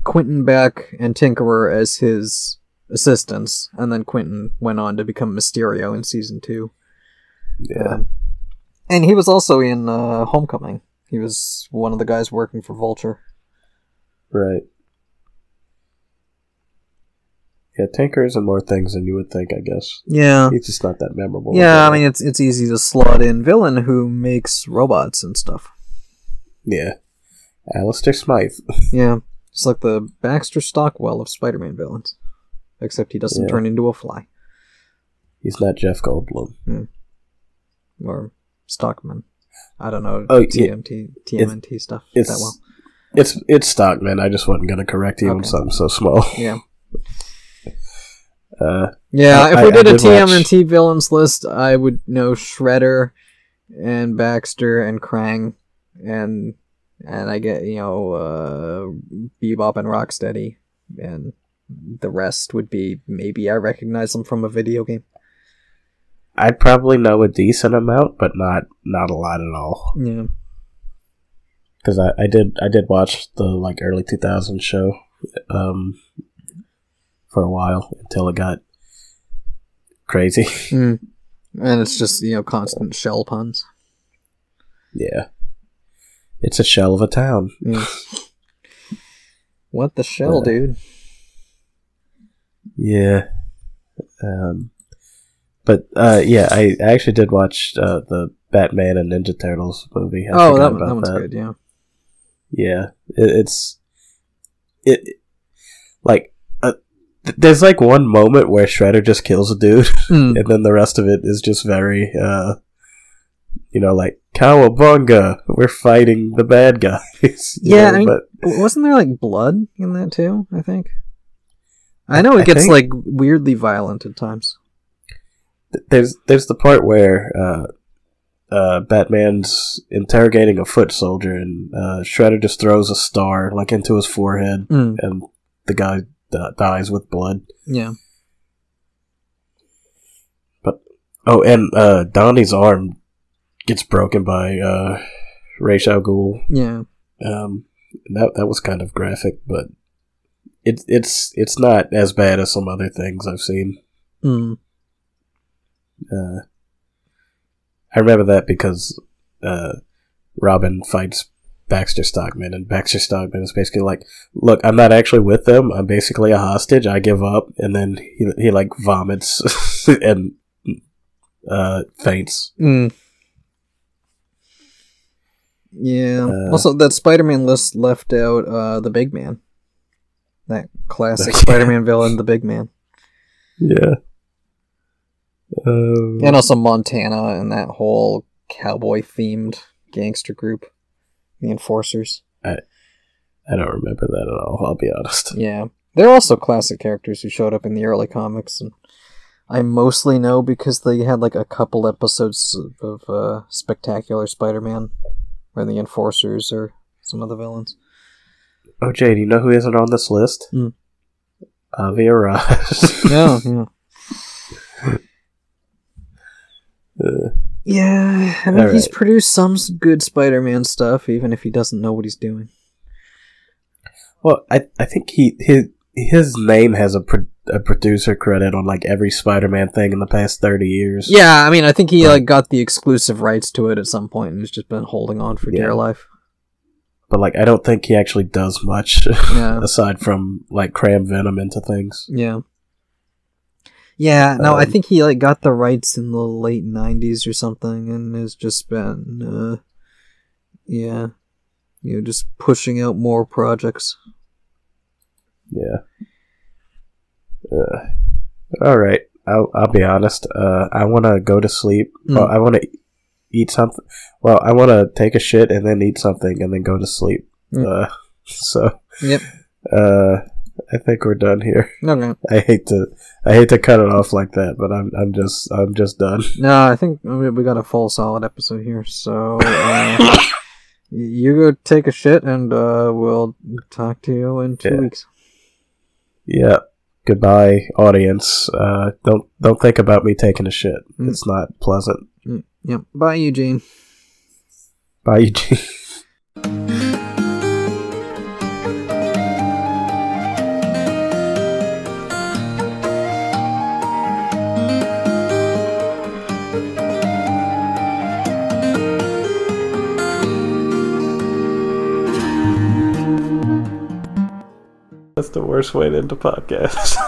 Quentin Beck and Tinkerer as his assistants, and then Quentin went on to become Mysterio in season 2. yeah. Um, and he was also in uh, Homecoming. He was one of the guys working for Vulture. Right. Yeah, Tinker's in more things than you would think, I guess. Yeah. He's just not that memorable. Yeah, I mean it's it's easy to slot in villain who makes robots and stuff. Yeah. Alistair Smythe. Yeah, it's like the Baxter Stockwell of Spider-Man villains, except he doesn't Yeah. turn into a fly He's not Jeff Goldblum. or Stockman. I don't know Oh, yeah. TMT TMNT stuff It's that well. it's it's Stockman. I just wasn't gonna correct you on Okay. something so small. Yeah, Uh, yeah. I- if we did I a did watch- TMNT villains list, I would know Shredder and Baxter and Krang and and I get you know uh, Bebop and Rocksteady and the rest would be maybe I recognize them from a video game. I'd probably know a decent amount, but not not a lot at all. Yeah. Because I, I did I did watch the like early 2000s show, um, for a while until it got crazy. Mm. And it's just, you know, constant shell puns. yeah, it's a shell of a town. Mm. What the shell, Uh, dude? Yeah. Um, but uh, yeah, I I actually did watch uh, the Batman and Ninja Turtles movie. I oh, that, that one's good, yeah. Yeah, it, it's it like uh, th- there's like one moment where Shredder just kills a dude, Mm. and then the rest of it is just very uh, you know, like cowabunga, we're fighting the bad guys. Yeah, know, I mean- but Wasn't there, like, blood in that, too, I think? I know it I gets, think- like, weirdly violent at times. there's there's the part where uh, uh, Batman's interrogating a foot soldier, and uh, Shredder just throws a star like into his forehead, Mm. and the guy uh, dies with blood. Yeah. But oh, and uh, Donnie's arm gets broken by uh, Ra's al Ghul. Yeah. Um, that that was kind of graphic, but it's it's it's not as bad as some other things I've seen. Mm. Uh, I remember that because uh, Robin fights Baxter Stockman, and Baxter Stockman is basically like, "Look, I'm not actually with them. I'm basically a hostage. I give up." And then he he like vomits and uh, faints. Mm. Yeah. Uh, also, that Spider-Man list left out uh, the Big Man. That classic Yeah. Spider-Man villain, the Big Man. Yeah. Um, And also Montana and that whole cowboy-themed gangster group, the Enforcers. I don't remember that at all. I'll be honest. Yeah, they're also classic characters who showed up in the early comics, and I mostly know because they had like a couple episodes of uh, Spectacular Spider-Man, where the Enforcers or some of the villains. Oh, Jay, do you know who isn't on this list? Hmm. Avi Arad. Yeah, yeah. Uh, Yeah, I mean, All he's produced some good Spider-Man stuff, even if he doesn't know what he's doing. well, I I think he his his name has a pro- a producer credit on like every Spider-Man thing in the past thirty years. Yeah, I mean, I think he like got the exclusive rights to it at some point, and has just been holding on for Yeah. dear life. but like I don't think he actually does much Yeah, aside from like cram Venom into things. yeah, yeah. No, I Um, think he like got the rights in the late '90s or something, and has just been, uh, yeah, you know, just pushing out more projects. Yeah. Uh, all right. I'll I'll be honest. Uh, I want to go to sleep. Mm. Well, I want to eat something. Well, I want to take a shit and then eat something and then go to sleep. Mm. Uh, so. Yep. Uh, I think we're done here. Okay. I hate to I hate to cut it off like that, but I'm I'm just I'm just done. No, I think we we got a full solid episode here. So uh, you go take a shit, and uh, we'll talk to you in two Yeah. weeks. Yeah. Goodbye, audience. Uh, don't don't think about me taking a shit. Mm. It's not pleasant. Yep. Bye, Eugene. Bye, Eugene. That's the worst way to end a podcast.